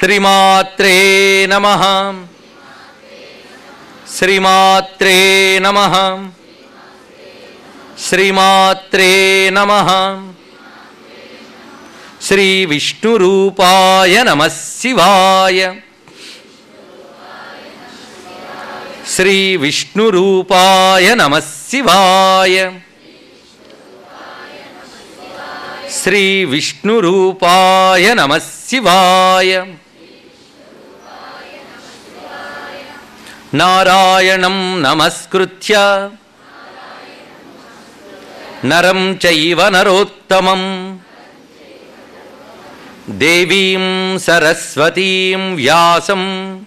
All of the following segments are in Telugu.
श्रीमात्रे नमः। श्रीमात्रे नमः। श्रीमात्रे नमः। श्रीविष्णुरूपाय नमः शिवाय। श्रीविष्णुरूपाय नमः शिवाय। श्रीविष्णुरूपाय नमः नमशिवाय नारायणं नमस्कृत्य। नरं चैव नरोत्तमम्। देवीं सरस्वतीं व्यासम्।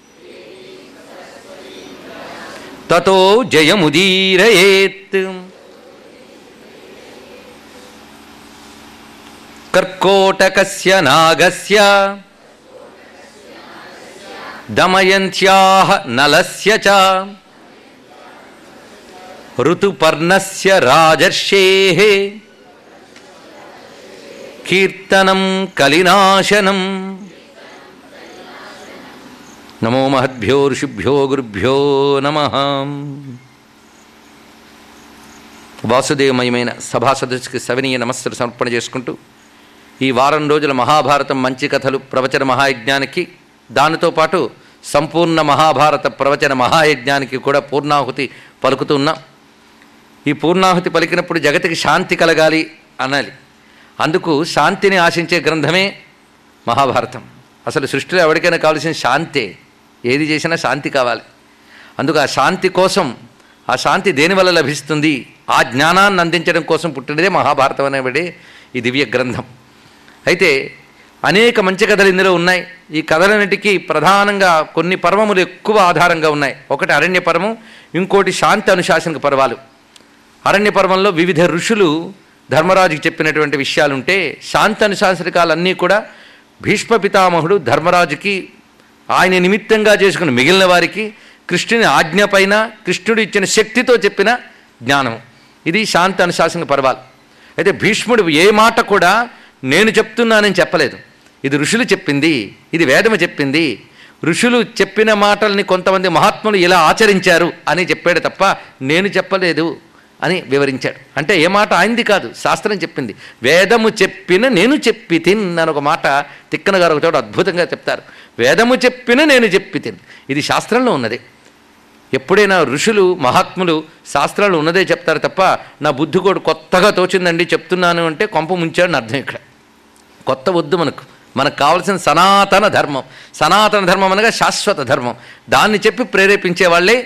ततो जयमुदीरयेत्। कर्कोटकस्य नागस्य। దమయంత్యాహ నలస్య చ ఋతుపర్ణస్య రాజర్షే కీర్తనం కలినాశనం నమో మహద్భ్యో ఋషిభ్యో గురుభ్యో నమ వాసుదేవమయమైన సభా సదస్సుకి సవినీయ నమస్సులు సమర్పణ చేసుకుంటూ ఈ వారం రోజుల మహాభారతం మంచి కథలు ప్రవచన మహాయజ్ఞానికి దానితో పాటు సంపూర్ణ మహాభారత ప్రవచన మహాయజ్ఞానికి కూడా పూర్ణాహుతి పలుకుతున్నాం ఈ పూర్ణాహుతి పలికినప్పుడు జగతికి శాంతి కలగాలి అనాలి. అందుకు శాంతిని ఆశించే గ్రంథమే మహాభారతం. అసలు సృష్టిలో ఎవరికైనా కావాల్సిన శాంతే. ఏది చేసినా శాంతి కావాలి. అందుకు ఆ శాంతి కోసం ఆ శాంతి దేనివల్ల లభిస్తుంది? ఆ జ్ఞానాన్ని అందించడం కోసం పుట్టినదే మహాభారతం అనేవాడే ఈ దివ్య గ్రంథం. అయితే అనేక మంచి కథలు ఇందులో ఉన్నాయి. ఈ కథలన్నిటికీ ప్రధానంగా కొన్ని పర్వములు ఎక్కువ ఆధారంగా ఉన్నాయి. ఒకటి అరణ్య పర్వం ఇంకోటి శాంతి అనుశాసనక పర్వాలు. అరణ్య పర్వంలో వివిధ ఋషులు ధర్మరాజుకి చెప్పినటువంటి విషయాలుంటే శాంతి అనుశాసనకాలన్నీ కూడా భీష్మ పితామహుడు ధర్మరాజుకి ఆయన నిమిత్తంగా చేసుకున్న మిగిలిన వారికి కృష్ణుని ఆజ్ఞ పైన కృష్ణుడు ఇచ్చిన శక్తితో చెప్పిన జ్ఞానం ఇది శాంతి అనుశాసన పర్వాలు. అయితే భీష్ముడు ఏ మాట కూడా నేను చెప్తున్నానని చెప్పలేదు. ఇది ఋషులు చెప్పింది ఇది వేదము చెప్పింది. ఋషులు చెప్పిన మాటల్ని కొంతమంది మహాత్ములు ఇలా ఆచరించారు అని చెప్పాడు తప్ప నేను చెప్పలేదు అని వివరించాడు. అంటే ఏ మాట ఆయనది కాదు శాస్త్రం చెప్పింది. వేదము చెప్పిన నేను చెప్పి తిన్ అని ఒక మాట తిక్కన గారు ఒక అద్భుతంగా చెప్తారు. వేదము చెప్పిన నేను చెప్పి తిన్. ఇది శాస్త్రంలో ఉన్నది. ఎప్పుడైనా ఋషులు మహాత్ములు శాస్త్రాలు ఉన్నదే చెప్తారు తప్ప నా బుద్ధి కూడా కొత్తగా తోచిందండి చెప్తున్నాను అంటే కొంప ముంచాడని అర్థం ఇక్కడ. కొత్త వద్దు మనకు. మనకు కావలసిన సనాతన ధర్మం. సనాతన ధర్మం అనగా శాశ్వత ధర్మం. దాన్ని చెప్పి ప్రేరేపించే వాళ్ళే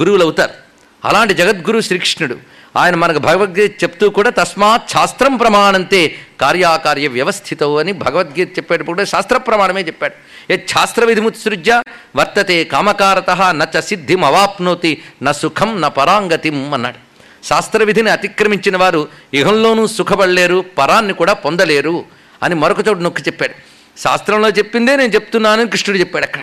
గురువులు అవుతారు అలాంటి జగద్గురు శ్రీకృష్ణుడు. ఆయన మనకు భగవద్గీత చెప్తూ కూడా తస్మాత్ శాస్త్రం ప్రమాణంతే కార్యాకార్య వ్యవస్థితో అని భగవద్గీత చెప్పేటప్పుడు కూడా శాస్త్ర ప్రమాణమే చెప్పాడు. ఏ శాస్త్ర విధిముత్సృజ్య వర్తతే కామకారత నచ సిద్ధిం అవాప్నోతి న సుఖం న పరాంగతిం అన్నాడు. శాస్త్ర విధిని అతిక్రమించిన వారు ఇహంలోనూ సుఖపడలేరు పరాన్ని కూడా పొందలేరు అని మరొక చోటు నొక్కి చెప్పాడు. శాస్త్రంలో చెప్పిందే నేను చెప్తున్నానని కృష్ణుడు చెప్పాడు అక్కడ.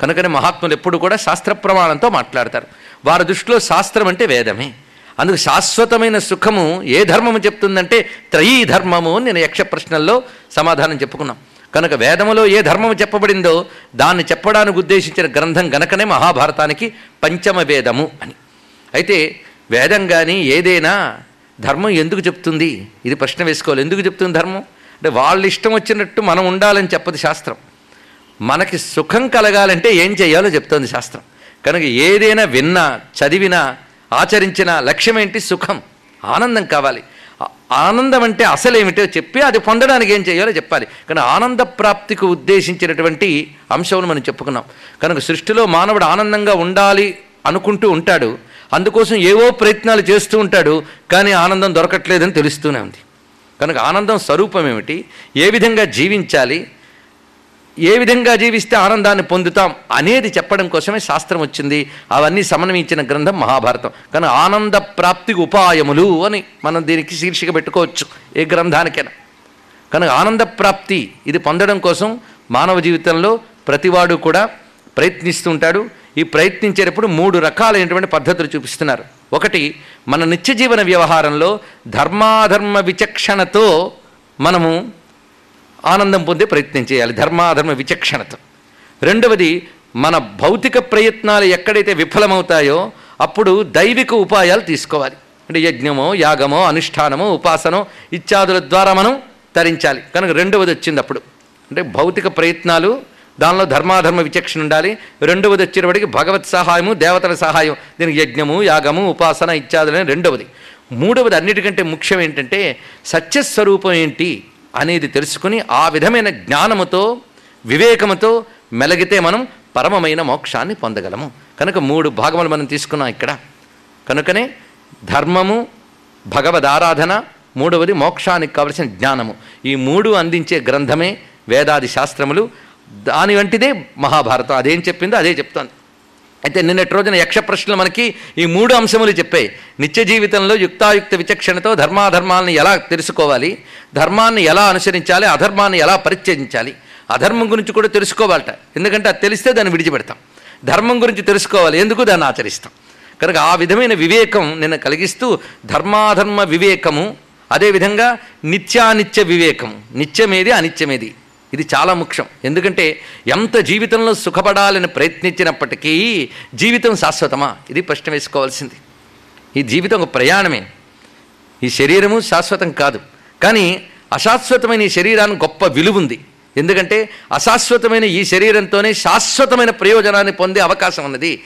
కనుకనే మహాత్ములు ఎప్పుడు కూడా శాస్త్ర ప్రమాణంతో మాట్లాడతారు. వారి దృష్టిలో శాస్త్రం అంటే వేదమే. అందుకు శాశ్వతమైన సుఖము ఏ ధర్మము చెప్తుందంటే త్రయీ ధర్మము అని నేను యక్ష ప్రశ్నల్లో సమాధానం చెప్పుకున్నాం. కనుక వేదములో ఏ ధర్మము చెప్పబడిందో దాన్ని చెప్పడానికి ఉద్దేశించిన గ్రంథం గనకనే మహాభారతానికి పంచమ వేదము అని. అయితే వేదం కానీ ఏదైనా ధర్మం ఎందుకు చెప్తుంది? ఇది ప్రశ్న వేసుకోవాలి. ఎందుకు చెప్తుంది ధర్మం? అంటే వాళ్ళ ఇష్టం వచ్చినట్టు మనం ఉండాలని చెప్పదు శాస్త్రం. మనకి సుఖం కలగాలంటే ఏం చేయాలో చెప్తోంది శాస్త్రం. కనుక ఏదైనా విన్నా చదివినా ఆచరించిన లక్ష్యం ఏంటి సుఖం. ఆనందం కావాలి. ఆనందం అంటే అసలేమిటో చెప్పి అది పొందడానికి ఏం చేయాలో చెప్పాలి. కానీ ఆనంద ప్రాప్తికి ఉద్దేశించినటువంటి అంశంను మనం చెప్పుకున్నాం. కనుక సృష్టిలో మానవుడు ఆనందంగా ఉండాలి అనుకుంటూ ఉంటాడు. అందుకోసం ఏవో ప్రయత్నాలు చేస్తూ ఉంటాడు. కానీ ఆనందం దొరకట్లేదని తెలుస్తూనే ఉంది. కనుక ఆనందం స్వరూపం ఏమిటి ఏ విధంగా జీవించాలి? ఏ విధంగా జీవిస్తే ఆనందాన్ని పొందుతాం? అనేది చెప్పడం కోసమే శాస్త్రం వచ్చింది. అవన్నీ సమన్వయించిన గ్రంథం మహాభారతం. కానీ ఆనంద ప్రాప్తికి ఉపాయములు అని మనం దీనికి శీర్షిక పెట్టుకోవచ్చు. ఏ గ్రంథానికైనా. కనుక ఆనంద ప్రాప్తి ఇది పొందడం కోసం మానవ జీవితంలో ప్రతివాడు కూడా ప్రయత్నిస్తుంటాడు. ఈ ప్రయత్నించేటప్పుడు మూడు రకాలైనటువంటి పద్ధతులు చూపిస్తున్నారు. ఒకటి మన నిత్య జీవన వ్యవహారంలో ధర్మాధర్మ విచక్షణతో మనము ఆనందం పొందే ప్రయత్నం చేయాలి ధర్మాధర్మ విచక్షణతో. రెండవది మన భౌతిక ప్రయత్నాలు ఎక్కడైతే విఫలమవుతాయో అప్పుడు దైవిక ఉపాయాలు తీసుకోవాలి. అంటే యజ్ఞమో యాగమో అనుష్ఠానమో ఉపాసనో ఇత్యాదుల ద్వారా మనం తరించాలి. కనుక రెండవది వచ్చింది అప్పుడు. అంటే భౌతిక ప్రయత్నాలు దానిలో ధర్మాధర్మ విచక్షణ ఉండాలి. రెండవది వచ్చేటప్పటికి భగవత్ సహాయము దేవతల సహాయం. దీనికి యజ్ఞము యాగము ఉపాసన ఇత్యాదులని రెండవది. మూడవది అన్నిటికంటే ముఖ్యం ఏంటంటే సత్యస్వరూపం ఏంటి అనేది తెలుసుకుని ఆ విధమైన జ్ఞానముతో వివేకముతో మెలగితే మనం పరమమైన మోక్షాన్ని పొందగలము. కనుక మూడు భాగములు మనం తీసుకున్నాం ఇక్కడ. కనుకనే ధర్మము భగవద్ ఆరాధన మూడవది మోక్షానికి కావలసిన జ్ఞానము. ఈ మూడు అందించే గ్రంథమే వేదాది శాస్త్రములు. దాని వంటిదే మహాభారతం. అదేం చెప్పిందో అదే చెప్తాను అయితే నిన్నటి రోజున యక్ష ప్రశ్నలు మనకి ఈ మూడు అంశములు చెప్పాయి. నిత్య జీవితంలో యుక్తాయుక్త విచక్షణతో ధర్మాధర్మాలను ఎలా తెలుసుకోవాలి? ధర్మాన్ని ఎలా అనుసరించాలి? అధర్మాన్ని ఎలా పరిత్యజించాలి? అధర్మం గురించి కూడా తెలుసుకోవాలట. ఎందుకంటే అది తెలిస్తే దాన్ని విడిచిపెడతాం. ధర్మం గురించి తెలుసుకోవాలి. ఎందుకు దాన్ని ఆచరిస్తాం? కనుక ఆ విధమైన వివేకం నిన్న కలిగిస్తూ ధర్మాధర్మ వివేకము అదేవిధంగా నిత్యానిత్య వివేకము. నిత్యమేది అనిత్యమేది. ఇది చాలా ముఖ్యం. ఎందుకంటే ఎంత జీవితంలో సుఖపడాలని ప్రయత్నించినప్పటికీ జీవితం శాశ్వతమా? ఇది ప్రశ్న వేసుకోవాల్సింది. ఈ జీవితం ఒక ప్రయాణమే. ఈ శరీరము శాశ్వతం కాదు. కానీ అశాశ్వతమైన ఈ శరీరానికి గొప్ప విలువ ఉంది. ఎందుకంటే అశాశ్వతమైన ఈ శరీరంతోనే శాశ్వతమైన ప్రయోజనాన్ని పొందే అవకాశం ఉన్నది.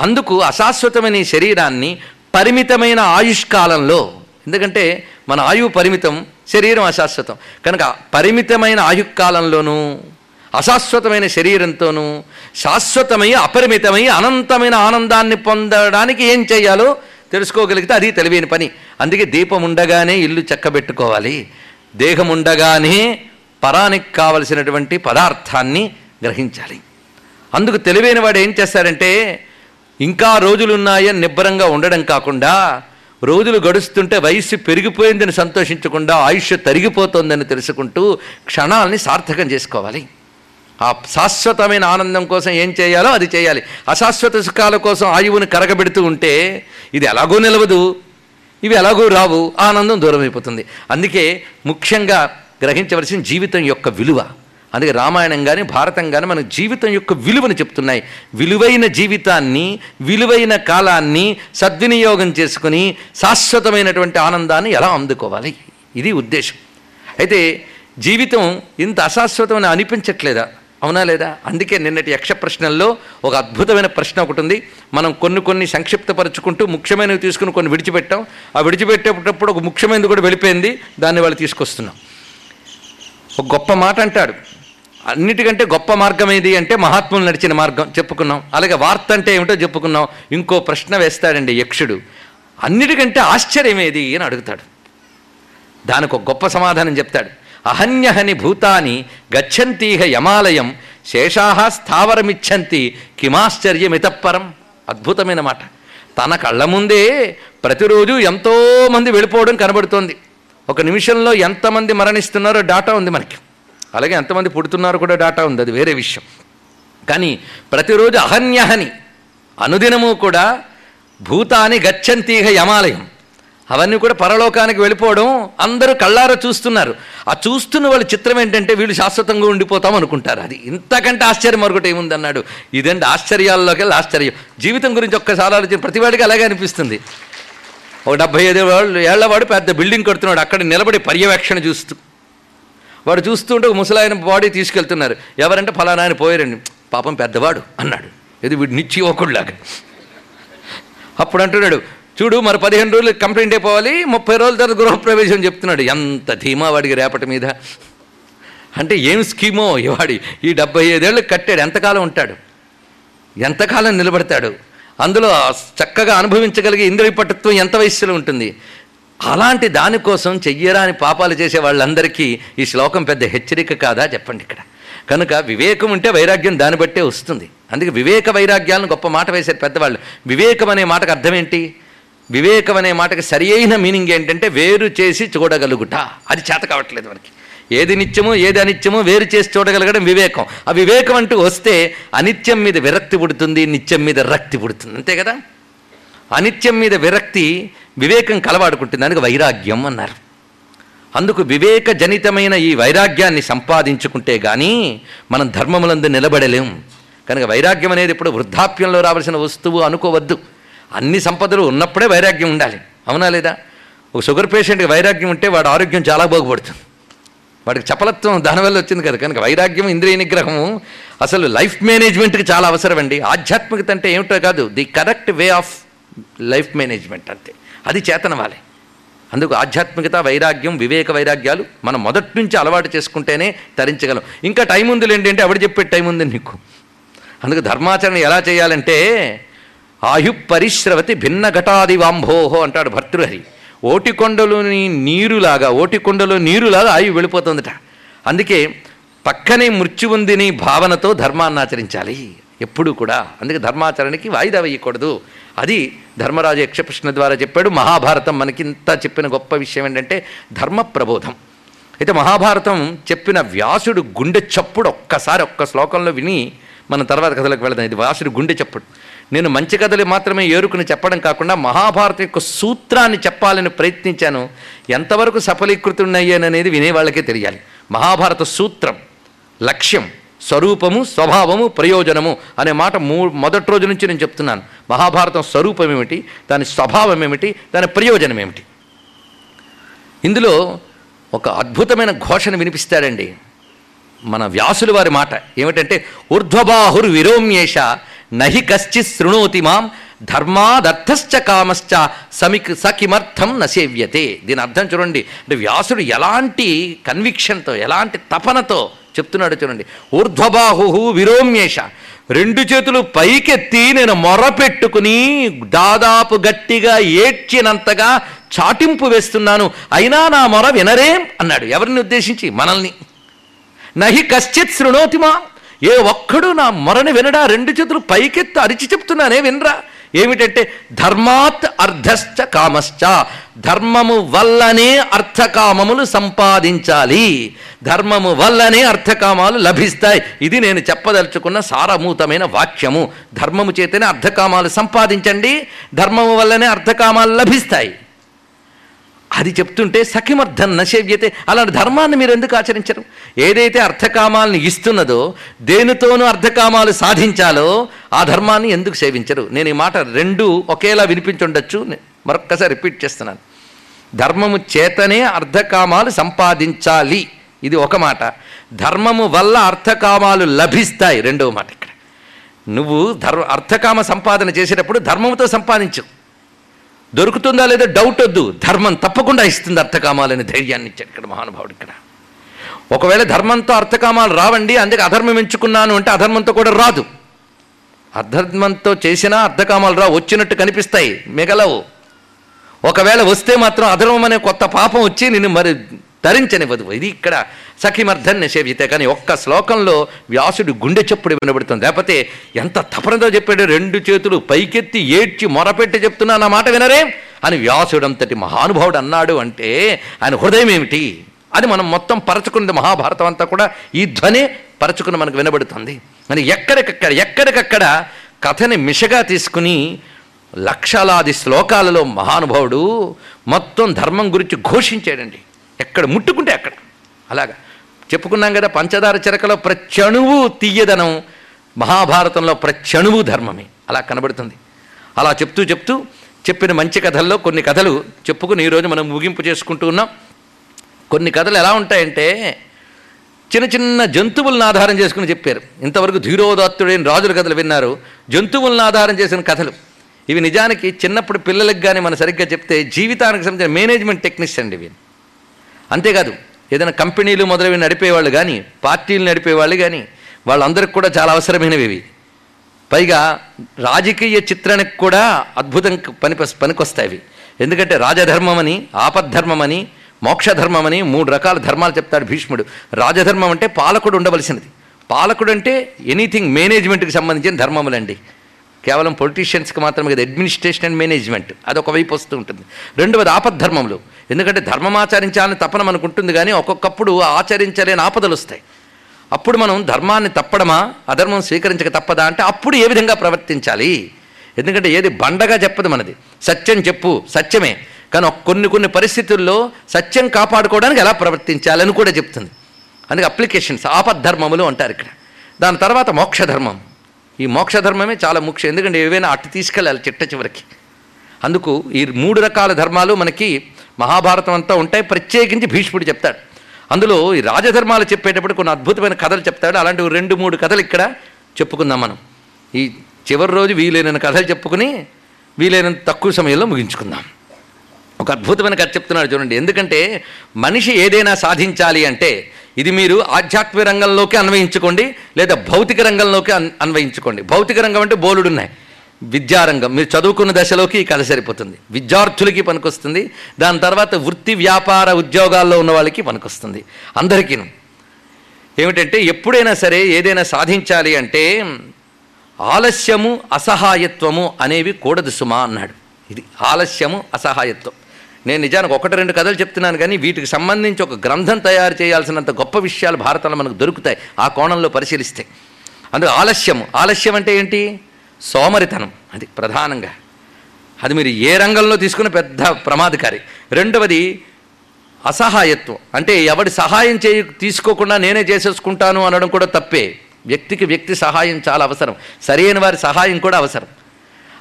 అందుకు అశాశ్వతమైన ఈ శరీరాన్ని పరిమితమైన ఆయుష్కాలంలో ఎందుకంటే మన ఆయువు పరిమితం శరీరం అశాశ్వతం. కనుక పరిమితమైన ఆయుకాలంలోనూ అశాశ్వతమైన శరీరంతోనూ శాశ్వతమై అపరిమితమై అనంతమైన ఆనందాన్ని పొందడానికి ఏం చేయాలో తెలుసుకోగలిగితే అది తెలివైన పని. అందుకే దీపం ఉండగానే ఇల్లు చక్కబెట్టుకోవాలి. దేహం ఉండగానే పరానికి కావలసినటువంటి పదార్థాన్ని గ్రహించాలి. అందుకు తెలివైన వాడు ఏం చేస్తారంటే ఇంకా రోజులున్నాయని నిబ్బరంగా ఉండడం కాకుండా రోజులు గడుస్తుంటే వయస్సు పెరిగిపోయిందని సంతోషించకుండా ఆయుష్ తరిగిపోతోందని తెలుసుకుంటూ క్షణాలని సార్థకం చేసుకోవాలి. ఆ శాశ్వతమైన ఆనందం కోసం ఏం చేయాలో అది చేయాలి. అశాశ్వత సుఖాల కోసం ఆయువుని కరగబెడుతూ ఉంటే ఇది ఎలాగో నిలవదు. ఇవి ఎలాగో రావు. ఆనందం దూరమైపోతుంది. అందుకే ముఖ్యంగా గ్రహించవలసిన జీవితం యొక్క విలువ. అందుకే రామాయణం కానీ భారతం కానీ మన జీవితం యొక్క విలువను చెప్తున్నాయి. విలువైన జీవితాన్ని విలువైన కాలాన్ని సద్వినియోగం చేసుకుని శాశ్వతమైనటువంటి ఆనందాన్ని ఎలా అందుకోవాలి? ఇది ఉద్దేశం. అయితే జీవితం ఇంత అశాశ్వతమని అనిపించట్లేదా? అవునా లేదా? అందుకే నిన్నటి యక్ష ప్రశ్నల్లో ఒక అద్భుతమైన ప్రశ్న ఒకటి ఉంది. మనం కొన్ని కొన్ని సంక్షిప్తపరచుకుంటూ ముఖ్యమైనవి తీసుకుని కొన్ని విడిచిపెట్టాం. ఆ విడిచిపెట్టేటప్పుడు ఒక ముఖ్యమైనది కూడా వెళ్ళిపోయింది. దాన్ని వాళ్ళు తీసుకొస్తున్నాం. ఒక గొప్ప మాట అంటాడు. అన్నిటికంటే గొప్ప మార్గం ఏది అంటే మహాత్ములు నడిచిన మార్గం చెప్పుకున్నాం. అలాగే వార్త అంటే ఏమిటో చెప్పుకున్నాం. ఇంకో ప్రశ్న వేస్తాడండి యక్షుడు. అన్నిటికంటే ఆశ్చర్యం ఏది అని అడుగుతాడు. దానికి ఒక గొప్ప సమాధానం చెప్తాడు. అహన్యహని భూతాని గచ్చంతీహ యమాలయం శేషాహ స్థావరమిచ్చంతి కిమాశ్చర్యమితప్పరం అద్భుతమైన మాట. తన కళ్ళ ముందే ప్రతిరోజు ఎంతోమంది వెళ్ళిపోవడం కనబడుతోంది. ఒక నిమిషంలో ఎంతమంది మరణిస్తున్నారో డాటా ఉంది మనకి. అలాగే ఎంతమంది పుడుతున్నారు కూడా డాటా ఉంది అది వేరే విషయం. కానీ ప్రతిరోజు అహన్యహని అనుదినము కూడా భూతాని గచ్చంతీహ యమాలయం. అవన్నీ కూడా పరలోకానికి వెళ్ళిపోవడం అందరూ కళ్ళారా చూస్తున్నారు. ఆ చూస్తున్న వాళ్ళ చిత్రం ఏంటంటే వీళ్ళు శాశ్వతంగా ఉండిపోతాం అనుకుంటారు. అది ఇంతకంటే ఆశ్చర్యం మరొకటి ఏముంది అన్నాడు. ఇదండి ఆశ్చర్యాల్లోకి వెళ్ళి ఆశ్చర్యం. జీవితం గురించి ఒక్కసారి ఆలోచన ప్రతివాడికి అలాగే అనిపిస్తుంది. ఒక డెబ్బై ఐదు వాళ్ళు ఏళ్ళవాడు పెద్ద బిల్డింగ్ కడుతున్నాడు. అక్కడ నిలబడి పర్యవేక్షణ చూస్తూ. వాడు చూస్తుంటే ఒక ముసలాయన బాడీ తీసుకెళ్తున్నారు. ఎవరంటే ఫలానా ఆయన పోయారండి. పాపం పెద్దవాడు అన్నాడు. ఇది వీడు నిచ్చి ఒకళ్ళలాగా అప్పుడు అంటున్నాడు చూడు మరి పదిహేను రోజులు కంప్లైంట్ అయిపోవాలి ముప్పై రోజుల తర్వాత గృహప్రవేశం చెప్తున్నాడు. ఎంత ధీమా వాడికి రేపటి మీద. అంటే ఏం స్కీమో వాడి. ఈ డెబ్బై ఐదేళ్ళు కట్టాడు. ఎంతకాలం ఉంటాడు? ఎంతకాలం నిలబడతాడు? అందులో చక్కగా అనుభవించగలిగే ఇంద్రియ పట్టుత్వం ఎంత వయస్సులో ఉంటుంది? అలాంటి దానికోసం చెయ్యరాని పాపాలు చేసే వాళ్ళందరికీ ఈ శ్లోకం పెద్ద హెచ్చరిక కాదా చెప్పండి ఇక్కడ. కనుక వివేకం ఉంటే వైరాగ్యం దాన్ని బట్టే వస్తుంది. అందుకే వివేక వైరాగ్యాలను గొప్ప మాట వేశారు పెద్దవాళ్ళు. వివేకం అనే మాటకు అర్థం ఏంటి వివేకం అనే మాటకి సరి అయిన మీనింగ్ ఏంటంటే వేరు చేసి చూడగలుగుట. అది చేత కావట్లేదు మనకి. ఏది నిత్యమో ఏది అనిత్యమో వేరు చేసి చూడగలగడం వివేకం. ఆ వివేకం అంటూ వస్తే అనిత్యం మీద విరక్తి పుడుతుంది నిత్యం మీద రక్తి పుడుతుంది. అంతే కదా? అనిత్యం మీద విరక్తి వివేకం కలవాడుకుంటుంది అందుకే వైరాగ్యం అన్నారు. అందుకు వివేకజనితమైన ఈ వైరాగ్యాన్ని సంపాదించుకుంటే కానీ మనం ధర్మములందు నిలబడలేం. కనుక వైరాగ్యం అనేది ఇప్పుడు వృద్ధాప్యంలో రావాల్సిన వస్తువు అనుకోవద్దు. అన్ని సంపదలు ఉన్నప్పుడే వైరాగ్యం ఉండాలి. అవునా లేదా? ఒక షుగర్ పేషెంట్కి వైరాగ్యం ఉంటే వాడు ఆరోగ్యం చాలా బాగుపడుతుంది. వాడికి చపలత్వం దానివల్ల వచ్చింది కదా. కనుక వైరాగ్యం ఇంద్రియ నిగ్రహము అసలు లైఫ్ మేనేజ్మెంట్కి చాలా అవసరం అండి ఆధ్యాత్మికత అంటే ఏమిటో కాదు. The correct way of life management అంతే. అది చేతనవాలి. అందుకు ఆధ్యాత్మికత వైరాగ్యం వివేక వైరాగ్యాలు మనం మొదటి నుంచి అలవాటు చేసుకుంటేనే తరించగలం. ఇంకా టైం ఉంది లేండి అంటే ఆవిడ చెప్పే టైం ఉంది నీకు? అందుకు ధర్మాచరణ ఎలా చేయాలంటే ఆయు పరిశ్రవతి భిన్న ఘటాది వాంభోహో అంటాడు భర్తృహరి. ఓటికొండలోని నీరులాగా ఓటికొండలో నీరులాగా ఆయు వెళ్ళిపోతుందట. అందుకే పక్కనే మృత్యు ఉందిని భావనతో ధర్మాన్ని ఆచరించాలి. ఎప్పుడూ కూడా. అందుకే ధర్మాచరణకి వాయిదా వేయకూడదు. అది ధర్మరాజు యక్షకృష్ణ ద్వారా చెప్పాడు. మహాభారతం మనకింత చెప్పిన గొప్ప విషయం ఏంటంటే ధర్మ ప్రబోధం అయితే మహాభారతం చెప్పిన వ్యాసుడు గుండె చప్పుడు ఒక్కసారి ఒక్క శ్లోకంలో విని మన తర్వాత కథలకు వెళదాం. ఇది వ్యాసుడు గుండె చప్పుడు. నేను మంచి కథలు మాత్రమే ఏరుకుని చెప్పడం కాకుండా మహాభారతం యొక్క సూత్రాన్ని చెప్పాలని ప్రయత్నించాను. ఎంతవరకు సఫలీకృతున్నాయననేది వినేవాళ్ళకే తెలియాలి. మహాభారత సూత్రం లక్ష్యం స్వరూపము స్వభావము ప్రయోజనము అనే మాట మూ మొదటి రోజు నుంచి నేను చెప్తున్నాను. మహాభారతం స్వరూపం ఏమిటి? దాని స్వభావం ఏమిటి? దాని ప్రయోజనం ఏమిటి? ఇందులో ఒక అద్భుతమైన ఘోషను వినిపిస్తాడండి. మన వ్యాసుల వారి మాట ఏమిటంటే ఊర్ధ్వబాహుర్ విరోమ్యేష నహి కశ్చిత్ శృణోతి మాం ధర్మాదర్థశ్చ కామశ్చ సమిక్ సకిమర్థం నసేవ్యతే దీని అర్థం చూడండి. అంటే వ్యాసుడు ఎలాంటి కన్విక్షన్తో ఎలాంటి తపనతో చెప్తున్నాడు చూడండి. ఊర్ధ్వబాహు విరోమ్యేష. రెండు చేతులు పైకెత్తి నేను మొరపెట్టుకుని దాదాపు గట్టిగా ఏడ్చినంతగా చాటింపు వేస్తున్నాను. అయినా నా మొర వినరేం అన్నాడు. ఎవరిని ఉద్దేశించి? మనల్ని. నహి కశ్చిత్ శృణోతిమా ఏ ఒక్కడు నా మొరని వినడా? రెండు చేతులు పైకెత్తి అరిచి చెప్తున్నానే వినరా? ఏమిటంటే ధర్మాత్ అర్ధశ్చ కామశ్చ. ధర్మము వల్లనే అర్థకామములు సంపాదించాలి. ధర్మము వల్లనే అర్థకామాలు లభిస్తాయి. ఇది నేను చెప్పదలుచుకున్న సారమూతమైన వాక్యము. ధర్మము చేతనే అర్థకామాలు సంపాదించండి. ధర్మము వల్లనే అర్థకామాలు లభిస్తాయి. అది చెప్తుంటే సఖిమర్థం నశవ్యతే. అలాంటి ధర్మాన్ని మీరు ఎందుకు ఆచరించరు? ఏదైతే అర్థకామాలను ఇస్తున్నదో దేనితోనూ అర్థకామాలు సాధించాలో ఆ ధర్మాన్ని ఎందుకు సేవించరు? నేను ఈ మాట రెండు ఒకేలా వినిపించుండొచ్చు. మరొక్కసారి రిపీట్ చేస్తున్నాను. ధర్మము చేతనే అర్థకామాలు సంపాదించాలి. ఇది ఒక మాట. ధర్మము వల్ల అర్థకామాలు లభిస్తాయి. రెండవ మాట ఇక్కడ. నువ్వు ధర్మ అర్థకామ సంపాదన చేసేటప్పుడు ధర్మంతో సంపాదించు. దొరుకుతుందా లేదా డౌట్ వద్దు. ధర్మం తప్పకుండా ఇస్తుంది అర్థకామాలని ధైర్యాన్ని ఇచ్చాడు ఇక్కడ మహానుభావుడు ఇక్కడ. ఒకవేళ ధర్మంతో అర్థకామాలు రావండి అందుకే అధర్మం ఎంచుకున్నాను అంటే అధర్మంతో కూడా రాదు. అధర్మంతో చేసినా అర్థకామాలు రా వచ్చినట్టు కనిపిస్తాయి మిగలవు. ఒకవేళ వస్తే మాత్రం అధర్మం అనే కొత్త పాపం వచ్చి నిన్ను మరి ధరించనివ్వదు. ఇది ఇక్కడ సఖిమర్థం నిషేవితే కానీ ఒక్క శ్లోకంలో వ్యాసుడు గుండె చప్పుడు వినబడుతుంది. లేకపోతే ఎంత తపనతో చెప్పాడు రెండు చేతులు పైకెత్తి ఏడ్చి మొరపెట్టి చెప్తున్నా నా మాట వినరే అని వ్యాసుడంతటి మహానుభావుడు అన్నాడు అంటే ఆయన హృదయం ఏమిటి? అది మనం మొత్తం పరచుకున్నది మహాభారతం అంతా కూడా ఈ ధ్వని పరచుకుని మనకు వినబడుతుంది. అని ఎక్కడికక్కడ ఎక్కడికక్కడ కథని మిషగా తీసుకుని లక్షలాది శ్లోకాలలో మహానుభావుడు మొత్తం ధర్మం గురించి ఘోషించాడండి. ఎక్కడ ముట్టుకుంటే అక్కడ. అలాగా. చెప్పుకున్నాం కదా పంచదార చిరకలో ప్రత్యణువు తీయదనం మహాభారతంలో ప్రత్యణువు ధర్మమే. అలా కనబడుతుంది. అలా చెప్తూ చెప్తూ చెప్పిన మంచి కథల్లో కొన్ని కథలు చెప్పుకుని ఈరోజు మనం ముగింపు చేసుకుంటూ ఉన్నాం. కొన్ని కథలు ఎలా ఉంటాయంటే చిన్న చిన్న జంతువులను ఆధారం చేసుకుని చెప్పారు. ఇంతవరకు ధీరోదాత్తుడైన రాజుల కథలు విన్నారు. జంతువులను ఆధారం చేసిన కథలు. ఇవి నిజానికి చిన్నప్పుడు పిల్లలకు కానీ మనం సరిగ్గా చెప్తే జీవితానికి సంబంధించిన మేనేజ్మెంట్ టెక్నిక్స్ అండి ఇవి అంతేకాదు ఏదైనా కంపెనీలు మొదలవి నడిపేవాళ్ళు కానీ పార్టీలు నడిపేవాళ్ళు కానీ వాళ్ళందరికీ కూడా చాలా అవసరమైనవి ఇవి. పైగా రాజకీయ చిత్రానికి కూడా అద్భుతం పని పనికొస్తాయి ఇవి. ఎందుకంటే రాజధర్మమని ఆపద్ధర్మమని మోక్షధర్మమని మూడు రకాల ధర్మాలు చెప్తాడు భీష్ముడు. రాజధర్మం అంటే పాలకుడు ఉండవలసినది. పాలకుడు అంటే ఎనీథింగ్ మేనేజ్మెంట్కి సంబంధించిన ధర్మములండి. కేవలం పొలిటీషియన్స్కి మాత్రమే కదా అడ్మినిస్ట్రేషన్ అండ్ మేనేజ్మెంట్ అది ఒకవైపు వస్తూ ఉంటుంది. రెండవది ఆపద్ధర్మములు. ఎందుకంటే ధర్మం ఆచరించాలని తప్పన మనకుంటుంది కానీ ఒక్కొక్కప్పుడు ఆచరించలేని ఆపదలు వస్తాయి. అప్పుడు మనం ధర్మాన్ని తప్పడమా? అధర్మం స్వీకరించక తప్పదా? అంటే అప్పుడు ఏ విధంగా ప్రవర్తించాలి? ఎందుకంటే ఏది బండగా చెప్పదు మనది. సత్యం చెప్పు సత్యమే. కానీ కొన్ని కొన్ని పరిస్థితుల్లో సత్యం కాపాడుకోవడానికి ఎలా ప్రవర్తించాలని కూడా చెప్తుంది. అందుకే అప్లికేషన్స్ ఆపద్ధర్మములు అంటారు ఇక్కడ. దాని తర్వాత మోక్షధర్మం. ఈ మోక్షధర్మమే చాలా ముఖ్యం. ఎందుకంటే ఏవైనా అటు తీసుకెళ్ళాలి చిట్ట చివరికి. అందుకు ఈ మూడు రకాల ధర్మాలు మనకి మహాభారతం అంతా ఉంటాయి. ప్రత్యేకించి భీష్ముడు చెప్తాడు. అందులో ఈ రాజధర్మాలు చెప్పేటప్పుడు కొన్ని అద్భుతమైన కథలు చెప్తాడు. అలాంటివి రెండు మూడు కథలు ఇక్కడ చెప్పుకుందాం మనం. ఈ చివరి రోజు వీలైన కథలు చెప్పుకుని వీలైనంత తక్కువ సమయంలో ముగించుకుందాం. ఒక అద్భుతమైన కథ చెప్తున్నాడు చూడండి. ఎందుకంటే మనిషి ఏదైనా సాధించాలి అంటే ఇది మీరు ఆధ్యాత్మిక రంగంలోకి అన్వయించుకోండి లేదా భౌతిక రంగంలోకి అన్ అన్వయించుకోండి. భౌతిక రంగం అంటే బోలుడున్నాయి. విద్యారంగం. మీరు చదువుకున్న దశలోకి ఈ కథ సరిపోతుంది. విద్యార్థులకి పనికొస్తుంది. దాని తర్వాత వృత్తి వ్యాపార ఉద్యోగాల్లో ఉన్న వాళ్ళకి పనికొస్తుంది. అందరికీను. ఏమిటంటే ఎప్పుడైనా సరే ఏదైనా సాధించాలి అంటే ఆలస్యము అసహాయత్వము అనేవి కూడదు సుమా అన్నాడు. ఇది ఆలస్యము అసహాయత్వం. నేను నిజానికి ఒకటి రెండు కథలు చెప్తున్నాను కానీ వీటికి సంబంధించి ఒక గ్రంథం తయారు చేయాల్సినంత గొప్ప విషయాలు భారతంలో మనకు దొరుకుతాయి. ఆ కోణంలో పరిశీలిస్తే. అందుకు ఆలస్యము. ఆలస్యం అంటే ఏంటి? సోమరితనం అది ప్రధానంగా. అది మీరు ఏ రంగంలో తీసుకున్న పెద్ద ప్రమాదకారి. రెండవది అసహాయత్వం. అంటే ఎవడి సహాయం చేయ తీసుకోకుండా నేనే చేసేసుకుంటాను అనడం కూడా తప్పే. వ్యక్తికి వ్యక్తి సహాయం చాలా అవసరం. సరైన వారి సహాయం కూడా అవసరం.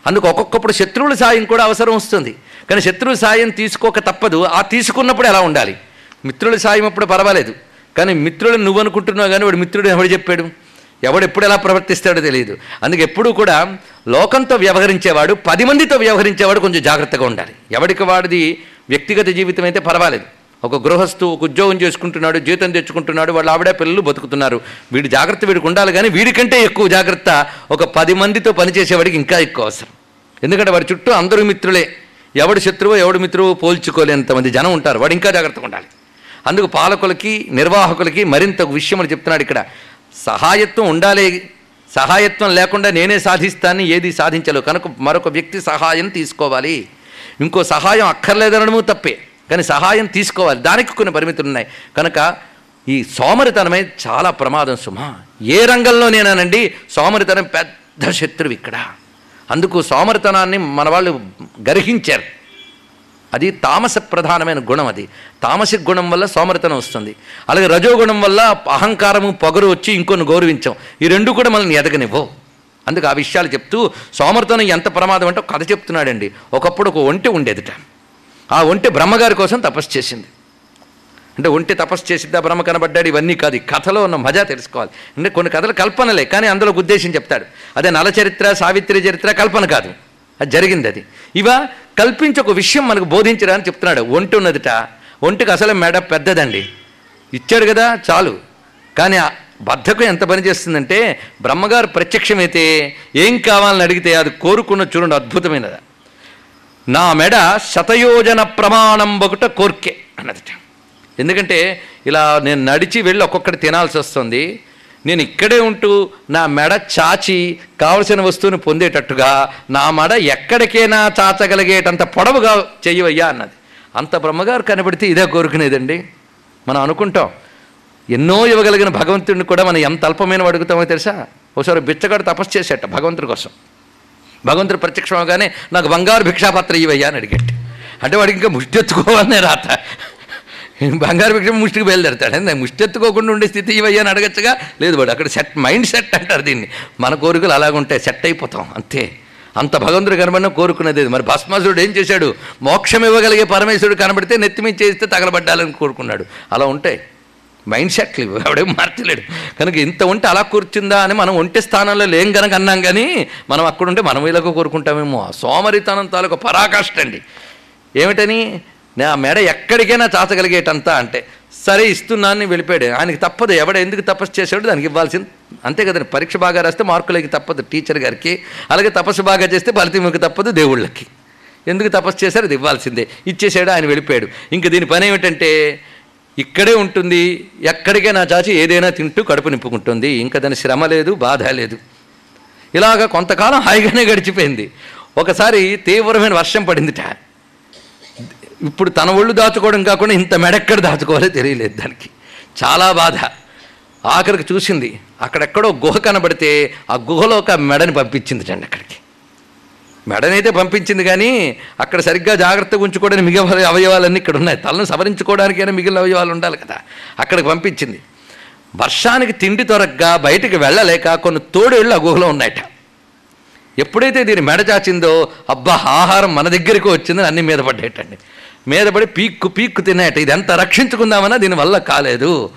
అందుకు ఒక్కొక్కప్పుడు శత్రువుల సాయం కూడా అవసరం వస్తుంది. కానీ శత్రువుల సాయం తీసుకోక తప్పదు. ఆ తీసుకున్నప్పుడు ఎలా ఉండాలి? మిత్రుల సాయం అప్పుడు పర్వాలేదు. కానీ మిత్రుడు నువ్వు అనుకుంటున్నావు కానీ వాడు మిత్రుడు ఎవడు చెప్పాడు? ఎవడు ఎప్పుడు ఎలా ప్రవర్తిస్తాడో తెలియదు అందుకే ఎప్పుడూ కూడా లోకంతో వ్యవహరించేవాడు పది మందితో వ్యవహరించేవాడు కొంచెం జాగ్రత్తగా ఉండాలి. ఎవడికి వాడిది వ్యక్తిగత జీవితం అయితే పర్వాలేదు. ఒక గృహస్థు ఒక ఉద్యోగం చేసుకుంటున్నాడు జీతం తెచ్చుకుంటున్నాడు వాళ్ళు ఆవిడ పిల్లలు బతుకుతున్నారు. వీడి జాగ్రత్త వీడికి ఉండాలి కానీ వీడికంటే ఎక్కువ జాగ్రత్త ఒక పది మందితో పనిచేసేవాడికి ఇంకా ఎక్కువ అవసరం. ఎందుకంటే వాడి చుట్టూ అందరూ మిత్రులే. ఎవడు శత్రువు ఎవడు మిత్రువు పోల్చుకోలేంతమంది జనం ఉంటారు. వాడు ఇంకా జాగ్రత్తగా ఉండాలి. అందుకు పాలకులకి నిర్వాహకులకి మరింత ఒక విషయం అని చెప్తున్నాడు ఇక్కడ. సహాయత్వం ఉండాలి. సహాయత్వం లేకుండా నేనే సాధిస్తాను ఏది సాధించలేవు. కనుక మరొక వ్యక్తి సహాయం తీసుకోవాలి. ఇంకో సహాయం అక్కర్లేదనడము తప్పే. కానీ సహాయం తీసుకోవాలి. దానికి కొన్ని పరిమితులు ఉన్నాయి. కనుక ఈ సోమరితనమే చాలా ప్రమాదం సుమా. ఏ రంగంలో నేనానండి సోమరితనం పెద్ద శత్రువు ఇక్కడ. అందుకు సోమరితనాన్ని మన వాళ్ళు గర్హించారు. అది తామస ప్రధానమైన గుణం అది. తామసిక గుణం వల్ల సోమరితనం వస్తుంది. అలాగే రజోగుణం వల్ల అహంకారము పొగరు వచ్చి ఇంకొన్ని గౌరవించాం. ఈ రెండు కూడా మనల్ని ఎదగనివ్వవు అందుకు ఆ విషయాలు చెప్తూ సోమరితనం ఎంత ప్రమాదం అంటే కథ చెప్తున్నాడండి. ఒకప్పుడు ఒక ఒంటె ఉండేదిట. ఆ ఒంటె బ్రహ్మగారి కోసం తపస్సు చేసింది. అంటే ఒంటి తపస్సు చేసిద్దా బ్రహ్మ కనబడ్డాడు ఇవన్నీ కాదు. కథలో ఉన్న మజా తెలుసుకోవాలి. అంటే కొన్ని కథలు కల్పనలే కానీ అందులో ఉద్దేశం చెప్తాడు. అదే నల చరిత్ర సావిత్రి చరిత్ర కల్పన కాదు. అది జరిగింది అది. ఇవ కల్పించి ఒక విషయం మనకు బోధించడానికి చెప్తున్నాడు. ఒంటి ఉన్నదిట. ఒంటికి అసలు మెడ పెద్దదండి. ఇచ్చాడు కదా చాలు. కానీ బద్ధకు ఎంత పని చేస్తుందంటే బ్రహ్మగారు ప్రత్యక్షమైతే ఏం కావాలని అడిగితే అది కోరుకున్న చూడండి అద్భుతమైనది. నా మెడ శతయోజన ప్రమాణం ఒకట కోర్కే అన్నదిట. ఎందుకంటే ఇలా నేను నడిచి వెళ్ళి ఒక్కొక్కటి తినాల్సి వస్తుంది. నేను ఇక్కడే ఉంటూ నా మెడ చాచి కావలసిన వస్తువును పొందేటట్టుగా నా మెడ ఎక్కడికైనా చాచగలిగేటంత పొడవుగా చెయ్యవయ్యా అన్నది. అంత బ్రహ్మగారు కనబడితే ఇదే కోరుకునేదండి. మనం అనుకుంటాం ఎన్నో ఇవ్వగలిగిన భగవంతుడిని కూడా మనం ఎంత అల్పమైన అడుగుతామో తెలుసా? ఒకసారి బిచ్చగాడు తపస్సు చేసేట భగవంతుడి కోసం. భగవంతుడు ప్రత్యక్షం అవగానే నాకు బంగారు భిక్షాపత్ర ఇవయ్యా అని అడిగట్టు అంటే వాడికి ఇంకా ముష్టి ఎత్తుకోవాలనే రాత. బంగారు భిక్ష ముష్టికి బయలుదేరతాడు. నేను ముష్టి ఎత్తుకోకుండా ఉండే స్థితి ఇవయ్యా అని అడగచ్చుగా? లేదు వాడు అక్కడ సెట్ మైండ్ సెట్ అంటారు దీన్ని. మన కోరికలు అలాగుంటాయి సెట్ అయిపోతాం అంతే. అంత భగవంతుడు కనబడిన కోరుకునేది మరి భస్మాసురుడు ఏం చేశాడు? మోక్షం ఇవ్వగలిగే పరమేశ్వరుడు కనబడితే నెత్తిమీ చేస్తే తగలబడ్డాలని కోరుకున్నాడు. అలా ఉంటాయి. మైండ్ సెట్లు ఇవి ఎవడేం మార్చలేడు. కనుక ఇంత ఉంటే అలా కూర్చుందా అని మనం ఒంటి స్థానంలో లేం కనుక అన్నాం కానీ మనం అక్కడుంటే మనం ఇలాగ కోరుకుంటామేమో. సోమరితనం తాలూకు పరాకాష్ట అండి. ఏమిటని? నా మెడ ఎక్కడికైనా చాచగలిగేటంతా అంటే సరే ఇస్తున్నాను వెళ్ళిపోయాడు. ఆయనకి తప్పదు. ఎవడ ఎందుకు తపస్సు చేశాడు దానికి ఇవ్వాల్సింది. అంతే కదండి. పరీక్ష బాగా రాస్తే మార్కులకి తప్పదు. టీచర్ గారికి అలాగే తపస్సు బాగా చేస్తే ఫలితం తప్పదు దేవుళ్ళకి. ఎందుకు తపస్సు చేశారు? అది ఇవ్వాల్సిందే. ఇచ్చేసాడు ఆయన వెళ్ళిపోయాడు. ఇంక దీని పని ఏమిటంటే ఇక్కడే ఉంటుంది. ఎక్కడికైనా చాచి ఏదైనా తింటూ కడుపు నింపుకుంటుంది. ఇంకా దాని శ్రమ లేదు బాధ లేదు. ఇలాగ కొంతకాలం హాయిగానే గడిచిపోయింది. ఒకసారి తీవ్రమైన వర్షం పడిందిట. ఇప్పుడు తన ఒళ్ళు దాచుకోవడం కాకుండా ఇంత మెడెక్కడ దాచుకోవాలో తెలియలేదు దానికి. చాలా బాధ. ఆఖరికి చూసింది అక్కడెక్కడో గుహ కనబడితే ఆ గుహలో ఒక మెడని పంపించింది అండి అక్కడికి. మెడనైతే పంపించింది కానీ అక్కడ సరిగ్గా జాగ్రత్తగా ఉంచుకోవడానికి మిగిలిన అవయవాలన్నీ ఇక్కడ ఉన్నాయి. తలను సవరించుకోవడానికైనా మిగిలిన అవయవాలు ఉండాలి కదా. అక్కడికి పంపించింది. వర్షానికి తిండి దొరకగా బయటికి వెళ్ళలేక కొన్ని తోడేళ్ళు ఆ గుహలో ఉన్నాయట. ఎప్పుడైతే దీని మెడ చాచిందో అబ్బా ఆహారం మన దగ్గరికి వచ్చిందని అన్ని మీద పడ్డాయటండి. మీద పడి పీక్కు పీక్కు తినేట. ఇది ఎంత రక్షించుకుందామన్నా దీనివల్ల కాలేదు.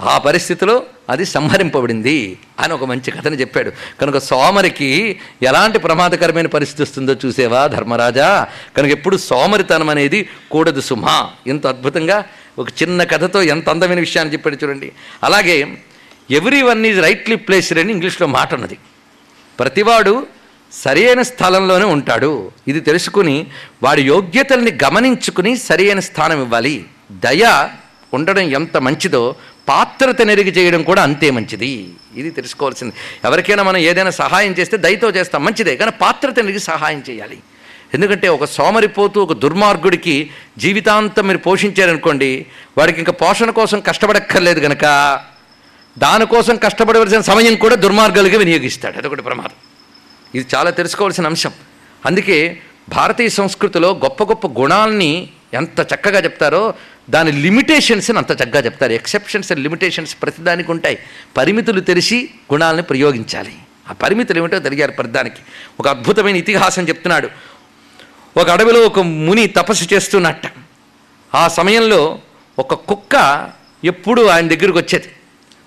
ఆ పరిస్థితిలో అది సంహరింపబడింది అని ఒక మంచి కథని చెప్పాడు. కనుక సోమరికి ఎలాంటి ప్రమాదకరమైన పరిస్థితి వస్తుందో చూసేవా ధర్మరాజా? కనుక ఎప్పుడు సోమరితనం అనేది కూడదు సుమా. ఇంత అద్భుతంగా ఒక చిన్న కథతో ఎంత అందమైన విషయాన్ని చెప్పాడు చూడండి. అలాగే every one is rightly placed అని ఇంగ్లీష్లో మాట ఉన్నది. ప్రతివాడు సరియైన స్థలంలోనే ఉంటాడు. ఇది తెలుసుకుని వాడి యోగ్యతల్ని గమనించుకుని సరియైన స్థానం ఇవ్వాలి. దయ ఉండడం ఎంత మంచిదో పాత్రత నెరిగి చేయడం కూడా అంతే మంచిది. ఇది తెలుసుకోవాల్సింది. ఎవరికైనా మనం ఏదైనా సహాయం చేస్తే దయతో చేస్తాం మంచిదే. కానీ పాత్రత నెరిగి సహాయం చేయాలి. ఎందుకంటే ఒక సోమరిపోతూ ఒక దుర్మార్గుడికి జీవితాంతం మీరు పోషించారనుకోండి వాడికి ఇంకా పోషణ కోసం కష్టపడక్కర్లేదు కనుక దానికోసం కష్టపడవలసిన సమయం కూడా దుర్మార్గాలుగా వినియోగిస్తాడు. అదొకటి ప్రమాదం. ఇది చాలా తెలుసుకోవాల్సిన అంశం. అందుకే భారతీయ సంస్కృతిలో గొప్ప గొప్ప గుణాలని ఎంత చక్కగా చెప్తారో దాని లిమిటేషన్స్ని అంత చక్కగా చెప్తారు. ఎక్సెప్షన్స్ అండ్ లిమిటేషన్స్ ప్రతిదానికి ఉంటాయి. పరిమితులు తెలిసి గుణాలని ప్రయోగించాలి. ఆ పరిమితులు ఏమిటో తెలియాలి ప్రతిదానికి. ఒక అద్భుతమైన ఇతిహాసం చెప్తున్నాడు. ఒక అడవిలో ఒక ముని తపస్సు చేస్తున్నట్ట. ఆ సమయంలో ఒక కుక్క ఎప్పుడూ ఆయన దగ్గరకు వచ్చేది.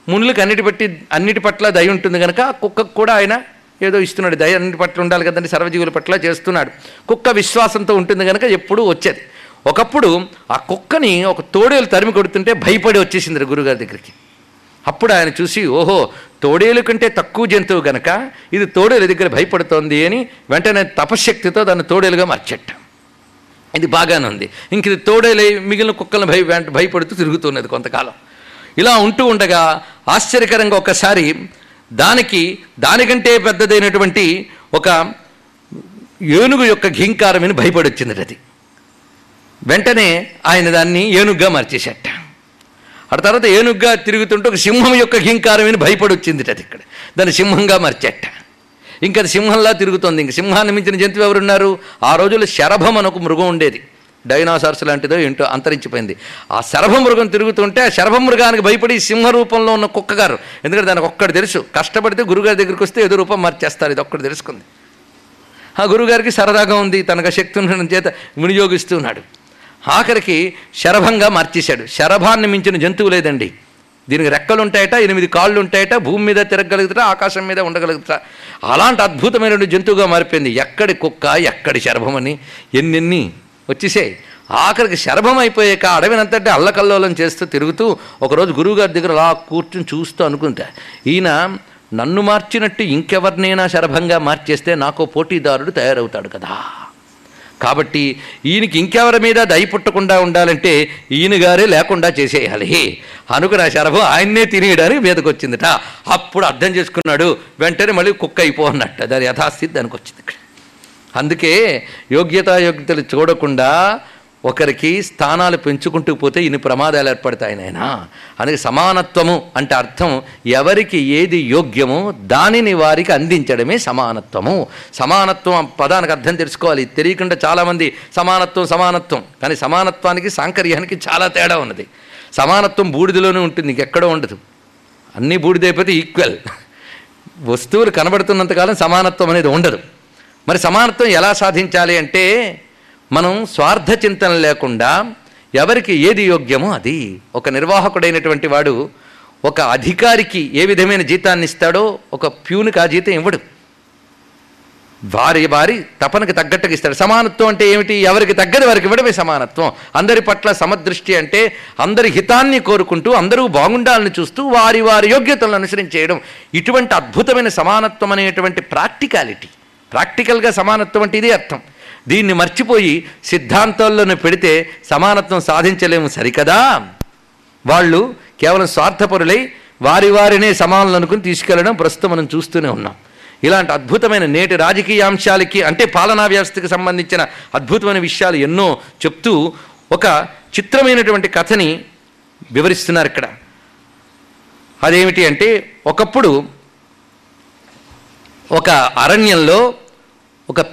మునులకు అన్నిటి బట్టి అన్నిటి పట్ల దయ ఉంటుంది కనుక కుక్కకు కూడా ఆయన ఏదో ఇస్తున్నాడు దయ అన్నిటి పట్ల ఉండాలి కదండి సర్వజీవుల పట్ల చేస్తున్నాడు. కుక్క విశ్వాసంతో ఉంటుంది కనుక ఎప్పుడూ వచ్చేది. ఒకప్పుడు ఆ కుక్కని ఒక తోడేలు తరిమి కొడుతుంటే భయపడి వచ్చేసింది గురుగారి దగ్గరికి. అప్పుడు ఆయన చూసి ఓహో తోడేలు కంటే తక్కువ జంతువు గనక ఇది తోడేలు దగ్గర భయపడుతోంది అని వెంటనే తపశ్శక్తితో దాన్ని తోడేలుగా మార్చెట్ట ఇది బాగానే ఉంది. ఇంక ఇది తోడేలై మిగిలిన కుక్కలను భయ భయపడుతూ తిరుగుతున్నది కొంతకాలం. ఇలా ఉంటూ ఉండగా ఆశ్చర్యకరంగా ఒకసారి దానికి దానికంటే పెద్దదైనటువంటి ఒక ఏనుగు యొక్క ఘీంకారమని భయపడొచ్చింది అది. వెంటనే ఆయన దాన్ని ఏనుగ్గా మార్చేసేట ఆ తర్వాత ఏనుగ్గా తిరుగుతుంటే ఒక సింహం యొక్క ఘీంకారమని భయపడొచ్చింది అది ఇక్కడ. దాన్ని సింహంగా మార్చేట. ఇంకా అది సింహంలా తిరుగుతోంది. ఇంక సింహాన్ని మించిన జంతువు ఎవరున్నారు? ఆ రోజుల్లో శరభం అని ఒక మృగం ఉండేది. డైనోసార్స్ లాంటిదో ఏంటో అంతరించిపోయింది. ఆ శరభమృగం తిరుగుతుంటే ఆ శరభమృగానికి భయపడి సింహ రూపంలో ఉన్న కుక్కగారు ఎందుకంటే దానికి ఒక్కటి తెలుసు కష్టపడితే గురుగారి దగ్గరికి వస్తే ఏదో రూపం మార్చేస్తారు ఇది ఒక్కటి తెలుసుకుంది. ఆ గురుగారికి సరదాగా ఉంది తనకు శక్తి ఉండడం చేత వినియోగిస్తున్నాడు. ఆఖరికి శరభంగా మార్చేశాడు. శరభాన్ని మించిన జంతువు లేదండి. దీనికి రెక్కలు ఉంటాయట ఎనిమిది కాళ్ళు ఉంటాయట భూమి మీద తిరగలుగుతా ఆకాశం మీద ఉండగలుగుతా అలాంటి అద్భుతమైన జంతువుగా మారిపోయింది. ఎక్కడి కుక్క ఎక్కడి శరభమని ఎన్నెన్ని వచ్చేసాయి. ఆఖరికి శరభం అయిపోయాక అడవినంతటి అల్లకల్లోలం చేస్తూ తిరుగుతూ ఒకరోజు గురువుగారి దగ్గర అలా కూర్చుని చూస్తూ అనుకుంటా. ఈయన నన్ను మార్చినట్టు ఇంకెవరినైనా శరభంగా మార్చేస్తే నాకు పోటీదారుడు తయారవుతాడు కదా. కాబట్టి ఈయనకి ఇంకెవరి మీద దయ పుట్టకుండా ఉండాలంటే ఈయన గారే లేకుండా చేసేయాలి. అనుకున్న శరభం ఆయన్నే తినేయడానికి మీదకి వచ్చిందిట అప్పుడు అర్థం చేసుకున్నాడు వెంటనే మళ్ళీ కుక్క అయిపో అన్నట్ట. దాని యథాస్థితి దానికి వచ్చింది ఇక్కడ. అందుకే యోగ్యతాయోగ్యతలు చూడకుండా ఒకరికి స్థానాలు పెంచుకుంటూ పోతే ఇన్ని ప్రమాదాలు ఏర్పడతాయి నాయన. అందుకే సమానత్వము అంటే అర్థం ఎవరికి ఏది యోగ్యమో దానిని వారికి అందించడమే సమానత్వము. సమానత్వం పదానికి అర్థం తెలుసుకోవాలి. తెలియకుండా చాలామంది సమానత్వం సమానత్వం. కానీ సమానత్వానికి సాంకర్యానికి చాలా తేడా ఉన్నది. సమానత్వం బూడిదలోనే ఉంటుంది ఇంకెక్కడో ఉండదు. అన్నీ బూడిదైపోతే ఈక్వల్ వస్తువులు కనబడుతున్నంతకాలం సమానత్వం అనేది ఉండదు. మరి సమానత్వం ఎలా సాధించాలి అంటే మనం స్వార్థ చింతన లేకుండా ఎవరికి ఏది యోగ్యమో అది. ఒక నిర్వాహకుడైనటువంటి వాడు ఒక అధికారికి ఏ విధమైన జీతాన్ని ఇస్తాడో ఒక ప్యూనికి ఆ జీతం ఇవ్వడు. వారి వారి తపనకు తగ్గట్టుగా ఇస్తాడు. సమానత్వం అంటే ఏమిటి? ఎవరికి తగ్గది వారికి ఇవ్వడమే సమానత్వం. అందరి పట్ల సమదృష్టి అంటే అందరి హితాన్ని కోరుకుంటూ అందరూ బాగుండాలని చూస్తూ వారి వారి యోగ్యతలను అనుసరించేయడం. ఇటువంటి అద్భుతమైన సమానత్వం అనేటువంటి ప్రాక్టికాలిటీ. ప్రాక్టికల్గా సమానత్వం అంటే ఇదే అర్థం. దీన్ని మర్చిపోయి సిద్ధాంతాల్లోనే పెడితే సమానత్వం సాధించలేము సరికదా? వాళ్ళు కేవలం స్వార్థపరులై వారి వారినే సమానులు అనుకుని తీసుకెళ్ళడం ప్రస్తుతం మనం చూస్తూనే ఉన్నాం. ఇలాంటి అద్భుతమైన నేటి రాజకీయాంశాలకి అంటే పాలనా వ్యవస్థకి సంబంధించిన అద్భుతమైన విషయాలు ఎన్నో చెప్తూ ఒక చిత్రమైనటువంటి కథని వివరిస్తున్నారు ఇక్కడ. అదేమిటి అంటే ఒకప్పుడు ఒక అరణ్యంలో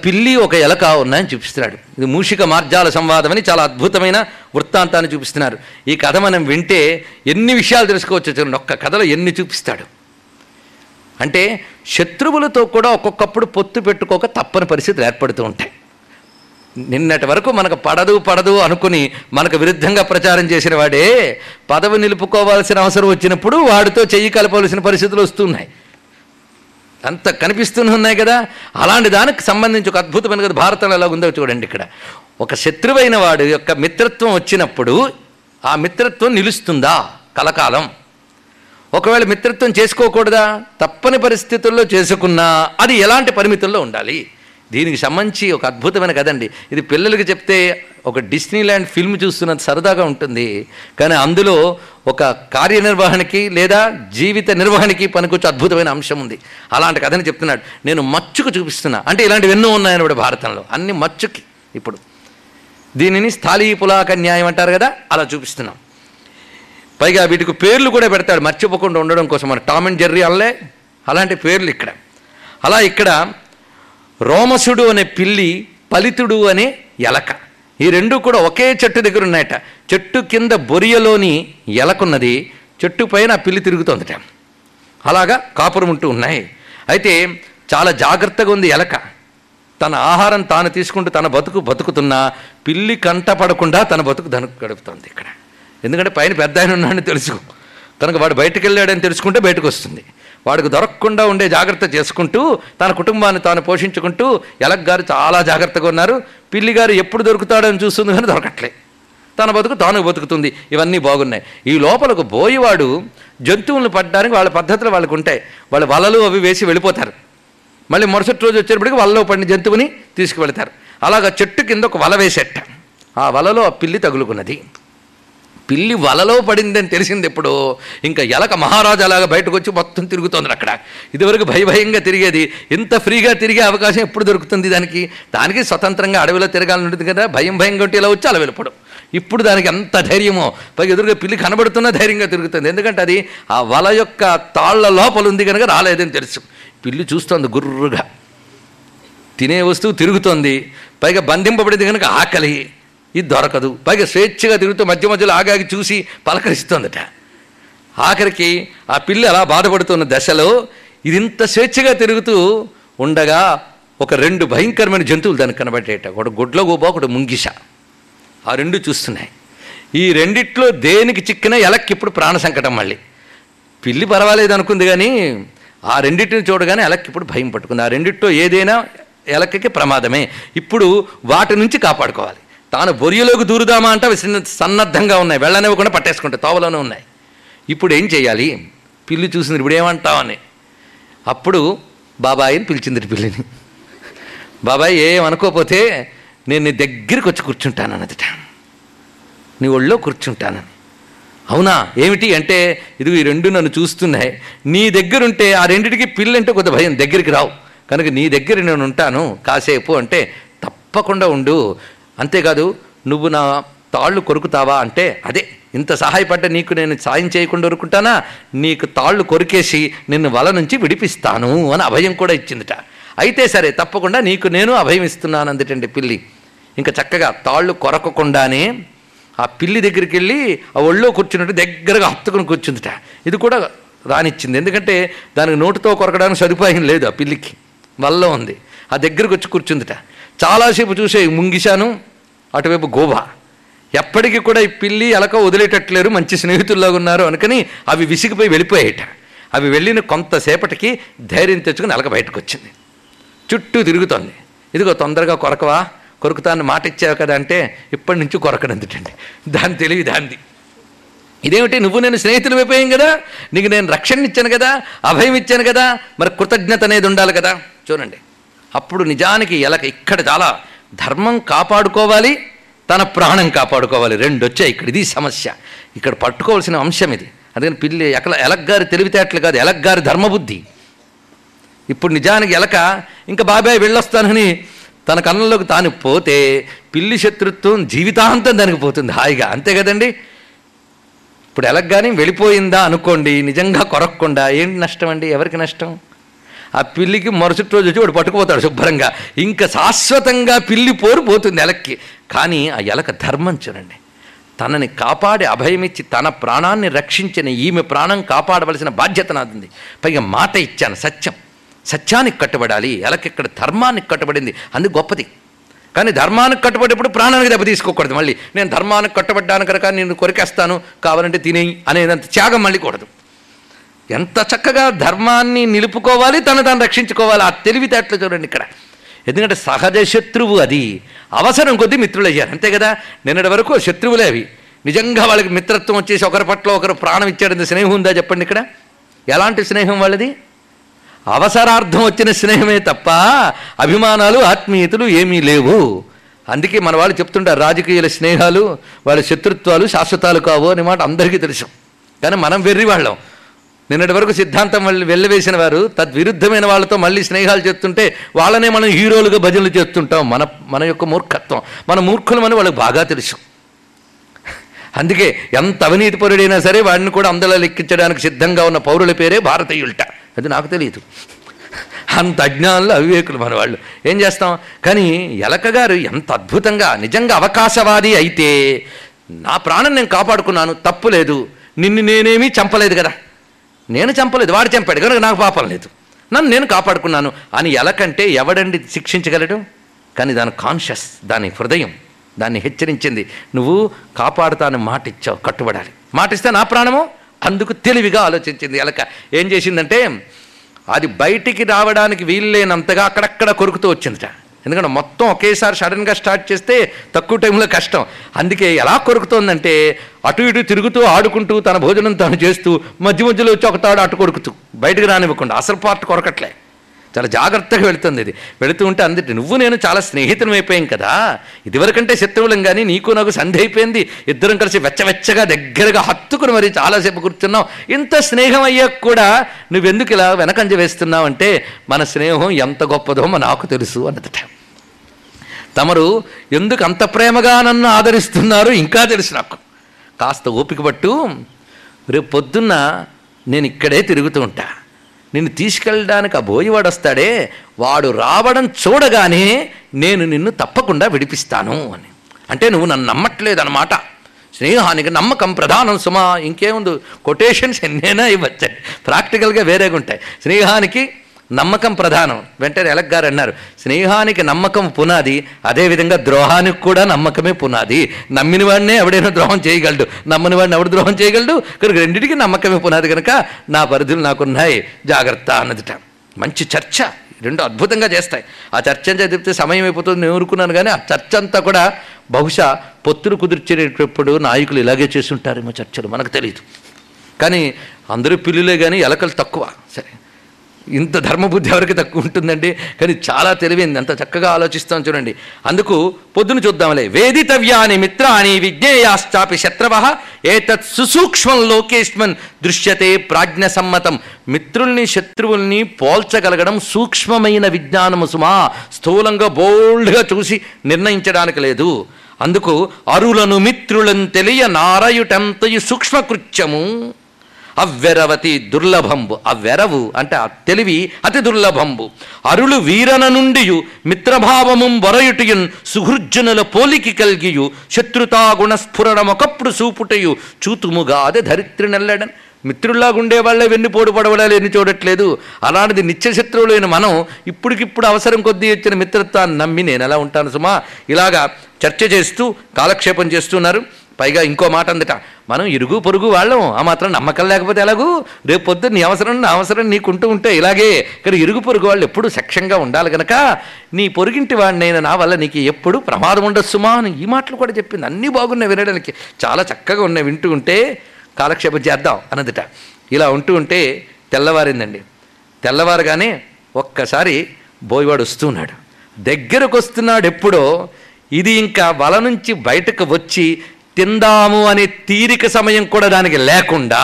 పిల్లి ఒక ఎలక ఉన్నాయని చూపిస్తున్నాడు. ఇది మూషిక మార్జాల సంవాదం అని చాలా అద్భుతమైన వృత్తాంతాన్ని చూపిస్తున్నారు. ఈ కథ మనం వింటే ఎన్ని విషయాలు తెలుసుకోవచ్చు? చూడండి ఒక్క కథలో ఎన్ని చూపిస్తాడు? అంటే శత్రువులతో కూడా ఒక్కొక్కప్పుడు పొత్తు పెట్టుకోక తప్పని పరిస్థితులు ఏర్పడుతూ ఉంటాయి. నిన్నటి వరకు మనకు పడదు పడదు అనుకుని మనకు విరుద్ధంగా ప్రచారం చేసిన వాడే పదవి నిలుపుకోవాల్సిన అవసరం వచ్చినప్పుడు వాడితో చెయ్యి కలపవలసిన పరిస్థితులు వస్తున్నాయి అంత కనిపిస్తూనే ఉన్నాయి కదా? అలాంటి దానికి సంబంధించి ఒక అద్భుతమైన కదా భారతంలో ఎలా ఉందో చూడండి ఇక్కడ. ఒక శత్రువైన వాడు యొక్క మిత్రత్వం వచ్చినప్పుడు ఆ మిత్రత్వం నిలుస్తుందా? కలకాలం. ఒకవేళ మిత్రత్వం చేసుకోకూడదా? తప్పని పరిస్థితుల్లో చేసుకున్నా అది ఎలాంటి పరిమితుల్లో ఉండాలి? దీనికి సంబంధించి ఒక అద్భుతమైన కదండి ఇది పిల్లలకి చెప్తే ఒక డిస్నీల్యాండ్ ఫిల్మ్ చూస్తున్నంత సరదాగా ఉంటుంది. కానీ అందులో ఒక కార్యనిర్వహణకి లేదా జీవిత నిర్వహణకి పనికొచ్చే అద్భుతమైన అంశం ఉంది. అలాంటి కథని చెప్తున్నాడు. నేను మచ్చుకు చూపిస్తున్నా. అంటే ఇలాంటివి ఎన్నో ఉన్నాయన్నమాట భారతంలో. అన్ని మచ్చుకి ఇప్పుడు. దీనిని స్థాళీ పులాక న్యాయం అంటారు కదా అలా చూపిస్తున్నాం. పైగా వీటికి పేర్లు కూడా పెడతాడు. మర్చిపోకుండా ఉండడం కోసం మన టామ్ అండ్ జెర్రీ అల్లే. అలాంటి పేర్లు ఇక్కడ. అలా ఇక్కడ రోమసుడు అనే పిల్లి పలితుడు అనే ఎలక. ఈ రెండు కూడా ఒకే చెట్టు దగ్గర ఉన్నాయట. చెట్టు కింద బొరియలోని ఎలకున్నది. చెట్టు పైన ఆ పిల్లి తిరుగుతోందట. అలాగా కాపురం ఉంటూ ఉన్నాయి. అయితే చాలా జాగ్రత్తగా ఉంది ఎలక. తన ఆహారం తాను తీసుకుంటూ తన బతుకు బతుకుతున్నా పిల్లి కంట పడకుండా తన బతుకు దనకు గడుపుతోంది ఇక్కడ. ఎందుకంటే పైన పెద్ద ఆయన ఉన్నాడని తెలుసుకో. కనుక వాడు బయటకు వెళ్ళాడని తెలుసుకుంటే బయటకు వస్తుంది. వాడికి దొరకకుండా ఉండే జాగ్రత్త చేసుకుంటూ తన కుటుంబాన్ని తాను పోషించుకుంటూ ఎలక్గారు చాలా జాగ్రత్తగా ఉన్నారు. పిల్లి గారు ఎప్పుడు దొరుకుతాడని చూస్తుంది కానీ దొరకట్లే. తన బతుకు తాను బతుకుతుంది. ఇవన్నీ బాగున్నాయి. ఈ లోపలకు బోయివాడు జంతువులను పట్టడానికి వాళ్ళ పద్ధతులు వాళ్ళకు ఉంటాయి. వాళ్ళు వలలు అవి వేసి వెళ్ళిపోతారు. మళ్ళీ మరుసటి రోజు వచ్చేటప్పటికి వలలో పడిన జంతువుని తీసుకువెళతారు. అలాగ చెట్టు కింద ఒక వల వేసేట. ఆ వలలో ఆ పిల్లి తగులుకున్నది. పిల్లి వలలో పడిందని తెలిసింది ఎప్పుడు. ఇంకా ఎలక మహారాజాలాగా బయటకు వచ్చి మొత్తం తిరుగుతోంది అక్కడ. ఇదివరకు భయ భయంగా తిరిగేది. ఇంత ఫ్రీగా తిరిగే అవకాశం ఎప్పుడు దొరుకుతుంది దానికి? దానికి స్వతంత్రంగా అడవిలో తిరగాలని ఉంటుంది కదా. భయం భయంగా ఉంటే ఇలా వచ్చి అలా వెళ్ళిపోవడం ఇప్పుడు దానికి ఎంత ధైర్యమో. పైకి ఎదురుగా పిల్లి కనబడుతున్నా ధైర్యంగా తిరుగుతుంది. ఎందుకంటే అది ఆ వల యొక్క తాళ్ళ లోపల ఉంది కనుక రాలేదని తెలుసు. పిల్లి చూస్తోంది గుర్రుగా. తినే వస్తువు తిరుగుతోంది. పైగా బంధింపబడింది కనుక ఆకలి. ఇది దొరకదు. పైగా స్వేచ్ఛగా తిరుగుతూ మధ్య మధ్యలో ఆగాగి చూసి పలకరిస్తోందట. ఆఖరికి ఆ పిల్లి అలా బాధపడుతున్న దశలో ఇది ఇంత స్వేచ్ఛగా తిరుగుతూ ఉండగా ఒక రెండు భయంకరమైన జంతువులు దానికి కనబడేట. ఒకటి గుడ్ల గోబా ఒకటి ముంగిష ఆ రెండు చూస్తున్నాయి. ఈ రెండిట్లో దేనికి చిక్కినా ఎలక్కి ఇప్పుడు ప్రాణ సంకటం మళ్ళీ. పిల్లి పర్వాలేదు అనుకుంది కానీ ఆ రెండింటిని చూడగానే ఎలక్కి ఇప్పుడు భయం పట్టుకుంది. ఆ రెండిట్లో ఏదైనా ఎలక్కకి ప్రమాదమే. ఇప్పుడు వాటి నుంచి కాపాడుకోవాలి. తాను బొరియలోకి దూరుదామా అంటే అవి సన్నద్ధంగా ఉన్నాయి. వెళ్ళనివ్వకుండా పట్టేసుకుంటాయి తోవలోనే ఉన్నాయి. ఇప్పుడు ఏం చేయాలి? పిల్లి చూసింది ఇప్పుడు ఏమంటావని. అప్పుడు బాబాయిని పిలిచింది పిల్లిని. బాబాయ్ ఏమనుకోపోతే నేను నీ దగ్గరికి వచ్చి కూర్చుంటాను అన్నదిట. నీ ఒళ్ళో కూర్చుంటానని. అవునా? ఏమిటి అంటే ఇది ఈ రెండు నన్ను చూస్తున్నాయి. నీ దగ్గరుంటే ఆ రెండిటికి పిల్లంటే కొద్ది భయం. దగ్గరికి రావు. కనుక నీ దగ్గర నేను ఉంటాను. కాసేపు అంటే తప్పకుండా ఉండు. అంతేకాదు నువ్వు నా తాళ్ళు కొరుకుతావా అంటే అదే ఇంత సహాయపడ్డ నీకు నేను సాయం చేయకుండా ఊరుకుంటానా నీకు తాళ్ళు కొరికేసి నిన్ను వల నుంచి విడిపిస్తాను అని అభయం కూడా ఇచ్చిందిట. అయితే సరే తప్పకుండా నీకు నేను అభయం ఇస్తున్నాను అందుటండి పిల్లి. ఇంకా చక్కగా తాళ్ళు కొరకకుండానే ఆ పిల్లి దగ్గరికి వెళ్ళి ఆ ఒళ్ళో కూర్చున్నట్టు దగ్గరగా హత్తుకుని కూర్చుందిట. ఇది కూడా రానిచ్చింది. ఎందుకంటే దానికి నోటితో కొరకడానికి సదుపాయం లేదు ఆ పిల్లికి. వల్ల ఉంది. ఆ దగ్గరకు వచ్చి కూర్చుందిట. చాలాసేపు చూసే ముంగిశాను అటువైపు గోభ. ఎప్పటికీ కూడా ఈ పిల్లి ఎలక వదిలేటట్లేరు మంచి స్నేహితుల్లాగా ఉన్నారు అనుకని అవి విసిగిపోయి వెళ్ళిపోయాయట అవి వెళ్ళిన కొంతసేపటికి ధైర్యం తెచ్చుకుని ఎలక బయటకు వచ్చింది చుట్టూ తిరుగుతోంది. ఇదిగో తొందరగా కొరకవా కొరుకుతాను మాట ఇచ్చావు కదా అంటే ఇప్పటి నుంచి కొరకనందుటండి. దాని తెలివి దాంది ఇదేమిటి నువ్వు నేను స్నేహితులు అయిపోయాం కదా నీకు నేను రక్షణ ఇచ్చాను కదా అభయం ఇచ్చాను కదా మరి కృతజ్ఞత అనేది ఉండాలి కదా. చూడండి. అప్పుడు నిజానికి ఎలక ఇక్కడ చాలా ధర్మం కాపాడుకోవాలి తన ప్రాణం కాపాడుకోవాలి. రెండు వచ్చాయి ఇక్కడ. ఇది సమస్య. ఇక్కడ పట్టుకోవాల్సిన అంశం ఇది. అందుకని పిల్లి ఎకల ఎలగ్గారి తెలివితేటలు కాదు ఎలగ్గారి ధర్మబుద్ధి. ఇప్పుడు నిజానికి ఎలక ఇంకా బాబాయ్ వెళ్ళొస్తానని తన కన్నంలోకి తాను పోతే పిల్లి శత్రుత్వం జీవితాంతం దానికి పోతుంది హాయిగా. అంతే కదండి? ఇప్పుడు ఎలగ్గాని వెళ్ళిపోయిందా అనుకోండి నిజంగా కొరక్కుండా. ఏంటి నష్టం అండి? ఎవరికి నష్టం? ఆ పిల్లికి మరుసటి రోజు వచ్చి వాడు పట్టుకుపోతాడు శుభ్రంగా. ఇంకా శాశ్వతంగా పిల్లి పోరు పోతుంది ఎలక్కి కానీ ఆ ఎలక ధర్మం చూడండి. తనని కాపాడి అభయమిచ్చి తన ప్రాణాన్ని రక్షించిన ఈమె ప్రాణం కాపాడవలసిన బాధ్యత నాది పైగా మాట ఇచ్చాను సత్యం. సత్యానికి కట్టుబడాలి ఎలకిక్కడ ధర్మానికి కట్టుబడింది అందుకు గొప్పది. కానీ ధర్మానికి కట్టుబడేప్పుడు ప్రాణానికి దెబ్బ తీసుకోకూడదు మళ్ళీ. నేను ధర్మానికి కట్టుబడ్డాను కనుక నేను కొరికేస్తాను కావాలంటే తినేయి అనేదంత త్యాగం మళ్ళీ కూడదు. ఎంత చక్కగా ధర్మాన్ని నిలుపుకోవాలి తను తాను రక్షించుకోవాలి ఆ తెలివితేటలు చూడండి ఇక్కడ. ఎందుకంటే సహజ శత్రువు అది. అవసరం కొద్దీ మిత్రులయ్యారు అంతే కదా? నిన్నటి వరకు శత్రువులే అవి. నిజంగా వాళ్ళకి మిత్రత్వం వచ్చేసి ఒకరి పట్ల ఒకరు ప్రాణం ఇచ్చాడంత స్నేహం ఉందా చెప్పండి ఇక్కడ? ఎలాంటి స్నేహం వాళ్ళది? అవసరార్థం వచ్చిన స్నేహమే తప్ప అభిమానాలు ఆత్మీయతలు ఏమీ లేవు. అందుకే మన వాళ్ళు చెప్తుంటారు రాజకీయాల స్నేహాలు వాళ్ళ శత్రుత్వాలు శాశ్వతాలు కావు అనే మాట అందరికీ తెలుసు. కానీ మనం వెర్రి వాళ్ళం. నిన్నటి వరకు సిద్ధాంతం మళ్ళీ వెళ్ళవేసిన వారు తద్విరుద్ధమైన వాళ్ళతో మళ్ళీ స్నేహాలు చేస్తుంటే వాళ్ళనే మనం హీరోలుగా భజనలు చేస్తుంటాం. మన మన యొక్క మూర్ఖత్వం. మన మూర్ఖులమని వాళ్ళకి బాగా తెలుసు. అందుకే ఎంత అవినీతి పరుడైనా సరే వాడిని కూడా అందలో లెక్కించడానికి సిద్ధంగా ఉన్న పౌరుల పేరే భారతీయులట. అది నాకు తెలియదు. అంత అజ్ఞానంలో అవివేకులు మన వాళ్ళు. ఏం చేస్తాం? కానీ ఎలకగారు ఎంత అద్భుతంగా నిజంగా అవకాశవాది అయితే నా ప్రాణం నేను కాపాడుకున్నాను తప్పు లేదు. నిన్ను నేనేమీ చంపలేదు కదా. నేను చంపలేదు వాడు చంపాడు. కనుక నాకు పాపం లేదు. నన్ను నేను కాపాడుకున్నాను. అని ఎలకంటే ఎవడండి శిక్షించగలడు? కానీ దాని కాన్షియస్ దాని హృదయం దాన్ని హెచ్చరించింది. నువ్వు కాపాడుతాను మాట ఇచ్చావు కట్టుబడాలి. మాట ఇస్తే నా ప్రాణము? అందుకు తెలివిగా ఆలోచించింది ఎలక. ఏం చేసిందంటే అది బయటికి రావడానికి వీల్లేనంతగా అక్కడక్కడ కొరుకుతూ వచ్చిందిట. ఎందుకంటే మొత్తం ఒకేసారి సడన్గా స్టార్ట్ చేస్తే తక్కువ టైంలో కష్టం. అందుకే ఎలా కొరుకుతోందంటే అటు ఇటు తిరుగుతూ ఆడుకుంటూ తన భోజనం తాను చేస్తూ మధ్య మధ్యలో వచ్చి ఒక తాడు అటు కొరుకుతూ బయటకు రానివ్వకుండా అసలు పార్ట్ కొరకట్లే. చాలా జాగ్రత్తగా వెళుతుంది ఇది. వెళుతూ ఉంటే అందుటి నువ్వు నేను చాలా స్నేహితులం అయిపోయాం కదా. ఇదివరకంటే శత్రువులం కానీ నీకు నాకు సంధి అయిపోయింది ఇద్దరం కలిసి వెచ్చవెచ్చగా దగ్గరగా హత్తుకుని మరి చాలాసేపు కూర్చున్నావు ఇంత స్నేహం అయ్యాక కూడా నువ్వెందుకు ఇలా వెనకంజ వేస్తున్నావు అంటే మన స్నేహం ఎంత గొప్పదో నాకు తెలుసు అన్నదట. తమరు ఎందుకు అంత ప్రేమగా నన్ను ఆదరిస్తున్నారు ఇంకా తెలుసు నాకు. కాస్త ఓపిక పట్టు. రేపు పొద్దున్న నేను ఇక్కడే తిరుగుతూ ఉంటాను నిన్ను తీసుకెళ్ళడానికి ఆ బోయివాడు వస్తాడే వాడు రావడం చూడగానే నేను నిన్ను తప్పకుండా విడిపిస్తాను అని. అంటే నువ్వు నన్ను నమ్మట్లేదు అనమాట స్నేహానికి నమ్మకం ప్రధానం సుమా ఇంకేముంది? కొటేషన్స్ ఎన్నైనా ఇవ్వచ్చాయి ప్రాక్టికల్గా వేరేగా ఉంటాయి స్నేహానికి నమ్మకం ప్రధానం. వెంటనే ఎలక్ గారు అన్నారు స్నేహానికి నమ్మకం పునాది అదేవిధంగా ద్రోహానికి కూడా నమ్మకమే పునాది. నమ్మిన వాడినే ఎవడైనా ద్రోహం చేయగలడు. నమ్మని వాడిని ఎవడు ద్రోహం చేయగలడు? కనుక రెండింటికి నమ్మకమే పునాది కనుక నా పరిధులు నాకున్నాయి. జాగ్రత్త అన్నదిట. మంచి చర్చ. రెండు అద్భుతంగా చేస్తాయి. ఆ చర్చ చదివితే సమయం అయిపోతుంది నేను ఊరుకున్నాను కానీ ఆ చర్చ అంతా కూడా బహుశా పొత్తులు కుదిర్చేటప్పుడు నాయకులు ఇలాగే చేస్తుంటారేమో చర్చలు మనకు తెలియదు కానీ అందరూ పిల్లులే కానీ ఎలకలు తక్కువ. సరే. ఇంత ధర్మబుద్ధి ఎవరికి తక్కువ ఉంటుందండి? కానీ చాలా తెలివైంది. అంత చక్కగా ఆలోచిస్తాం చూడండి. అందుకు పొద్దున చూద్దాంలే. వేదితవ్యాని మిత్రాని విజ్ఞేయాశ్చాపి శత్రవ ఏతత్ సుసూక్ష్మం లోకేష్మన్ దృశ్యతే ప్రాజ్ఞ సమ్మతం మిత్రుల్ని శత్రువుల్ని పోల్చగలగడం సూక్ష్మమైన విజ్ఞానము సుమా. స్థూలంగా బోల్డ్గా చూసి నిర్ణయించడానికి లేదు. అందుకు అరులను మిత్రులను తెలియ నారయుటంతయు సూక్ష్మకృత్యము. అవ్వెరవతి దుర్లభంబు. అవ్వెరవు అంటే ఆ తెలివి అతి దుర్లభంబు. అరులు వీరన నుండి మిత్రభావము వరయుటియున్ సుహృర్జునుల పోలికి కలిగియు శత్రుతా గుణస్ఫురణమొకప్పుడు సూపుటయు చూతుముగా అదే ధరిత్రి నెల్లడన్. మిత్రుల్లాగా ఉండేవాళ్ళే వెన్నుపోటు పడవడాలు ఎన్ని చూడట్లేదు. అలాంటిది నిత్య శత్రువులైన మనం ఇప్పటికిప్పుడు అవసరం కొద్దీ వచ్చిన మిత్రత్వాన్ని నమ్మి నేను ఎలా ఉంటాను సుమా? ఇలాగా చర్చ చేస్తూ కాలక్షేపం చేస్తున్నారు. పైగా ఇంకో మాట అందట మనం ఇరుగు పొరుగు వాళ్ళం ఆ మాత్రం నమ్మకం లేకపోతే ఎలాగూ? రేపు పొద్దున్న నీ అవసరం నా అవసరం నీకుంటూ ఉంటే ఇలాగే. కానీ ఇరుగు పొరుగు వాళ్ళు ఎప్పుడు సఖ్యంగా ఉండాలి కనుక నీ పొరుగింటి వాడినైనా నా వల్ల నీకు ఎప్పుడు ప్రమాదం ఉండొచ్చుమా అని ఈ మాటలు కూడా చెప్పింది. అన్నీ బాగున్నాయి వినడానికి. చాలా చక్కగా ఉన్నాయి వింటూ ఉంటే కాలక్షేపం చేద్దాం అన్నదిట ఇలా ఉంటూ ఉంటే తెల్లవారిందండి. తెల్లవారుగానే ఒక్కసారి బోయవాడు వస్తున్నాడు దగ్గరకు వస్తున్నాడు ఎప్పుడో ఇది ఇంకా వల నుంచి బయటకు వచ్చి తిందాము అనే తీరిక సమయం కూడా దానికి లేకుండా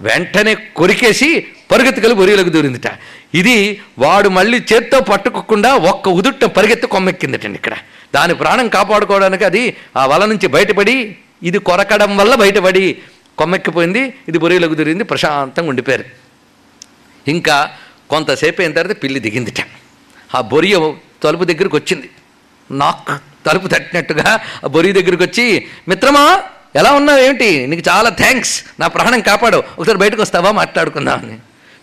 వెంటనే కొరికేసి పరుగెత్తుకలు బొరియలకు దూరిందిట. ఇది వాడు మళ్ళీ చేత్తో పట్టుకోకుండా ఒక్క ఉదుట్ట పరిగెత్తి కొమ్మెక్కిందిటండి ఇక్కడ. దాని ప్రాణం కాపాడుకోవడానికి అది ఆ వల నుంచి బయటపడి ఇది కొరకడం వల్ల బయటపడి కొమ్మెక్కిపోయింది ఇది బొరియలకు దూరింది ప్రశాంతంగా ఉండిపోయారు. ఇంకా కొంతసేపు అయిన తర్వాత పిల్లి దిగిందిట. ఆ బొరియ తలుపు దగ్గరికి వచ్చింది. నాక్ తలుపు తట్టినట్టుగా ఆ బొరి దగ్గరికి వచ్చి మిత్రమా ఎలా ఉన్నావు? ఏమిటి? నీకు చాలా థ్యాంక్స్ నా ప్రాణం కాపాడు. ఒకసారి బయటకు వస్తావా? మాట్లాడుకుందామని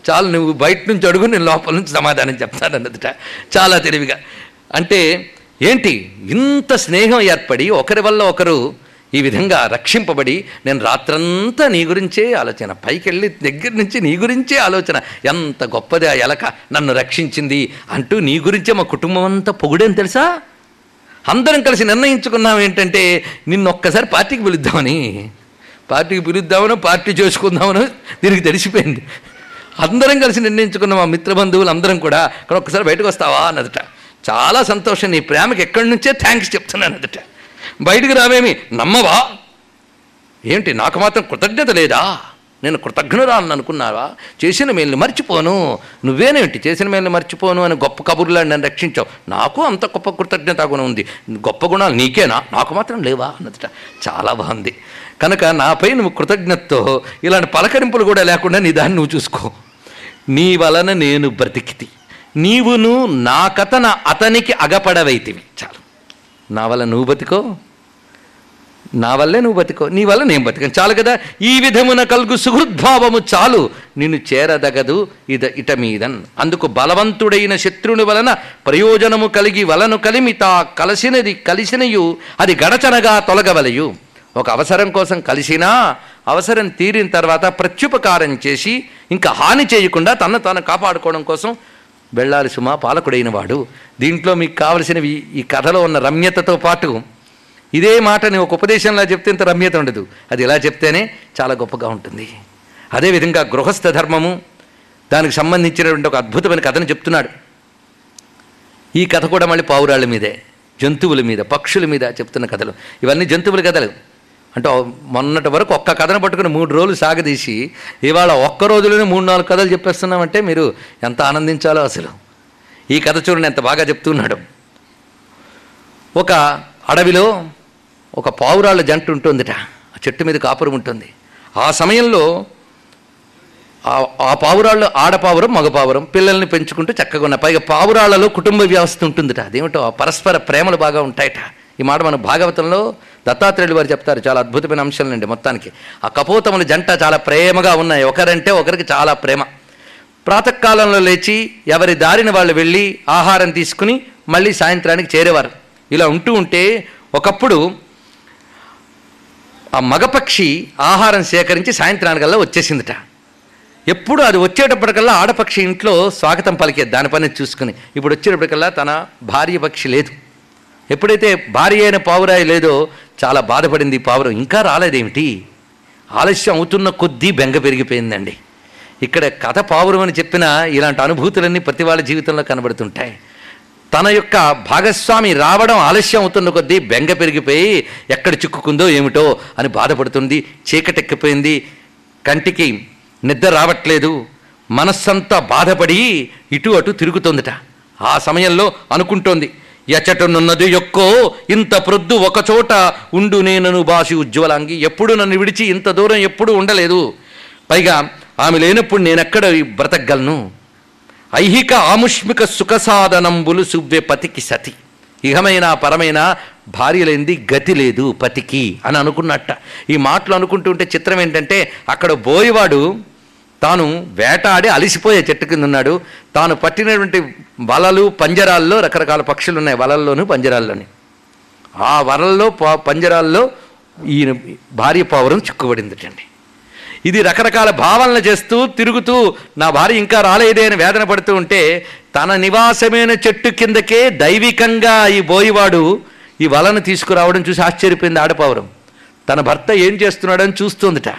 చాలు నువ్వు బయట నుంచి అడుగు నేను లోపల నుంచి సమాధానం చెప్తాను అన్నదిట. చాలా తెలివిగా. అంటే ఏంటి? ఇంత స్నేహం ఏర్పడి ఒకరి వల్ల ఒకరు ఈ విధంగా రక్షింపబడి నేను రాత్రంతా నీ గురించే ఆలోచన పైకెళ్ళి దగ్గర నుంచి నీ గురించే ఆలోచన. ఎంత గొప్పది ఆ ఎలక నన్ను రక్షించింది అంటూ నీ గురించే మా కుటుంబం అంతా పొగుడేం తెలుసా? అందరం కలిసి నిర్ణయించుకున్నాం ఏంటంటే నిన్న ఒక్కసారి పార్టీకి పిలుద్దామని. పార్టీకి పిలుద్దామనో పార్టీ చేసుకుందామనో దీనికి తెలిసిపోయింది. అందరం కలిసి నిర్ణయించుకున్న మా మిత్రబంధువులు అందరం కూడా. ఇక్కడ ఒక్కసారి బయటకు వస్తావా? అన్నదట. చాలా సంతోషం నీ ప్రేమకి ఎక్కడి నుంచే థ్యాంక్స్ చెప్తున్నాను అదట బయటికి రావేమి నమ్మవా? ఏంటి నాకు మాత్రం కృతజ్ఞత లేదా? నేను కృతజ్ఞురాలను అనుకున్నావా? చేసిన మేల్ని మర్చిపోను. నువ్వేనేంటి చేసిన మేల్ని మర్చిపోను అని గొప్ప కబుర్లను నన్ను రక్షించావు. నాకు అంత గొప్ప కృతజ్ఞత గుణం ఉంది. గొప్ప గుణాలు నీకేనా? నాకు మాత్రం లేవా అన్నదిట. చాలా బాగుంది. కనుక నాపై నువ్వు కృతజ్ఞతతో ఇలాంటి పలకరింపులు కూడా లేకుండా నీ దాన్ని నువ్వు చూసుకో. నీ వలన నేను బ్రతికితి. నీవును నా కథన అతనికి అగపడవైతివి. చాలు. నా వల్ల నువ్వు బతికో నా వల్లే నువ్వు బతికో నీ వల్ల నేను బతికాను. చాలు కదా? ఈ విధమున కలుగు సుహృద్భావము చాలు. నిన్ను చేరదగదు ఇద ఇట మీదన్ అందుకు బలవంతుడైన శత్రుని వలన ప్రయోజనము కలిగి వలను కలిమి తా కలిసినది కలిసినయు అది గడచనగా తొలగవలయు. ఒక అవసరం కోసం కలిసినా అవసరం తీరిన తర్వాత ప్రత్యుపకారం చేసి ఇంకా హాని చేయకుండా తను తాను కాపాడుకోవడం కోసం వెళ్ళాలి సుమా పాలకుడైన వాడు. దీంట్లో మీకు కావలసినవి ఈ కథలో ఉన్న రమ్యతతో పాటు ఇదే మాటని ఒక ఉపదేశంలా చెప్తే ఇంత రమ్యత ఉండదు. అది ఇలా చెప్తేనే చాలా గొప్పగా ఉంటుంది. అదేవిధంగా గృహస్థ ధర్మము దానికి సంబంధించినటువంటి ఒక అద్భుతమైన కథను చెప్తున్నాడు. ఈ కథ కూడా మళ్ళీ పావురాళ్ళ మీదే జంతువుల మీద పక్షుల మీద చెప్తున్న కథలు. ఇవన్నీ జంతువుల కథలు. అంటే మొన్నటి వరకు ఒక్క కథను పట్టుకుని మూడు రోజులు సాగదీసి ఇవాళ ఒక్క రోజులోనే మూడు నాలుగు కథలు చెప్పేస్తున్నామంటే మీరు ఎంత ఆనందించాలో అసలు. ఈ కథ చూడండి ఎంత బాగా చెప్తున్నాడు. ఒక అడవిలో ఒక పావురాళ్ళ జంట ఉంటుందిట. ఆ చెట్టు మీద కాపురం ఉంటుంది. ఆ సమయంలో ఆ ఆ పావురాళ్ళు ఆడపావురం మగపావురం పిల్లల్ని పెంచుకుంటూ చక్కగా ఉన్న పైగా పావురాళ్ళలో కుటుంబ వ్యవస్థ ఉంటుందిట. అదేమిటో ఆ పరస్పర ప్రేమలు బాగా ఉంటాయట. ఈ మాట మన భాగవతంలో దత్తాత్రేయుడు వారు చెప్తారు. చాలా అద్భుతమైన అంశాలండి మొత్తానికి. ఆ కపోతముల జంట చాలా ప్రేమగా ఉన్నాయి. ఒకరంటే ఒకరికి చాలా ప్రేమ. ప్రాతకాలంలో లేచి ఎవరి దారిన వాళ్ళు వెళ్ళి ఆహారం తీసుకుని మళ్ళీ సాయంత్రానికి చేరేవారు. ఇలా ఉంటూ ఉంటే ఒకప్పుడు ఆ మగపక్షి ఆహారం సేకరించి సాయంత్రానికల్లా వచ్చేసిందిట. ఎప్పుడు అది వచ్చేటప్పటికల్లా ఆడపక్షి ఇంట్లో స్వాగతం పలికేది దానిపైన చూసుకుని ఇప్పుడు వచ్చేటప్పటికల్లా తన భార్య పక్షి లేదు. ఎప్పుడైతే భార్య అయిన పావురాయి లేదో చాలా బాధపడింది పావురం. ఇంకా రాలేదేమిటి? ఆలస్యం అవుతున్న కొద్దీ బెంగ పెరిగిపోయిందండి. ఇక్కడ కథ పావురం అని చెప్పిన ఇలాంటి అనుభూతులన్నీ ప్రతి వాళ్ళ జీవితంలో కనబడుతుంటాయి. తన యొక్క భాగస్వామి రావడం ఆలస్యం అవుతున్న కొద్దీ బెంగ పెరిగిపోయి ఎక్కడ చిక్కుకుందో ఏమిటో అని బాధపడుతుంది చీకటెక్కిపోయింది. కంటికి నిద్ర రావట్లేదు. మనస్సంతా బాధపడి ఇటు అటు తిరుగుతోందిట. ఆ సమయంలో అనుకుంటోంది ఎచటనున్నది యొక్కో ఇంత ప్రొద్దు ఒకచోట ఉండు నేనను బాసి ఉజ్వలాంగి. ఎప్పుడు నన్ను విడిచి ఇంత దూరం ఎప్పుడు ఉండలేదు. పైగా ఆమె లేనప్పుడు నేనెక్కడ బ్రతకగలను? ఐహిక ఆముష్మిక సుఖ సాధనంబులు సువ్వె పతికి సతి. ఇహమైన పరమైన భార్య లేనిది గతి లేదు పతికి అని అనుకున్నట్ట. ఈ మాటలు అనుకుంటుంటే చిత్రం ఏంటంటే అక్కడ బోయవాడు తాను వేటాడి అలిసిపోయే చెట్టు కింద ఉన్నాడు. తాను పట్టినటువంటి వలలు పంజరాల్లో రకరకాల పక్షులు ఉన్నాయి వలల్లోనూ పంజరాల్లోని. ఆ వలల్లో ప- పంజరాల్లో ఈయన భార్య పావురం చిక్కుబడిందిటండి. ఇది రకరకాల భావనలు చేస్తూ తిరుగుతూ నా భార్య ఇంకా రాలేదే అని వేదన పడుతూ ఉంటే తన నివాసమైన చెట్టు కిందకే దైవికంగా ఈ బోయివాడు ఈ వలను తీసుకురావడం చూసి ఆశ్చర్యపోయింది ఆడపావురం తన భర్త ఏం చేస్తున్నాడని చూస్తుందిట.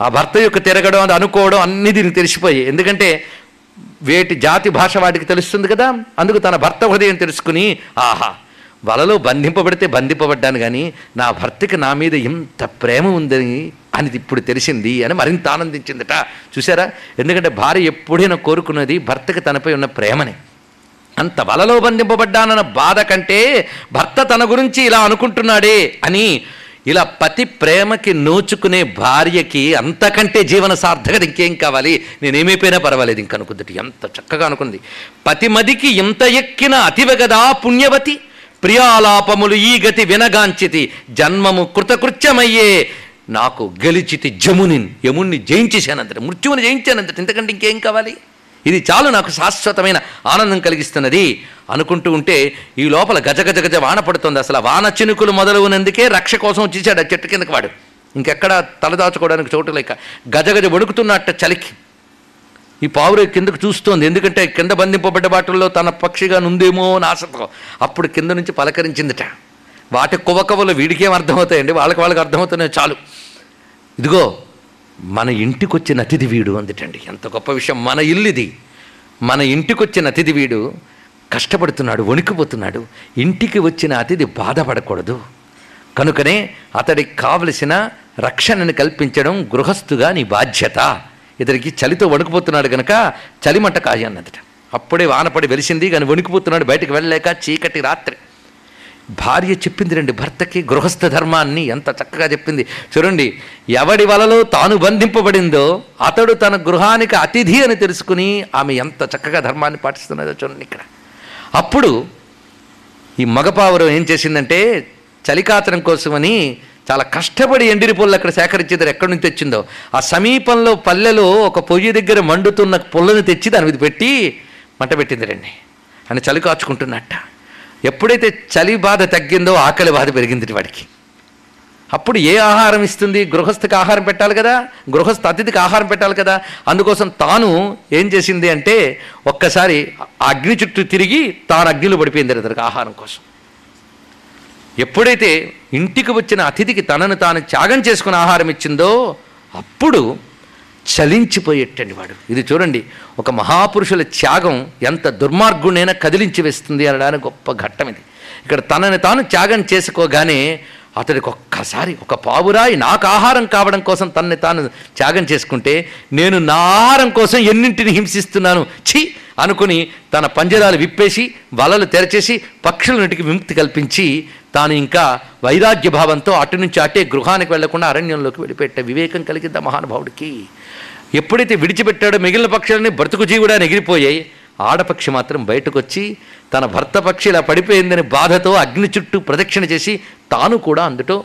ఆ భర్త యొక్క తిరగడం అది అనుకోవడం అన్నీ దీనికి తెలిసిపోయాయి. ఎందుకంటే వేటి జాతి భాష వాటికి తెలుస్తుంది కదా అందుకు తన భర్త హృదయం తెలుసుకుని ఆహా వలలో బంధింపబడితే బంధింపబడ్డాను కానీ నా భర్తకి నా మీద ఇంత ప్రేమ ఉందని అని ఇప్పుడు తెలిసింది అని మరింత ఆనందించిందట. చూసారా ఎందుకంటే భార్య ఎప్పుడైనా కోరుకున్నది భర్తకి తనపై ఉన్న ప్రేమని. అంత వలలో బంధింపబడ్డానన్న బాధ కంటే భర్త తన గురించి ఇలా అనుకుంటున్నాడే అని ఇలా పతి ప్రేమకి నోచుకునే భార్యకి అంతకంటే జీవన సార్థకత ఇంకేం కావాలి? నేనేమైపోయినా పర్వాలేదు ఇంక అనుకుంది ఎంత చక్కగా అనుకుంది. పతిమదికి ఇంత ఎక్కిన అతివగదా పుణ్యవతి. ప్రియాలాపములు ఈ గతి వినగాంచితి. జన్మము కృతకృత్యమయ్యే నాకు గెలిచితి జమునిన్ యముణ్ణి జయించేశానంతట మృత్యువుని జయించానంతటి ఇంతకంటే ఇంకేం కావాలి? ఇది చాలు నాకు శాశ్వతమైన ఆనందం కలిగిస్తున్నది. అనుకుంటూ ఉంటే ఈ లోపల గజ గజ గజ వాన పడుతుంది. అసలు వాన చినుకులు మొదలవునందుకే రక్ష కోసం వచ్చేసాడు ఆ చెట్టు కిందకి వాడు. ఇంకెక్కడ తలదాచుకోవడానికి చోటు లేక గజ గజ వణుకుతున్నట్ట చలికి. ఈ పావురే కిందకు చూస్తోంది. ఎందుకంటే కింద బంధింపబడ్డ బాటల్లో తన పక్షిగా నుందేమో అని ఆశతో అప్పుడు కింద నుంచి పలకరించిందిట. వాటి కువకవలు వీడికేం అర్థమవుతాయండి? వాళ్ళకి వాళ్ళకి అర్థమవుతున్నాయి చాలు. ఇదిగో మన ఇంటికి వచ్చిన అతిథి వీడు అందుటండి. ఎంత గొప్ప విషయం. మన ఇల్లుది. మన ఇంటికి వచ్చిన అతిథి వీడు కష్టపడుతున్నాడు వణికిపోతున్నాడు. ఇంటికి వచ్చిన అతిథి బాధపడకూడదు. కనుకనే అతడికి కావలసిన రక్షణను కల్పించడం గృహస్థుగా నీ బాధ్యత. ఇతడికి చలితో వణుకుపోతున్నాడు కనుక చలిమంట కాయన్నదట. అప్పుడే వానపడి వెలిసింది కానీ వణికిపోతున్నాడు బయటకు వెళ్ళలేక చీకటి రాత్రి. భార్య చెప్పింది రండి భర్తకి గృహస్థ ధర్మాన్ని ఎంత చక్కగా చెప్పింది. చూడండి ఎవడి వలలో తాను బంధింపబడిందో అతడు తన గృహానికి అతిథి అని తెలుసుకుని ఆమె ఎంత చక్కగా ధర్మాన్ని పాటిస్తున్నదో చూడండి ఇక్కడ. అప్పుడు ఈ మగపావురం ఏం చేసిందంటే చలికాతనం కోసమని చాలా కష్టపడి ఎండిరి పుల్ల అక్కడ సేకరించేదారు ఎక్కడి నుంచి తెచ్చిందో. ఆ సమీపంలో పల్లెలో ఒక పొయ్యి దగ్గర మండుతున్న పుల్లని తెచ్చి దాని మీద పెట్టి మంట పెట్టింది రండి అని చలి కాచుకుంటున్నట్ట. ఎప్పుడైతే చలి బాధ తగ్గిందో ఆకలి బాధ పెరిగింది వాడికి. అప్పుడు ఏ ఆహారం ఇస్తుంది? గృహస్థకి ఆహారం పెట్టాలి కదా? గృహస్థ అతిథికి ఆహారం పెట్టాలి కదా? అందుకోసం తాను ఏం చేసింది అంటే ఒక్కసారి అగ్ని చుట్టూ తిరిగి తాను అగ్నిలో పడిపోయింది అతనికి ఆహారం కోసం. ఎప్పుడైతే ఇంటికి వచ్చిన అతిథికి తనను తాను త్యాగం చేసుకుని ఆహారం ఇచ్చిందో అప్పుడు చలించిపోయేటండి వాడు. ఇది చూడండి ఒక మహాపురుషుల త్యాగం ఎంత దుర్మార్గుణైనా కదిలించి వేస్తుంది అనడానికి గొప్ప ఘట్టం ఇది. ఇక్కడ తనని తాను త్యాగం చేసుకోగానే అతడికి ఒక్కసారి ఒక పావురాయి నాకు ఆహారం కావడం కోసం తనని తాను త్యాగం చేసుకుంటే నేను నా ఆహారం కోసం ఎన్నింటిని హింసిస్తున్నాను? ఛీ! అనుకుని తన పంజరాలు విప్పేసి వలలు తెరచేసి పక్షులన్నిటికి విముక్తి కల్పించి తాను ఇంకా వైరాగ్య భావంతో అటు నుంచి అటే గృహానికి వెళ్ళకుండా అరణ్యంలోకి వెళ్ళిపెట్టే వివేకం కలిగింది మహానుభావుడికి. ఎప్పుడైతే విడిచిపెట్టాడో మిగిలిన పక్షులని బ్రతుకు జీవుడా ఎగిరిపోయాయి ఆడపక్షి మాత్రం బయటకు వచ్చి తన భర్త పక్షి ఇలా పడిపోయిందని బాధతో అగ్ని చుట్టూ ప్రదక్షిణ చేసి తాను కూడా అందుటో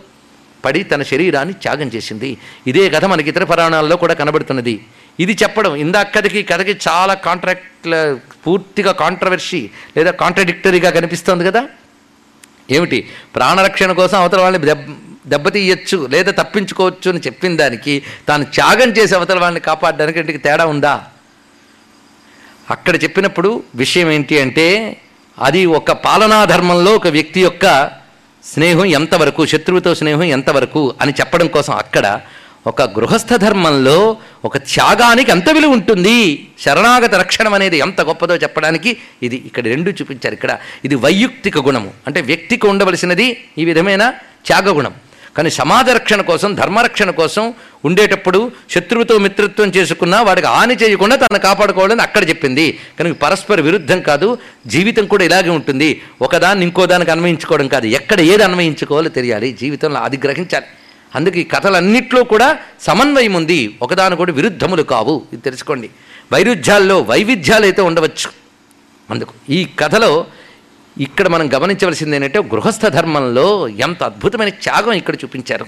పడి తన శరీరాన్ని త్యాగం చేసింది. ఇదే కథ మనకి ఇతర పురాణాల్లో కూడా కనబడుతున్నది. ఇది చెప్పడం ఇందాక కథకి కథకి చాలా కాంట్రాక్ట్ల పూర్తిగా కాంట్రవర్సీ లేదా కాంట్రడిక్టరీగా కనిపిస్తోంది కదా? ఏమిటి? ప్రాణరక్షణ కోసం అవతల వాళ్ళని దెబ్బతీయచ్చు లేదా తప్పించుకోవచ్చు అని చెప్పిన దానికి తాను త్యాగం చేసి అవతల వాడిని కాపాడడానికి ఇంటికి తేడా ఉందా? అక్కడ చెప్పినప్పుడు విషయం ఏంటి అంటే అది ఒక పాలనా ధర్మంలో ఒక వ్యక్తి యొక్క స్నేహం ఎంతవరకు శత్రువుతో స్నేహం ఎంతవరకు అని చెప్పడం కోసం అక్కడ ఒక గృహస్థ ధర్మంలో ఒక త్యాగానికి ఎంత విలువ ఉంటుంది? శరణాగత రక్షణం అనేది ఎంత గొప్పదో చెప్పడానికి ఇది ఇక్కడ రెండు చూపించారు ఇక్కడ. ఇది వైయక్తిక గుణము. అంటే వ్యక్తికి ఉండవలసినది ఈ విధమైన త్యాగ గుణం కానీ సమాజ రక్షణ కోసం ధర్మరక్షణ కోసం ఉండేటప్పుడు శత్రువుతో మిత్రత్వం చేసుకున్నా వాడికి హాని చేయకుండా తను కాపాడుకోవాలని అక్కడ చెప్పింది. కనుక పరస్పర విరుద్ధం కాదు జీవితం కూడా ఇలాగే ఉంటుంది. ఒకదాన్ని ఇంకో దానికి అన్వయించుకోవడం కాదు. ఎక్కడ ఏది అన్వయించుకోవాలో తెలియాలి. జీవితంలో అది గ్రహించాలి అందుకే ఈ కథలన్నిట్లో కూడా సమన్వయం ఉంది. ఒకదాని కూడా విరుద్ధములు కావు. ఇది తెలుసుకోండి. వైరుధ్యాల్లో వైవిధ్యాలు అయితే ఉండవచ్చు. అందుకు ఈ కథలో ఇక్కడ మనం గమనించవలసింది ఏంటంటే గృహస్థ ధర్మంలో ఎంత అద్భుతమైన త్యాగం ఇక్కడ చూపించారు.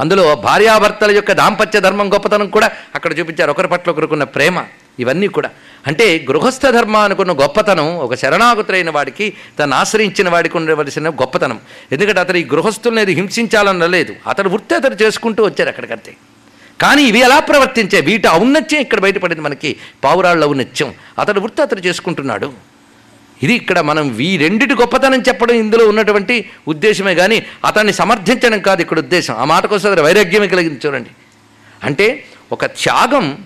అందులో భార్యాభర్తల యొక్క దాంపత్య ధర్మం గొప్పతనం కూడా అక్కడ చూపించారు. ఒకరి పట్ల ఒకరుకున్న ప్రేమ ఇవన్నీ కూడా. అంటే గృహస్థ ధర్మానుకున్న గొప్పతనం ఒక శరణాగతులైన వాడికి తను ఆశ్రయించిన వాడికి ఉండవలసిన గొప్పతనం. ఎందుకంటే అతను ఈ గృహస్థుల్ని ఏది హింసించాలన్న లేదు. అతను వృత్తి అతడు చేసుకుంటూ వచ్చారు అక్కడికంతే. కానీ ఇవి ఎలా ప్రవర్తించే వీటి ఔన్నత్యం ఇక్కడ బయటపడింది మనకి. పావురాళ్ళ ఔన్నత్యం. అతడు వృత్తి అతడు చేసుకుంటున్నాడు. ఇది ఇక్కడ మనం ఈ రెండిటి గొప్పతనం చెప్పడం ఇందులో ఉన్నటువంటి ఉద్దేశమే కానీ అతన్ని సమర్థించడం కాదు ఇక్కడ ఉద్దేశం. ఆ మాటకోసం అది వైరాగ్యమే కలిగింది చూడండి. అంటే ఒక త్యాగం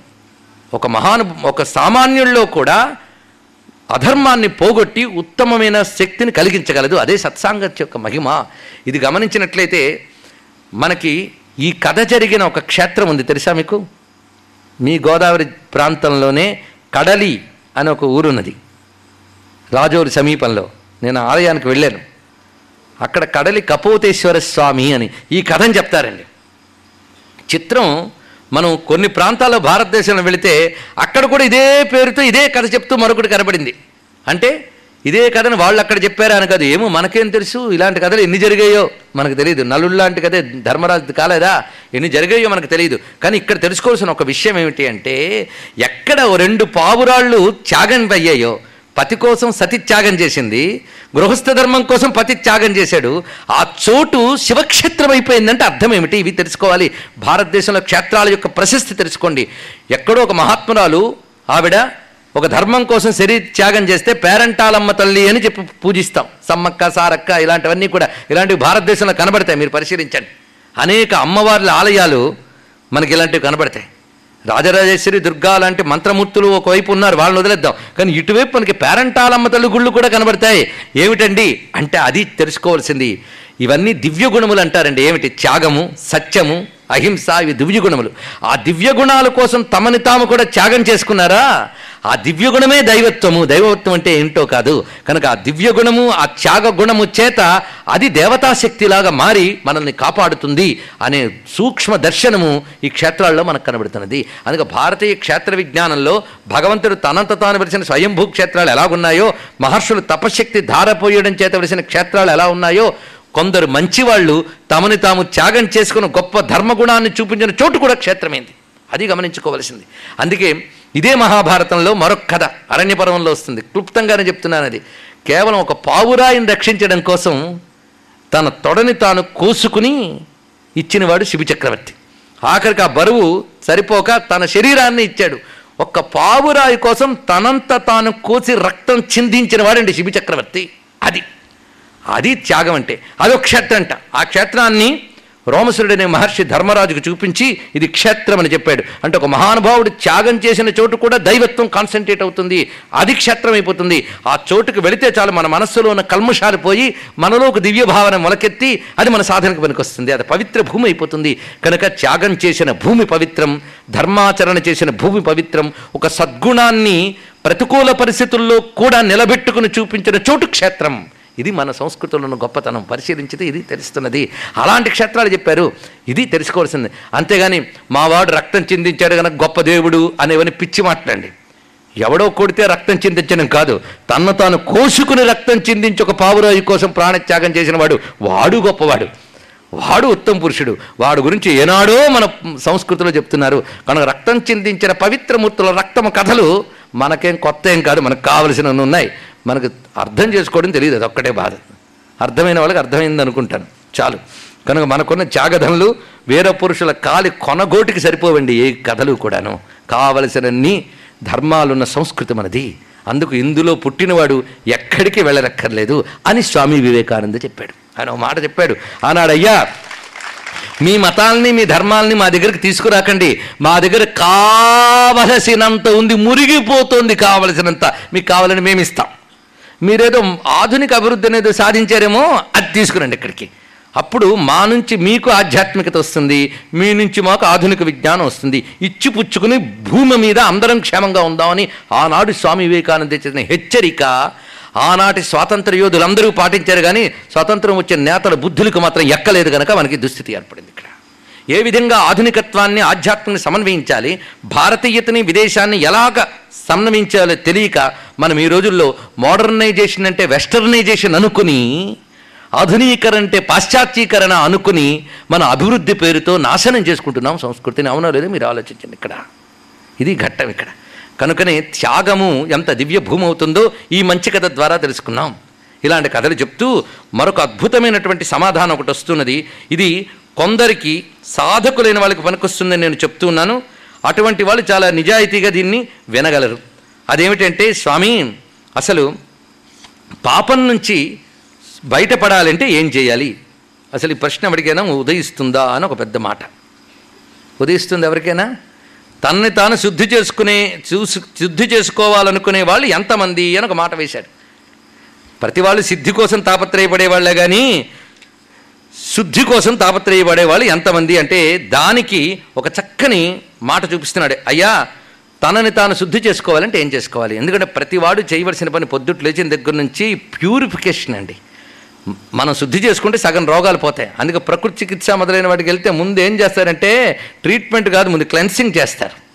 ఒక మహాను ఒక సామాన్యుల్లో కూడా అధర్మాన్ని పోగొట్టి ఉత్తమమైన శక్తిని కలిగించగలదు. అదే సత్సాంగత్య యొక్క మహిమ. ఇది గమనించినట్లయితే మనకి ఈ కథ జరిగిన ఒక క్షేత్రం ఉంది. తెలుసా మీకు? మీ గోదావరి ప్రాంతంలోనే కడలి అని ఒక ఊరున్నది. రాజోరి సమీపంలో నేను ఆలయానికి వెళ్ళాను. అక్కడ కడలి కపోతేశ్వర స్వామి అని ఈ కథని చెప్తారండి. చిత్రం మనం కొన్ని ప్రాంతాల్లో భారతదేశంలో వెళితే అక్కడ కూడా ఇదే పేరుతో ఇదే కథ చెప్తూ మరొకటి కనబడింది. అంటే ఇదే కథను వాళ్ళు అక్కడ చెప్పారా అని కాదు. ఏమో మనకేం తెలుసు? ఇలాంటి కథలు ఎన్ని జరిగాయో మనకు తెలియదు. నలుడు లాంటి కథే ధర్మరాజు కాలేదా? ఎన్ని జరిగాయో మనకు తెలియదు. కానీ ఇక్కడ తెలుసుకోవాల్సిన ఒక విషయం ఏమిటి అంటే ఎక్కడ ఓ రెండు పావురాళ్ళు త్యాగం అయ్యాయో పతి కోసం సతి త్యాగం చేసింది గృహస్థ ధర్మం కోసం పతి త్యాగం చేశాడు. ఆ చోటు శివక్షేత్రం అయిపోయిందంటే అర్థం ఏమిటి? ఇవి తెలుసుకోవాలి. భారతదేశంలో క్షేత్రాల యొక్క ప్రశస్తి తెలుసుకోండి. ఎక్కడో ఒక మహాత్మురాలు ఆవిడ ఒక ధర్మం కోసం శరీర త్యాగం చేస్తే పేరంటాలమ్మ తల్లి అని చెప్పి పూజిస్తాం. సమ్మక్క సారక్క ఇలాంటివన్నీ కూడా ఇలాంటివి భారతదేశంలో కనబడతాయి. మీరు పరిశీలించండి. అనేక అమ్మవార్ల ఆలయాలు మనకి ఇలాంటివి కనబడతాయి. రాజరాజేశ్వరి దుర్గా లాంటి మంత్రమూర్తులు ఒకవైపు ఉన్నారు వాళ్ళని వదిలేద్దాం. కానీ ఇటువైపు మనకి పేరంటాలమ్మ తల్లి గుళ్ళు కూడా కనబడతాయి. ఏమిటండి? అంటే అది తెలుసుకోవాల్సింది. ఇవన్నీ దివ్య గుణములు అంటారండి. ఏమిటి? త్యాగము సత్యము అహింస ఇవి దివ్య గుణములు. ఆ దివ్య గుణాల కోసం తమని తాము కూడా త్యాగం చేసుకున్నారా? ఆ దివ్య గుణమే దైవత్వము. దైవత్వం అంటే ఏంటో కాదు. కనుక ఆ దివ్య గుణము ఆ త్యాగ గుణము చేత అది దేవతాశక్తిలాగా మారి మనల్ని కాపాడుతుంది అనే సూక్ష్మ దర్శనము ఈ క్షేత్రాల్లో మనకు కనబడుతున్నది. అందుకే భారతీయ క్షేత్ర విజ్ఞానంలో భగవంతుడు తనంత తాను విడిచిన స్వయంభూ క్షేత్రాలు ఎలాగున్నాయో మహర్షులు తపశక్తి ధారపోయడం చేత విడిచిన క్షేత్రాలు ఎలా ఉన్నాయో కొందరు మంచివాళ్ళు తమని తాము త్యాగం చేసుకున్న గొప్ప ధర్మగుణాన్ని చూపించిన చోటు కూడా క్షేత్రమైంది. అది గమనించుకోవలసింది. అందుకే ఇదే మహాభారతంలో మరొక కథ అరణ్యపర్వంలో వస్తుంది. క్లుప్తంగానే చెప్తున్నాను అది. కేవలం ఒక పావురాయిని రక్షించడం కోసం తన తొడని తాను కోసుకుని ఇచ్చినవాడు శిబి చక్రవర్తి ఆఖరికి ఆ బరువు సరిపోక తన శరీరాన్ని ఇచ్చాడు. ఒక్క పావురాయి కోసం తనంత తాను కోసి రక్తం చిందించిన వాడండి శిబిచక్రవర్తి. అది. అది త్యాగం అంటే అదొక క్షేత్రం అంట. ఆ క్షేత్రాన్ని రోమసురుడనే మహర్షి ధర్మరాజుకు చూపించి ఇది క్షేత్రం అని చెప్పాడు. అంటే ఒక మహానుభావుడు త్యాగం చేసిన చోటు కూడా దైవత్వం కాన్సన్ట్రేట్ అవుతుంది అది క్షేత్రం అయిపోతుంది. ఆ చోటుకు వెళితే చాలు మన మనస్సులో ఉన్న కల్మషాలు పోయి మనలో ఒక దివ్య భావన మొలకెత్తి అది మన సాధనకు పనికొస్తుంది. అది పవిత్ర భూమి అయిపోతుంది. కనుక త్యాగం చేసిన భూమి పవిత్రం ధర్మాచరణ చేసిన భూమి పవిత్రం ఒక సద్గుణాన్ని ప్రతికూల పరిస్థితుల్లో కూడా నిలబెట్టుకుని చూపించిన చోటు క్షేత్రం. ఇది మన సంస్కృతిలో ఉన్న గొప్పతనం పరిశీలించితే ఇది తెలుస్తున్నది. అలాంటి క్షేత్రాలు చెప్పారు. ఇది తెలుసుకోవాల్సింది. అంతేగాని మావాడు రక్తం చిందించాడు కనుక గొప్ప దేవుడు అనేవని పిచ్చి మాట్లాడండి ఎవడో కొడితే రక్తం చిందించడం కాదు. తన్ను తాను కోసుకుని రక్తం చిందించి ఒక పావురాయి కోసం ప్రాణత్యాగం చేసిన వాడు వాడు గొప్పవాడు. వాడు ఉత్తమ పురుషుడు. వాడు గురించి ఏనాడో మన సంస్కృతిలో చెప్తున్నారు. కనుక రక్తం చిందించిన పవిత్రమూర్తుల రక్తము కథలు మనకేం కొత్త ఏం కాదు. మనకు కావలసినవి ఉన్నాయి. మనకు అర్థం చేసుకోవడం తెలియదు అది ఒక్కటే బాధ. అర్థమైన వాళ్ళకి అర్థమైంది అనుకుంటాను. చాలు. కనుక మనకున్న త్యాగధనులు వీర పురుషుల కాలి కొనగోటికి సరిపోవండి ఏ కథలు కూడాను. కావలసినన్ని ధర్మాలున్న సంస్కృతి మనది. అందుకు ఇందులో పుట్టినవాడు ఎక్కడికి వెళ్ళనక్కర్లేదు అని స్వామి వివేకానంద చెప్పాడు. ఆయన ఒక మాట చెప్పాడు. ఆనాడయ్యా మీ మతాల్ని మీ ధర్మాల్ని మా దగ్గరికి తీసుకురాకండి. మా దగ్గర కావలసినంత ఉంది మురిగిపోతుంది కావలసినంత. మీకు కావాలని మేము ఇస్తాం మీరేదో ఆధునిక అభివృద్ధి అనేది సాధించారేమో అది తీసుకురండి ఇక్కడికి. అప్పుడు మా నుంచి మీకు ఆధ్యాత్మికత వస్తుంది మీ నుంచి మాకు ఆధునిక విజ్ఞానం వస్తుంది. ఇచ్చి పుచ్చుకుని భూమి మీద అందరం క్షేమంగా ఉందామని ఆనాడు స్వామి వివేకానంద చేసిన హెచ్చరిక ఆనాటి స్వాతంత్ర యోధులందరూ పాటించారు కానీ స్వాతంత్రం వచ్చిన నేతల బుద్ధులకు మాత్రం ఎక్కలేదు కనుక మనకి దుస్థితి ఏర్పడింది. ఏ విధంగా ఆధునికత్వాన్ని ఆధ్యాత్మికని సమన్వయించాలి భారతీయతని విదేశాన్ని ఎలాగ సమన్వయించాలో తెలియక మనం ఈ రోజుల్లో మోడర్నైజేషన్ అంటే వెస్టర్నైజేషన్ అనుకుని ఆధునీకరణ అంటే పాశ్చాత్యీకరణ అనుకుని మన అభివృద్ధి పేరుతో నాశనం చేసుకుంటున్నాం సంస్కృతిని. అవునో లేదో మీరు ఆలోచించండి ఇక్కడ. ఇది ఘట్టం ఇక్కడ. కనుకనే త్యాగము ఎంత దివ్య భూమి అవుతుందో ఈ మంచి కథ ద్వారా తెలుసుకున్నాం. ఇలాంటి కథలు చెప్తూ మరొక అద్భుతమైనటువంటి సమాధానం ఒకటి వస్తున్నది. ఇది కొందరికి సాధకులైన వాళ్ళకి పనికొస్తుందని నేను చెప్తూ ఉన్నాను. అటువంటి వాళ్ళు చాలా నిజాయితీగా దీన్ని వినగలరు. అదేమిటంటే స్వామి అసలు పాపం నుంచి బయటపడాలంటే ఏం చేయాలి? అసలు ఈ ప్రశ్న ఎవరికైనా ఉదయిస్తుందా అని ఒక పెద్ద మాట. ఉదయిస్తుంది ఎవరికైనా? తనని తాను శుద్ధి చేసుకునే చూసు శుద్ధి చేసుకోవాలనుకునే వాళ్ళు ఎంతమంది అని ఒక మాట వేశాడు. ప్రతి వాళ్ళు సిద్ధి కోసం తాపత్రయపడే వాళ్ళే కానీ శుద్ధి కోసం తాపత్రయపడేవాళ్ళు ఎంతమంది అంటే దానికి ఒక చక్కని మాట చూపిస్తున్నాడు. అయ్యా తనని తాను శుద్ధి చేసుకోవాలంటే ఏం చేసుకోవాలి? ఎందుకంటే ప్రతివాడు చేయవలసిన పని పొద్దుట్లు లేచిన దగ్గర నుంచి ప్యూరిఫికేషన్ అండి. మనం శుద్ధి చేసుకుంటే సగం రోగాలు పోతాయి. అందుకే ప్రకృతి చికిత్స మొదలైన వాటికి వెళ్తే ముందు ఏం చేస్తారంటే ట్రీట్మెంట్ కాదు ముందు క్లెన్సింగ్ చేస్తారు.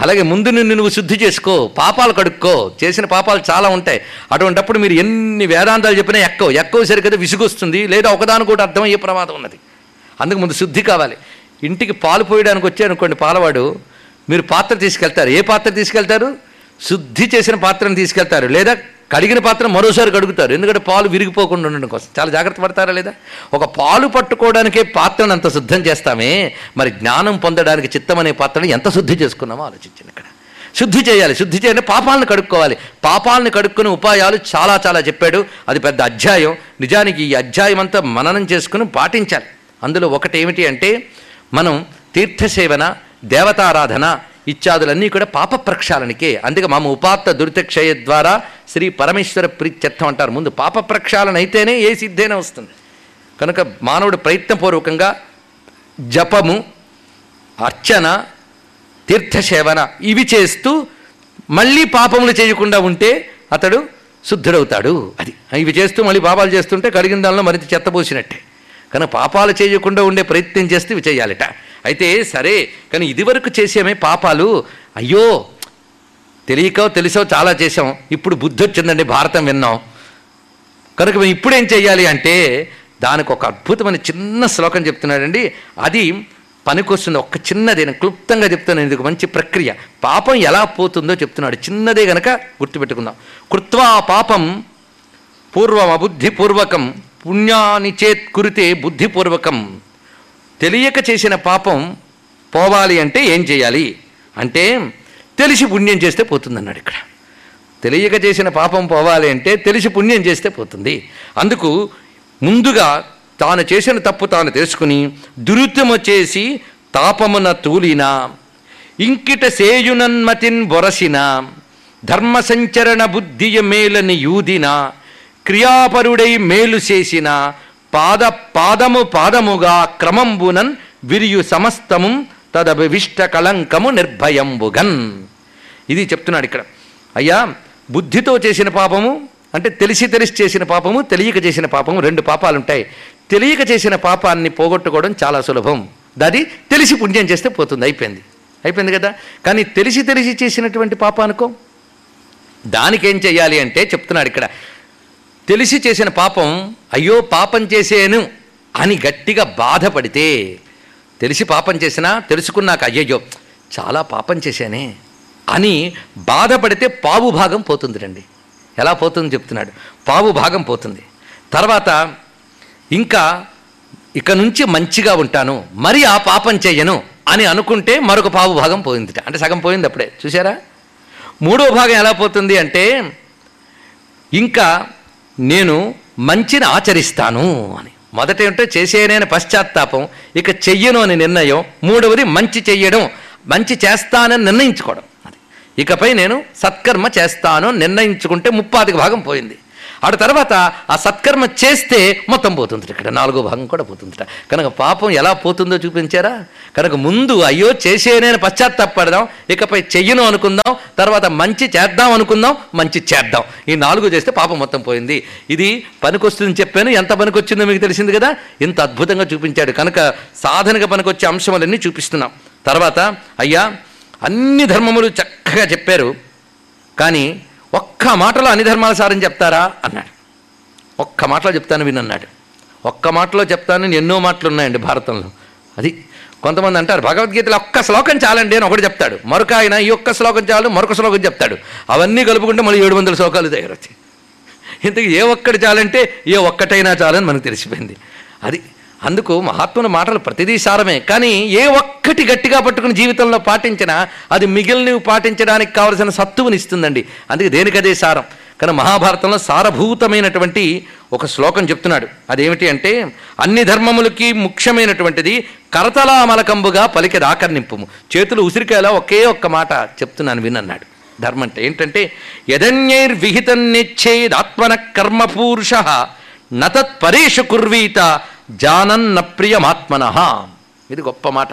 అలాగే ముందు నిన్ను నువ్వు శుద్ధి చేసుకో పాపాలు కడుక్కో. చేసిన పాపాలు చాలా ఉంటాయి. అటువంటప్పుడు మీరు ఎన్ని వేదాంతాలు చెప్పినా ఎక్కవు. ఎక్కవ సరికదా విసుగొస్తుంది. లేదా ఒకదాని కూడా అర్థమయ్యే ప్రమాదం ఉన్నది. అందుకు ముందు శుద్ధి కావాలి. ఇంటికి పాలు పోయడానికి వచ్చారనుకోండి పాలవాడు మీరు పాత్ర తీసుకెళ్తారు. ఏ పాత్ర తీసుకెళ్తారు? శుద్ధి చేసిన పాత్రను తీసుకెళ్తారు. లేదా కడిగిన పాత్ర మరోసారి కడుగుతారు. ఎందుకంటే పాలు విరిగిపోకుండా ఉండడం కోసం. చాలా జాగ్రత్త పడతారా లేదా? ఒక పాలు పట్టుకోవడానికే పాత్రను అంత శుద్ధం చేస్తామే. మరి జ్ఞానం పొందడానికి చిత్తం అనే పాత్రను ఎంత శుద్ధి చేసుకున్నామో ఆలోచించండి ఇక్కడ. శుద్ధి చేయాలి. శుద్ధి చేయాలి పాపాలను కడుక్కోవాలి. పాపాలను కడుక్కునే ఉపాయాలు చాలా చాలా చెప్పాడు. అది పెద్ద అధ్యాయం. నిజానికి ఈ అధ్యాయం అంతా మననం చేసుకుని పాటించాలి. అందులో ఒకటి ఏమిటి అంటే మనం తీర్థసేవన దేవతారాధన ఇత్యాదులన్నీ కూడా పాప ప్రక్షాళనకే అందుకే మామ ఉపాత్త దురితక్షయ ద్వారా శ్రీ పరమేశ్వర ప్రీత్యర్థం అంటారు. ముందు పాప ప్రక్షాళన అయితేనే ఏ సిద్ధైనా వస్తుంది. కనుక మానవుడు ప్రయత్నపూర్వకంగా జపము అర్చన తీర్థసేవన ఇవి చేస్తూ మళ్ళీ పాపములు చేయకుండా ఉంటే అతడు శుద్ధుడవుతాడు. అది. ఇవి చేస్తూ మళ్ళీ పాపాలు చేస్తుంటే కడిగిన దానిలో మరింత చెత్తపోసినట్టే కానీ పాపాలు చేయకుండా ఉండే ప్రయత్నం చేస్తే ఇవి చేయాలిట. అయితే సరే కానీ ఇదివరకు చేసేమే పాపాలు. అయ్యో తెలియకో తెలిసో చాలా చేసాం ఇప్పుడు బుద్ధి వచ్చిందండి భారతం విన్నాం. కనుక మేము ఇప్పుడేం చెయ్యాలి అంటే దానికి ఒక అద్భుతమైన చిన్న శ్లోకం చెప్తున్నాడండి. అది పనికొస్తుంది ఒక్క చిన్నదే నేను క్లుప్తంగా చెప్తాను ఇది మంచి ప్రక్రియ. పాపం ఎలా పోతుందో చెప్తున్నాడు. చిన్నదే గనక గుర్తుపెట్టుకుందాం. కృత్వా పాపం పూర్వం అబుద్ధిపూర్వకం పుణ్యాని చేత్ కురితే బుద్ధిపూర్వకం. తెలియక చేసిన పాపం పోవాలి అంటే ఏం చేయాలి? అంటే తెలిసి పుణ్యం చేస్తే పోతుందన్నాడు ఇక్కడ. తెలియక చేసిన పాపం పోవాలి అంటే తెలిసి పుణ్యం చేస్తే పోతుంది. అందుకు ముందుగా తాను చేసిన తప్పు తాను తెలుసుకుని దురుత్తము చేసి తాపమున తూలిన ఇంకిట సేయునన్మతిన్ బొరసిన ధర్మ సంచరణ బుద్ధియ మేలని యూదిన క్రియాపరుడై మేలు చేసిన పాద పాదము పాదముగా క్రమంబునన్ విరియు సమస్తము తదభివిష్ట కళంకము నిర్భయంబుగన్ ఇది చెప్తున్నాడు ఇక్కడ. అయ్యా బుద్ధితో చేసిన పాపము అంటే తెలిసి తెలిసి చేసిన పాపము తెలియక చేసిన పాపము రెండు పాపాలు ఉంటాయి తెలియక చేసిన పాపాన్ని పోగొట్టుకోవడం చాలా సులభం. దాది తెలిసి పుణ్యం చేస్తే పోతుంది అయిపోయింది. అయిపోయింది కదా? కానీ తెలిసి తెలిసి చేసినటువంటి పాపానుకో? దానికేం చెయ్యాలి అంటే చెప్తున్నాడు ఇక్కడ. తెలిసి చేసిన పాపం అయ్యో పాపం చేసేను అని గట్టిగా బాధపడితే తెలిసి పాపం చేసినా తెలుసుకున్నాక అయ్యయ్యో చాలా పాపం చేశానే అని బాధపడితే పావు భాగం పోతుంది రండి ఎలా పోతుంది చెప్తున్నాడు. పావు భాగం పోతుంది. తర్వాత ఇంకా ఇక నుంచి మంచిగా ఉంటాను మరి ఆ పాపం చేయను అని అనుకుంటే మరొక పావు భాగం పోయింది అంటే సగం పోయింది అప్పుడే. చూసారా మూడో భాగం ఎలా పోతుంది అంటే ఇంకా నేను మంచిని ఆచరిస్తాను అని. మొదట ఏంటో చేసేనని పశ్చాత్తాపం ఇక చెయ్యను అని నిర్ణయం మూడవది మంచి చెయ్యడం మంచి చేస్తానని నిర్ణయించుకోవడం. అది. ఇకపై నేను సత్కర్మ చేస్తాను నిర్ణయించుకుంటే ముప్పాదికి భాగం పోయింది. ఆడ తర్వాత ఆ సత్కర్మ చేస్తే మొత్తం పోతుంది ఇక్కడ. నాలుగో భాగం కూడా పోతుందిట. కనుక పాపం ఎలా పోతుందో చూపించారా? కనుక ముందు అయ్యో చేసేనేని పశ్చాత్తాపడదాం ఇకపై చెయ్యను అనుకుందాం తర్వాత మంచి చేద్దాం అనుకుందాం మంచి చేద్దాం. ఈ నాలుగు చేస్తే పాపం మొత్తం పోయింది. ఇది పనికొస్తుందని చెప్పాను. ఎంత పనికొచ్చిందో మీకు తెలిసింది కదా? ఇంత అద్భుతంగా చూపించాడు. కనుక సాధనగా పనికొచ్చే అంశములన్నీ చూపిస్తున్నాం. తర్వాత అయ్యా అన్ని ధర్మములు చక్కగా చెప్పారు. కానీ ఒక్క మాటలో అన్ని ధర్మాల సారని చెప్తారా? అన్నాడు. ఒక్క మాటలో చెప్తాను వినన్నాడు. ఒక్క మాటలో చెప్తాను ఎన్నో మాటలు ఉన్నాయండి భారతంలో. అది కొంతమంది అంటారు భగవద్గీతలో ఒక్క శ్లోకం చాలండి అని ఒకటి చెప్తాడు. మరొక ఆయన ఈ ఒక్క శ్లోకం చాలు మరొక శ్లోకం చెప్తాడు. అవన్నీ కలుపుకుంటే మళ్ళీ ఏడు వందల శ్లోకాలు తయారవుతాయి. ఇంతకు ఏ ఒక్కటి చాలంటే ఏ ఒక్కటైనా చాలని మనకు తెలిసిపోయింది. అది అందుకు మహాత్ముల మాటలు ప్రతిదీ సారమే. కానీ ఏ ఒక్కటి గట్టిగా పట్టుకుని జీవితంలో పాటించినా అది మిగిలినవి పాటించడానికి కావలసిన సత్తువుని ఇస్తుందండి. అందుకే దేనికదే సారం. కానీ మహాభారతంలో సారభూతమైనటువంటి ఒక శ్లోకం చెప్తున్నాడు. అదేమిటి అంటే అన్ని ధర్మములకి ముఖ్యమైనటువంటిది కరతలామలకంబుగా పలికి ఆకర్ణింపు చేతులు ఉసిరికాయలా ఒకే ఒక్క మాట చెప్తున్నాను వినన్నాడు. ధర్మం అంటే ఏంటంటే యదన్యైర్విహితం నిచ్చేదాత్మన కర్మపూరుష నతత్ పరేషు కుర్వీత జానన్న ప్రియమాత్మన. ఇది గొప్ప మాట.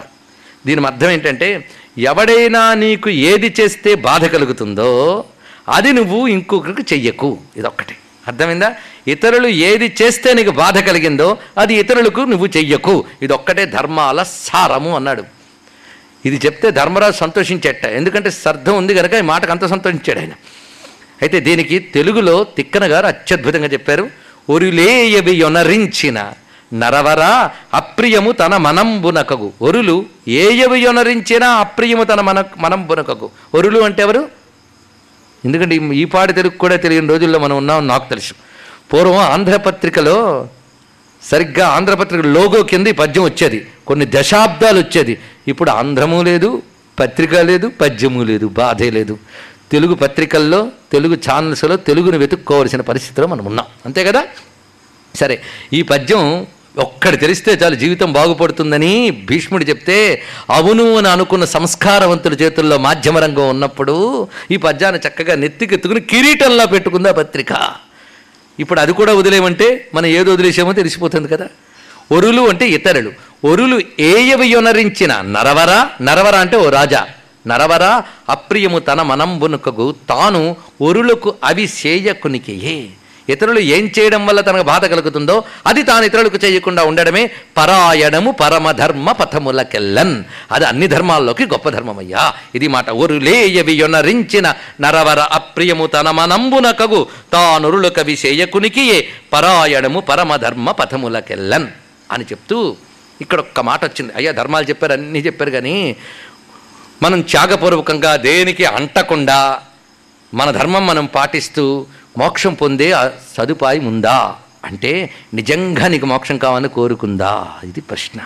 దీని అర్థం ఏంటంటే ఎవడైనా నీకు ఏది చేస్తే బాధ కలుగుతుందో అది నువ్వు ఇంకొకరికి చెయ్యకు. ఇదొక్కటి. అర్థమైందా? ఇతరులు ఏది చేస్తే నీకు బాధ కలిగిందో అది ఇతరులకు నువ్వు చెయ్యకు. ఇది ఒక్కటే ధర్మాల సారము అన్నాడు. ఇది చెప్తే ధర్మరాజు సంతోషించేట. ఎందుకంటే శ్రద్ధ ఉంది కనుక ఈ మాటకు అంత సంతోషించాడు ఆయన. అయితే దీనికి తెలుగులో తిక్కన గారు అత్యద్భుతంగా చెప్పారు ఒరులేయవి యొనరించిన నరవర అప్రియము తన మనంబునకగు. ఒరులు ఏయవి యొనరించినా అప్రియము తన మన మనంబునకగు. ఒరులు అంటే ఎవరు? ఎందుకంటే ఈ- ఈ పాటి తెలుగు కూడా తెలియని రోజుల్లో మనం ఉన్నాం నాకు తెలుసు. పూర్వం ఆంధ్రపత్రికలో సరిగ్గా ఆంధ్రపత్రిక లోగో కింద ఈ పద్యం వచ్చేది. కొన్ని దశాబ్దాలు వచ్చేది. ఇప్పుడు ఆంధ్రము లేదు పత్రిక లేదు పద్యము లేదు బాధే లేదు. తెలుగు పత్రికల్లో తెలుగు ఛానల్స్లో తెలుగును వెతుక్కోవలసిన పరిస్థితిలో మనం ఉన్నాం. అంతే కదా? సరే ఈ పద్యం ఒక్కడి తెలిస్తే చాలు జీవితం బాగుపడుతుందని భీష్ముడు చెప్తే అవును అని అనుకున్న సంస్కారవంతుల చేతుల్లో మాధ్యమ రంగం ఉన్నప్పుడు ఈ పద్యాన్ని చక్కగా నెత్తికెత్తుకుని కిరీటంలో పెట్టుకుంది ఆ పత్రిక. ఇప్పుడు అది కూడా వదిలేమంటే మనం ఏది వదిలేసామో తెలిసిపోతుంది కదా. ఒరులు అంటే ఇతరులు. ఒరులు ఏయవి యొనరించిన నరవర నరవర అంటే ఓ రాజా. నరవర అప్రియము తన మనంబునుకగు తాను ఒరులకు అవి చేయకునికియే ఇతరులు ఏం చేయడం వల్ల తనకు బాధ కలుగుతుందో అది తాను ఇతరులకు చేయకుండా ఉండడమే పరాయణము పరమధర్మ పథములకెల్లన్. అది అన్ని ధర్మాల్లోకి గొప్ప ధర్మమయ్యా. ఇది మాట ఒరులేయవి యొనరించిన నరవర అప్రియము తన మనంబున కగు. తానురులు కవి చేయకునికియే పరాయణము పరమధర్మ పథములకెల్లన్ అని చెప్తూ ఇక్కడ ఒక్క మాట వచ్చింది. అయ్యా ధర్మాలు చెప్పారు అన్నీ చెప్పారు కానీ మనం త్యాగపూర్వకంగా దేనికి అంటకుండా మన ధర్మం మనం పాటిస్తూ మోక్షం పొందే సదుపాయం ఉందా? అంటే నిజంగా నీకు మోక్షం కావాలని కోరుకుందా? ఇది ప్రశ్న.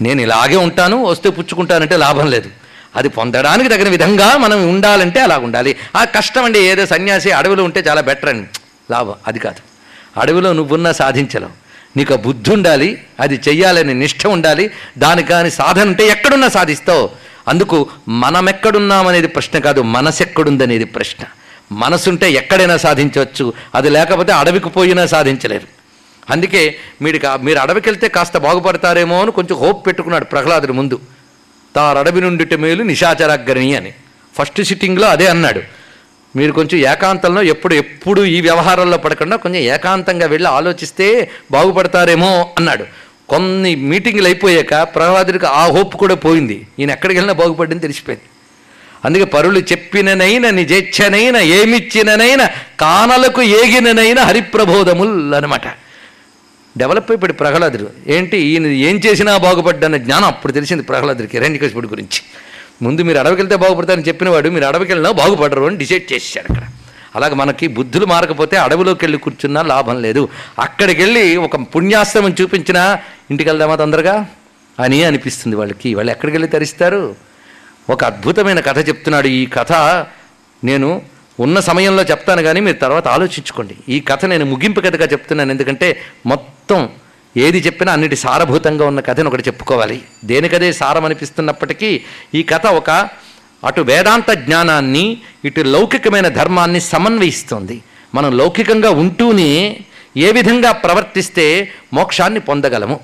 నేను ఇలాగే ఉంటాను వస్తే పుచ్చుకుంటానంటే లాభం లేదు. అది పొందడానికి తగిన విధంగా మనం ఉండాలంటే అలా ఉండాలి. ఆ కష్టం అండి ఏదో సన్యాసి అడవిలో ఉంటే చాలా బెటర్ అండి లాభం అది కాదు. అడవిలో నువ్వున్నా సాధించలేవు. నీకు ఆ బుద్ధి ఉండాలి అది చెయ్యాలనే నిష్ఠ ఉండాలి. దానికి కానీ సాధన ఉంటే ఎక్కడున్నా సాధిస్తావు. అందుకు మనం ఎక్కడున్నామనేది ప్రశ్న కాదు మనసు ఎక్కడుందనేది ప్రశ్న. మనసుంటే ఎక్కడైనా సాధించవచ్చు. అది లేకపోతే అడవికి పోయినా సాధించలేరు. అందుకే మీరు మీరు అడవికి వెళ్తే కాస్త బాగుపడతారేమో అని కొంచెం హోప్ పెట్టుకున్నాడు ప్రహ్లాదుడు ముందు. తారు అడవి నుండిట మేలు నిశాచరాగ్రణి అని. ఫస్ట్ సిట్టింగ్లో అదే అన్నాడు. మీరు కొంచెం ఏకాంతంలో ఎప్పుడు ఎప్పుడు ఈ వ్యవహారంలో పడకుండా కొంచెం ఏకాంతంగా వెళ్ళి ఆలోచిస్తే బాగుపడతారేమో అన్నాడు. కొన్ని మీటింగ్లు అయిపోయాక ప్రహ్లాదుడికి ఆ హోప్ కూడా పోయింది. ఈయన ఎక్కడికి వెళ్ళినా బాగుపడింది తెలిసిపోయింది. అందుకే పరులు చెప్పిననైన నిజేచ్ఛనైన ఏమిచ్చిననైన కానలకు ఏగిననైన హరిప్రబోధముల్ అనమాట డెవలప్ అయిపోయాడు ప్రహ్లాదుడు. ఏంటి? ఈయన ఏం చేసినా బాగుపడ్డన్న జ్ఞానం అప్పుడు తెలిసింది ప్రహ్లాదుడికి హిరణ్యకశిపుడి గురించి. ముందు మీరు అడవికి వెళ్తే బాగుపడతారని చెప్పినవాడు మీరు అడవికి వెళ్ళినా బాగుపడరు అని డిసైడ్ చేశాడు అక్కడ. అలాగే మనకి బుద్ధులు మారకపోతే అడవిలోకి వెళ్ళి కూర్చున్నా లాభం లేదు. అక్కడికి వెళ్ళి ఒక పుణ్యాశ్రమం చూపించినా ఇంటికి వెళ్దామా తొందరగా? అని అనిపిస్తుంది వాళ్ళకి. వాళ్ళు ఎక్కడికి వెళ్ళి తరిస్తారు? ఒక అద్భుతమైన కథ చెప్తున్నాడు. ఈ కథ నేను ఉన్న సమయంలో చెప్తాను కానీ మీరు తర్వాత ఆలోచించుకోండి. ఈ కథ నేను ముగింపు కథగా చెప్తున్నాను ఎందుకంటే మొత్తం ఏది చెప్పినా అన్నిటి సారభూతంగా ఉన్న కథను ఒకటి చెప్పుకోవాలి. దేనికదే సారం అనిపిస్తున్నప్పటికీ ఈ కథ ఒక అటు వేదాంత జ్ఞానాన్ని ఇటు లౌకికమైన ధర్మాన్ని సమన్వయిస్తుంది. మనం లౌకికంగా ఉంటూనే ఏ విధంగా ప్రవర్తిస్తే మోక్షాన్ని పొందగలము?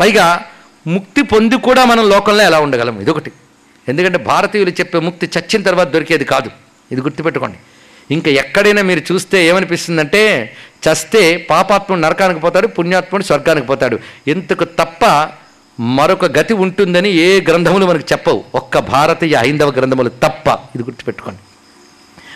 పైగా ముక్తి పొంది కూడా మనం లోకంలో ఎలా ఉండగలము? ఇదొకటి. ఎందుకంటే భారతీయులు చెప్పే ముక్తి చచ్చిన తర్వాత దొరికేది కాదు. ఇది గుర్తుపెట్టుకోండి. ఇంకా ఎక్కడైనా మీరు చూస్తే ఏమనిపిస్తుందంటే చస్తే పాపాత్ముడు నరకానికి పోతాడు పుణ్యాత్ముడు స్వర్గానికి పోతాడు. ఇంతకు తప్ప మరొక గతి ఉంటుందని ఏ గ్రంథములు మనకు చెప్పవు. ఒక్క భారతీయ హైందవ గ్రంథములు తప్ప. ఇది గుర్తుపెట్టుకోండి.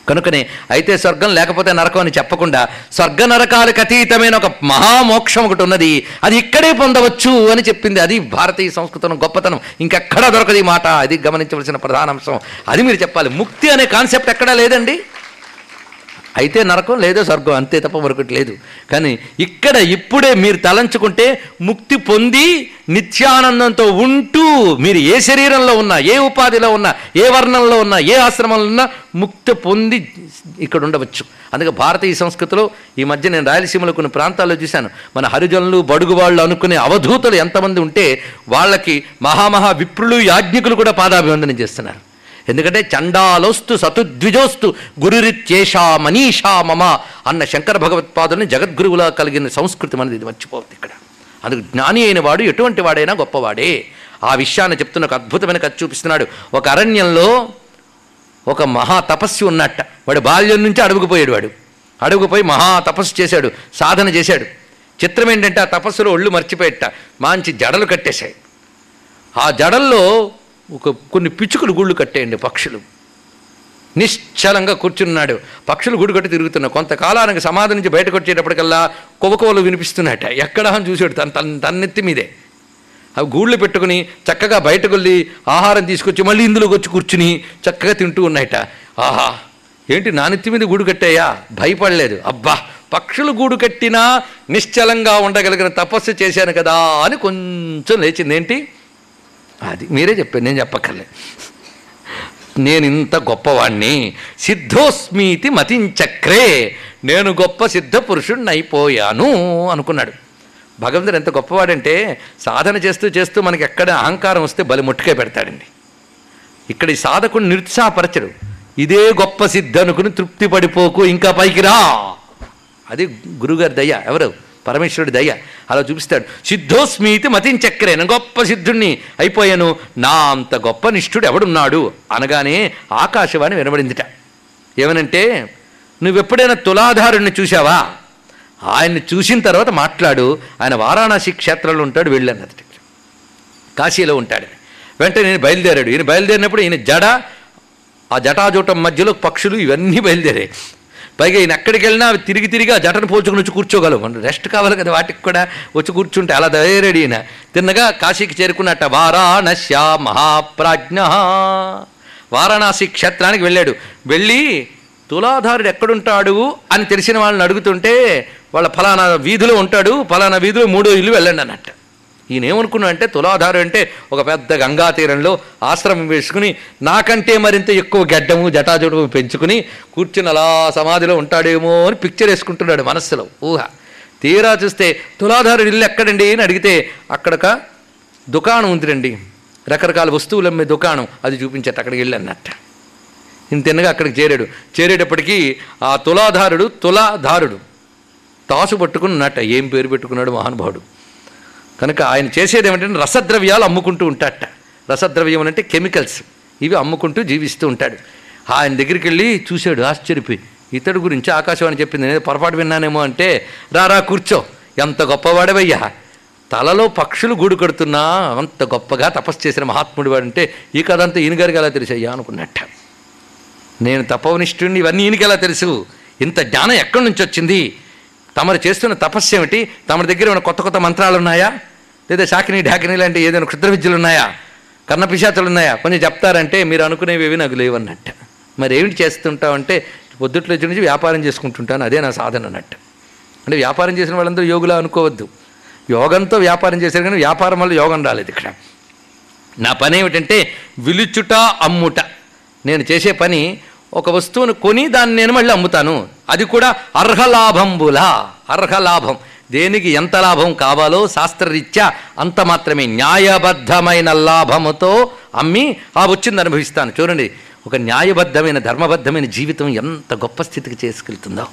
కనుకనే అయితే స్వర్గం లేకపోతే నరకం అని చెప్పకుండా స్వర్గ నరకాలకు అతీతమైన ఒక మహామోక్షం ఒకటి ఉన్నది. అది ఇక్కడే పొందవచ్చు అని చెప్పింది. అది భారతీయ సంస్కృతం గొప్పతనం. ఇంకెక్కడా దొరకదు ఈ మాట. అది గమనించవలసిన ప్రధాన అంశం. అది మీరు చెప్పాలి. ముక్తి అనే కాన్సెప్ట్ ఎక్కడా లేదండి? అయితే నరకం లేదో స్వర్గం అంతే తప్ప మరొకటి లేదు. కానీ ఇక్కడ ఇప్పుడే మీరు తలంచుకుంటే ముక్తి పొంది నిత్యానందంతో ఉంటూ మీరు ఏ శరీరంలో ఉన్నా ఏ ఉపాధిలో ఉన్నా ఏ వర్ణంలో ఉన్నా ఏ ఆశ్రమంలో ఉన్నా ముక్తి పొంది ఇక్కడ ఉండవచ్చు. అందుకే భారతీయ సంస్కృతిలో ఈ మధ్య నేను రాయలసీమలో కొన్ని ప్రాంతాల్లో చూశాను. మన హరిజనులు బడుగు వాళ్ళు అనుకునే అవధూతలు ఎంతమంది ఉంటే వాళ్ళకి మహామహా విప్రులు యాజ్ఞికులు కూడా పాదాభివందనం చేస్తున్నారు. ఎందుకంటే చండాలోస్తు సతుద్విజోస్తు గురురిత్యేషా మనీషా మమ అన్న శంకర భగవత్పాదుని జగద్గురువులా కలిగిన సంస్కృతి మనది. ఇది మర్చిపోవద్దు ఇక్కడ. అందుకు జ్ఞాని అయిన వాడు ఎటువంటి వాడైనా గొప్పవాడే. ఆ విషయాన్ని చెప్తున్న ఒక అద్భుతమైన కథ చూపిస్తున్నాడు. ఒక అరణ్యంలో ఒక మహా తపస్సు ఉన్నట్ట. వాడు బాల్యం నుంచి అడుగుపోయాడు వాడు. అడుగుపోయి మహా తపస్సు చేశాడు. సాధన చేశాడు. చిత్రం ఏంటంటే ఆ తపస్సులో ఒళ్ళు మర్చిపోయేట. మంచి జడలు కట్టేశాయి. ఆ జడల్లో ఒక కొన్ని పిచ్చుకలు గుళ్ళు కట్టేయండి పక్షులు. నిశ్చలంగా కూర్చున్నాడు. పక్షులు గుడి కట్టి తిరుగుతున్నాయి కొంతకాలానికి సమాధి నుంచి బయటకు వచ్చేటప్పటికల్లా కొవ్వకోవలు వినిపిస్తున్నాయట ఎక్కడ అని చూసాడు తన తన తన్నెత్తి మీదే. అవి గూళ్ళు పెట్టుకుని చక్కగా బయటకు వెళ్ళి ఆహారం తీసుకొచ్చి మళ్ళీ ఇందులోకి వచ్చి కూర్చుని చక్కగా తింటూ ఉన్నాయట. ఆహా ఏంటి నా నెత్తి మీద గూడు కట్టాయా? భయపడలేదు. అబ్బా పక్షులు గూడు కట్టినా నిశ్చలంగా ఉండగలిగిన తపస్సు చేశాను కదా అని కొంచెం లేచింది. ఏంటి? అది మీరే చెప్పారు నేను చెప్పక్కర్లే. నేను ఇంత గొప్పవాణ్ణి సిద్ధోస్మీతి మతించక్రే నేను గొప్ప సిద్ధ పురుషుణ్ణి అయిపోయాను అనుకున్నాడు. భగవంతుడు ఎంత గొప్పవాడంటే సాధన చేస్తూ చేస్తూ మనకి ఎక్కడ అహంకారం వస్తే బలి ముట్టుకే పెడతాడండి. ఇక్కడ ఈ సాధకుడు నిరుత్సాహపరచడు. ఇదే గొప్ప సిద్ధి అనుకుని తృప్తి పడిపోకు ఇంకా పైకి రా. అది గురుగారి దయ ఎవరు? పరమేశ్వరుడి దయ. అలా చూపిస్తాడు. సిద్ధోస్మీతి మతించక్రేన గొప్ప సిద్ధుణ్ణి అయిపోయాను. నా అంత గొప్ప నిష్ఠుడు ఎవడున్నాడు? అనగానే ఆకాశవాణి వినబడిందిట. ఏమనంటే నువ్వెప్పుడైనా తులాధారుణ్ణి చూశావా? ఆయన్ని చూసిన తర్వాత మాట్లాడు. ఆయన వారాణసి క్షేత్రంలో ఉంటాడు వెళ్ళన్నది కాశీలో ఉంటాడు. వెంటనే నేను బయలుదేరాడు. ఈయన బయలుదేరినప్పుడు ఈయన జడ ఆ జటాజూటం మధ్యలో పక్షులు ఇవన్నీ బయలుదేరాయి. పైగా ఈయన ఎక్కడికి వెళ్ళినా అవి తిరిగి తిరిగి ఆ జటను పోల్చుకుని వచ్చి కూర్చోగలవు. మనం రెస్ట్ కావాలి కదా వాటికి కూడా వచ్చి కూర్చుంటే అలా ధైర్యడి ఈయన? తిన్నగా కాశీకి చేరుకున్నట్ట వారాణస్య మహాప్రాజ్ఞ. వారణాసి క్షేత్రానికి వెళ్ళాడు. వెళ్ళి తులాధారుడు ఎక్కడుంటాడు అని తెలిసిన వాళ్ళని అడుగుతుంటే వాళ్ళ ఫలానా వీధిలో ఉంటాడు ఫలానా వీధిలో మూడో ఇల్లు వెళ్ళండి అన్నట్టు. ఈయన ఏమనుకున్నా అంటే తులాధారు అంటే ఒక పెద్ద గంగా తీరంలో ఆశ్రమం వేసుకుని నాకంటే మరింత ఎక్కువ గడ్డము జటాజుటము పెంచుకుని కూర్చుని అలా సమాధిలో ఉంటాడేమో అని పిక్చర్ వేసుకుంటున్నాడు మనస్సులో. ఊహ. తీరా చూస్తే తులాధారుడు ఇల్లు ఎక్కడండి అని అడిగితే అక్కడక దుకాణం ఉందిరండి. రకరకాల వస్తువులు అమ్మే దుకాణం. అది చూపించట అక్కడికి వెళ్ళి అన్నట్టు ఇంతెన్నగా అక్కడికి చేరాడు. చేరేటప్పటికీ ఆ తులాధారుడు తులాధారుడు. తాసు పట్టుకున్నట్ట. ఏం పేరు పెట్టుకున్నాడు మహానుభావుడు? కనుక ఆయన చేసేది ఏమిటంటే రసద్రవ్యాలు అమ్ముకుంటూ ఉంటాడట. రసద్రవ్యం అంటే కెమికల్స్. ఇవి అమ్ముకుంటూ జీవిస్తూ ఉంటాడు. ఆయన దగ్గరికి వెళ్ళి చూశాడు ఆశ్చర్యపోయి. ఇతడు గురించి ఆకాశవాణి చెప్పింది నేను పొరపాటు విన్నానేమో అంటే రారా కూర్చో. ఎంత గొప్పవాడవయ్యా. తలలో పక్షులు గూడు కడుతున్నా అంత గొప్పగా తపస్సు చేసిన మహాత్ముడు వాడంటే ఈ కథ అంతా ఈయన గారికి ఎలా తెలిసయ్యా? అనుకున్నట్ట. నేను తపవనిష్ఠుడిని ఇవన్నీ ఈయనకి ఎలా తెలుసు? ఇంత జ్ఞానం ఎక్కడి నుంచి వచ్చింది? తమరు చేస్తున్న తపస్సు ఏమిటి? తమ దగ్గర ఏమైనా కొత్త కొత్త మంత్రాలు ఉన్నాయా లేదా శాకిని ఢాకిని లాంటి ఏదైనా క్షుద్ర విద్యలు ఉన్నాయా కర్ణపిశాతులు ఉన్నాయా కొంచెం చెప్తారంటే మీరు అనుకునేవి నాకు లేవన్నట్టు. మరి ఏమిటి చేస్తుంటామంటే పొద్దుట్లో నుంచి వ్యాపారం చేసుకుంటుంటాను అదే నా సాధన అన్నట్టు. అంటే వ్యాపారం చేసిన వాళ్ళందరూ యోగులా అనుకోవద్దు. యోగంతో వ్యాపారం చేశారు కానీ వ్యాపారం వల్ల యోగం రాలేదు ఇక్కడ. నా పని ఏమిటంటే విలుచుట అమ్ముట. నేను చేసే పని ఒక వస్తువును కొని దాన్ని నేను మళ్ళీ అమ్ముతాను. అది కూడా అర్హలాభంబులా అర్హలాభం. దేనికి ఎంత లాభం కావాలో శాస్త్రరీత్యా అంత మాత్రమే న్యాయబద్ధమైన లాభముతో అమ్మి ఆ వచ్చింది అనుభవిస్తాను. చూడండి ఒక న్యాయబద్ధమైన ధర్మబద్ధమైన జీవితం ఎంత గొప్ప స్థితికి చేసుకెళ్తుందో.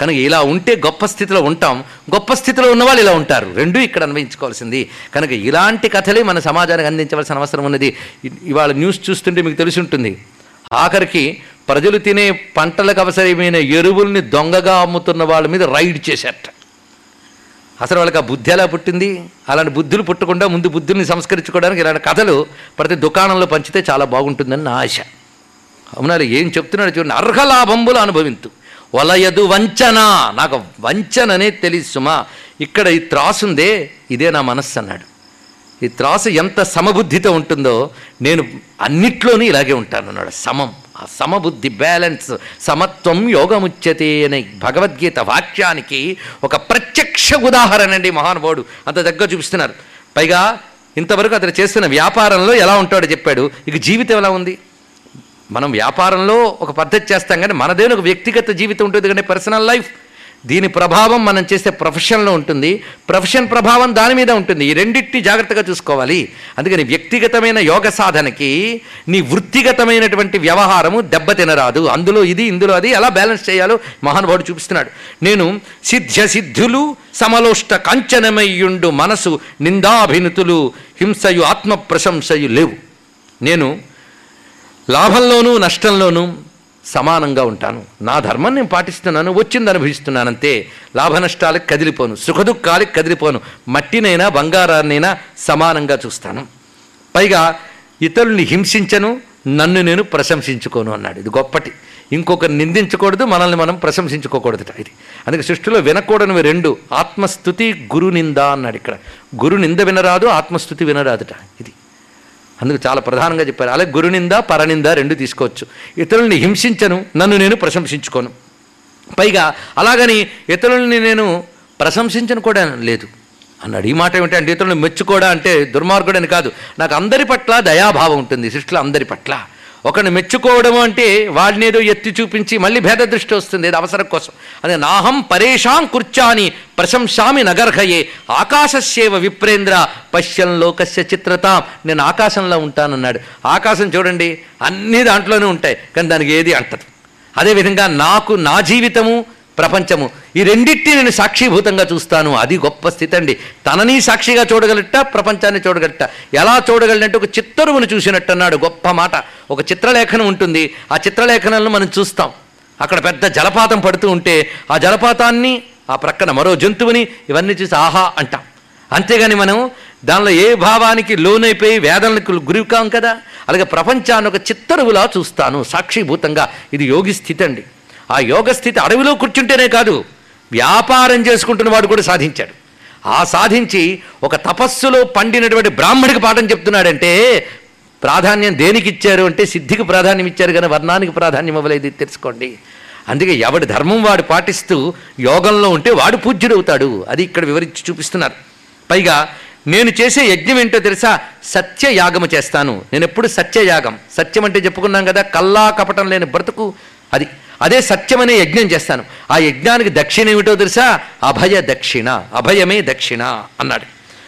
కనుక ఇలా ఉంటే గొప్ప స్థితిలో ఉంటాం. గొప్ప స్థితిలో ఉన్నవాళ్ళు ఇలా ఉంటారు. రెండూ ఇక్కడ అన్వయించుకోవాల్సింది. కనుక ఇలాంటి కథలే మన సమాజానికి అందించవలసిన అవసరం ఉన్నది. ఇవాళ న్యూస్ చూస్తుంటే మీకు తెలిసి ఉంటుంది. ఆఖరికి ప్రజలు తినే పంటలకు అవసరమైన ఎరువుల్ని దొంగగా అమ్ముతున్న వాళ్ళ మీద రైడ్ చేశారట. అసలు వాళ్ళకి ఆ బుద్ధి ఎలా పుట్టింది? అలాంటి బుద్ధులు పుట్టకుండా ముందు బుద్ధుల్ని సంస్కరించుకోవడానికి ఇలాంటి కథలు ప్రతి దుకాణంలో పంచితే చాలా బాగుంటుందని నా ఆశ. అవునారు ఏం చెప్తున్నాడు చూడండి. అర్హలాభంబులు అనుభవింతు. వలయదు వంచన. నాకు వంచన అనేది తెలుసు సుమా ఇక్కడ ఈ త్రాసుందే ఇదే నా మనస్సు అన్నాడు. ఈ త్రాసు ఎంత సమబుద్ధితో ఉంటుందో నేను అన్నిట్లోనూ ఇలాగే ఉంటాను అన్నాడు సమం. ఆ సమబుద్ధి బ్యాలెన్స్ సమత్వం యోగముచ్యతే అనే భగవద్గీత వాక్యానికి ఒక ప్రత్యక్ష ఉదాహరణ అండి మహానుభావుడు. అంత దగ్గర చూపిస్తున్నారు. పైగా ఇంతవరకు అతను చేస్తున్న వ్యాపారంలో ఎలా ఉంటాడో చెప్పాడు. ఇక జీవితం ఎలా ఉంది? మనం వ్యాపారంలో ఒక పద్ధతి చేస్తాం కానీ మనదేని ఒక వ్యక్తిగత జీవితం ఉంటుంది కానీ పర్సనల్ లైఫ్ దీని ప్రభావం మనం చేసే ప్రొఫెషన్లో ఉంటుంది. ప్రొఫెషన్ ప్రభావం దాని మీద ఉంటుంది. ఈ రెండింటిని జాగ్రత్తగా చూసుకోవాలి. అందుకని వ్యక్తిగతమైన యోగ సాధనకి నీ వృత్తిగతమైనటువంటి వ్యవహారము దెబ్బతినరాదు అందులో ఇది ఇందులో అది ఎలా బ్యాలెన్స్ చేయాలో మహానుభావుడు చూపిస్తున్నాడు. నేను సిద్ధ్య సిద్ధులు సమలోష్ట కాంచనమయ్యుండు మనసు నిందాభినుతులు హింసయు ఆత్మ ప్రశంసయు లేవు. నేను లాభంలోనూ నష్టంలోనూ సమానంగా ఉంటాను. నా ధర్మం నేను పాటిస్తున్నాను వచ్చింది అనుభవిస్తున్నాను అంతే లాభ నష్టాలకు కదిలిపోను సుఖదుఖాలకు కదిలిపోను మట్టినైనా బంగారాన్నైనా సమానంగా చూస్తాను. పైగా ఇతరుల్ని హింసించను నన్ను నేను ప్రశంసించుకోను అన్నాడు. ఇది గొప్పటి. ఇంకొకరు నిందించకూడదు మనల్ని మనం ప్రశంసించుకోకూడదుట ఇది. అందుకే సృష్టిలో వినకూడనివి రెండు. ఆత్మస్థుతి గురు నింద అన్నాడు ఇక్కడ. గురు నింద వినరాదు ఆత్మస్థుతి వినరాదుట ఇది. అందుకు చాలా ప్రధానంగా చెప్పారు. అలాగే గురునింద పరనింద రెండు తీసుకోవచ్చు. ఇతరుల్ని హింసించను నన్ను నేను ప్రశంసించుకోను. పైగా అలాగని ఇతరుల్ని నేను ప్రశంసించను కూడా లేదు. అన్నాడు. ఈ మాట ఏమిటి అంటే ఇతరులను మెచ్చుకోవడా అంటే దుర్మార్గుడని కాదు. నాకు అందరి పట్ల దయాభావం ఉంటుంది సృష్టిలో అందరి పట్ల. ఒకరిని మెచ్చుకోవడం అంటే వాడిని ఏదో ఎత్తి చూపించి మళ్ళీ భేద దృష్టి వస్తుంది ఇది అవసరం కోసం. అదే నాహం పరేషాం కుర్చాని ప్రశంసామి నగర్హయే ఆకాశస్యేవ విప్రేంద్ర పశ్యం లోకస్య చిత్రతాం. నేను ఆకాశంలో ఉంటానన్నాడు. ఆకాశం చూడండి అన్నీ దాంట్లోనే ఉంటాయి కానీ దానికి ఏది అంటదు. అదేవిధంగా నాకు నా జీవితము ప్రపంచము. ఈ రెండింటిని నేను సాక్షిభూతంగా చూస్తాను. అది గొప్ప స్థితి అండి తనని సాక్షిగా చూడగలట ప్రపంచాన్ని చూడగలట ఎలా చూడగలంటే ఒక చిత్తరువును చూసినట్టు అన్నాడు గొప్ప మాట. ఒక చిత్రలేఖనం ఉంటుంది. ఆ చిత్రలేఖనాలను మనం చూస్తాం. అక్కడ పెద్ద జలపాతం పడుతూ ఉంటే ఆ జలపాతాన్ని ఆ ప్రక్కన మరో జంతువుని ఇవన్నీ చూసి ఆహా అంటాం. అంతేగాని మనం దానిలో ఏ భావానికి లోనైపోయి వేదనలకు గురికాం కదా? అలాగే ప్రపంచాన్ని ఒక చిత్తరువులా చూస్తాను. సాక్షిభూతంగా. ఇది యోగి స్థితి అండి ఆ యోగ స్థితి అడవిలో కూర్చుంటేనే కాదు వ్యాపారం చేసుకుంటున్న వాడు కూడా సాధించాడు. ఆ సాధించి ఒక తపస్సులో పండినటువంటి బ్రాహ్మడికి పాఠం చెప్తున్నాడంటే ప్రాధాన్యం దేనికి ఇచ్చారు అంటే సిద్ధికి ప్రాధాన్యం ఇచ్చారు కానీ వర్ణానికి ప్రాధాన్యం ఇవ్వలేదు ఇది తెలుసుకోండి. అందుకే ఎవడి ధర్మం వాడు పాటిస్తూ యోగంలో ఉంటే వాడు పూజ్యుడవుతాడు. అది ఇక్కడ వివరించి చూపిస్తున్నారు. పైగా నేను చేసే యజ్ఞం ఏంటో తెలుసా? సత్యయాగము చేస్తాను. నేను ఎప్పుడు సత్యయాగం? సత్యం అంటే చెప్పుకున్నాం కదా కల్లా కపటం లేని బ్రతుకు. అది అదే సత్యమనే యజ్ఞం చేస్తాను. ఆ యజ్ఞానికి దక్షిణ ఏమిటో తెలుసా? అభయ దక్షిణ అభయమే దక్షిణ అన్నాడు.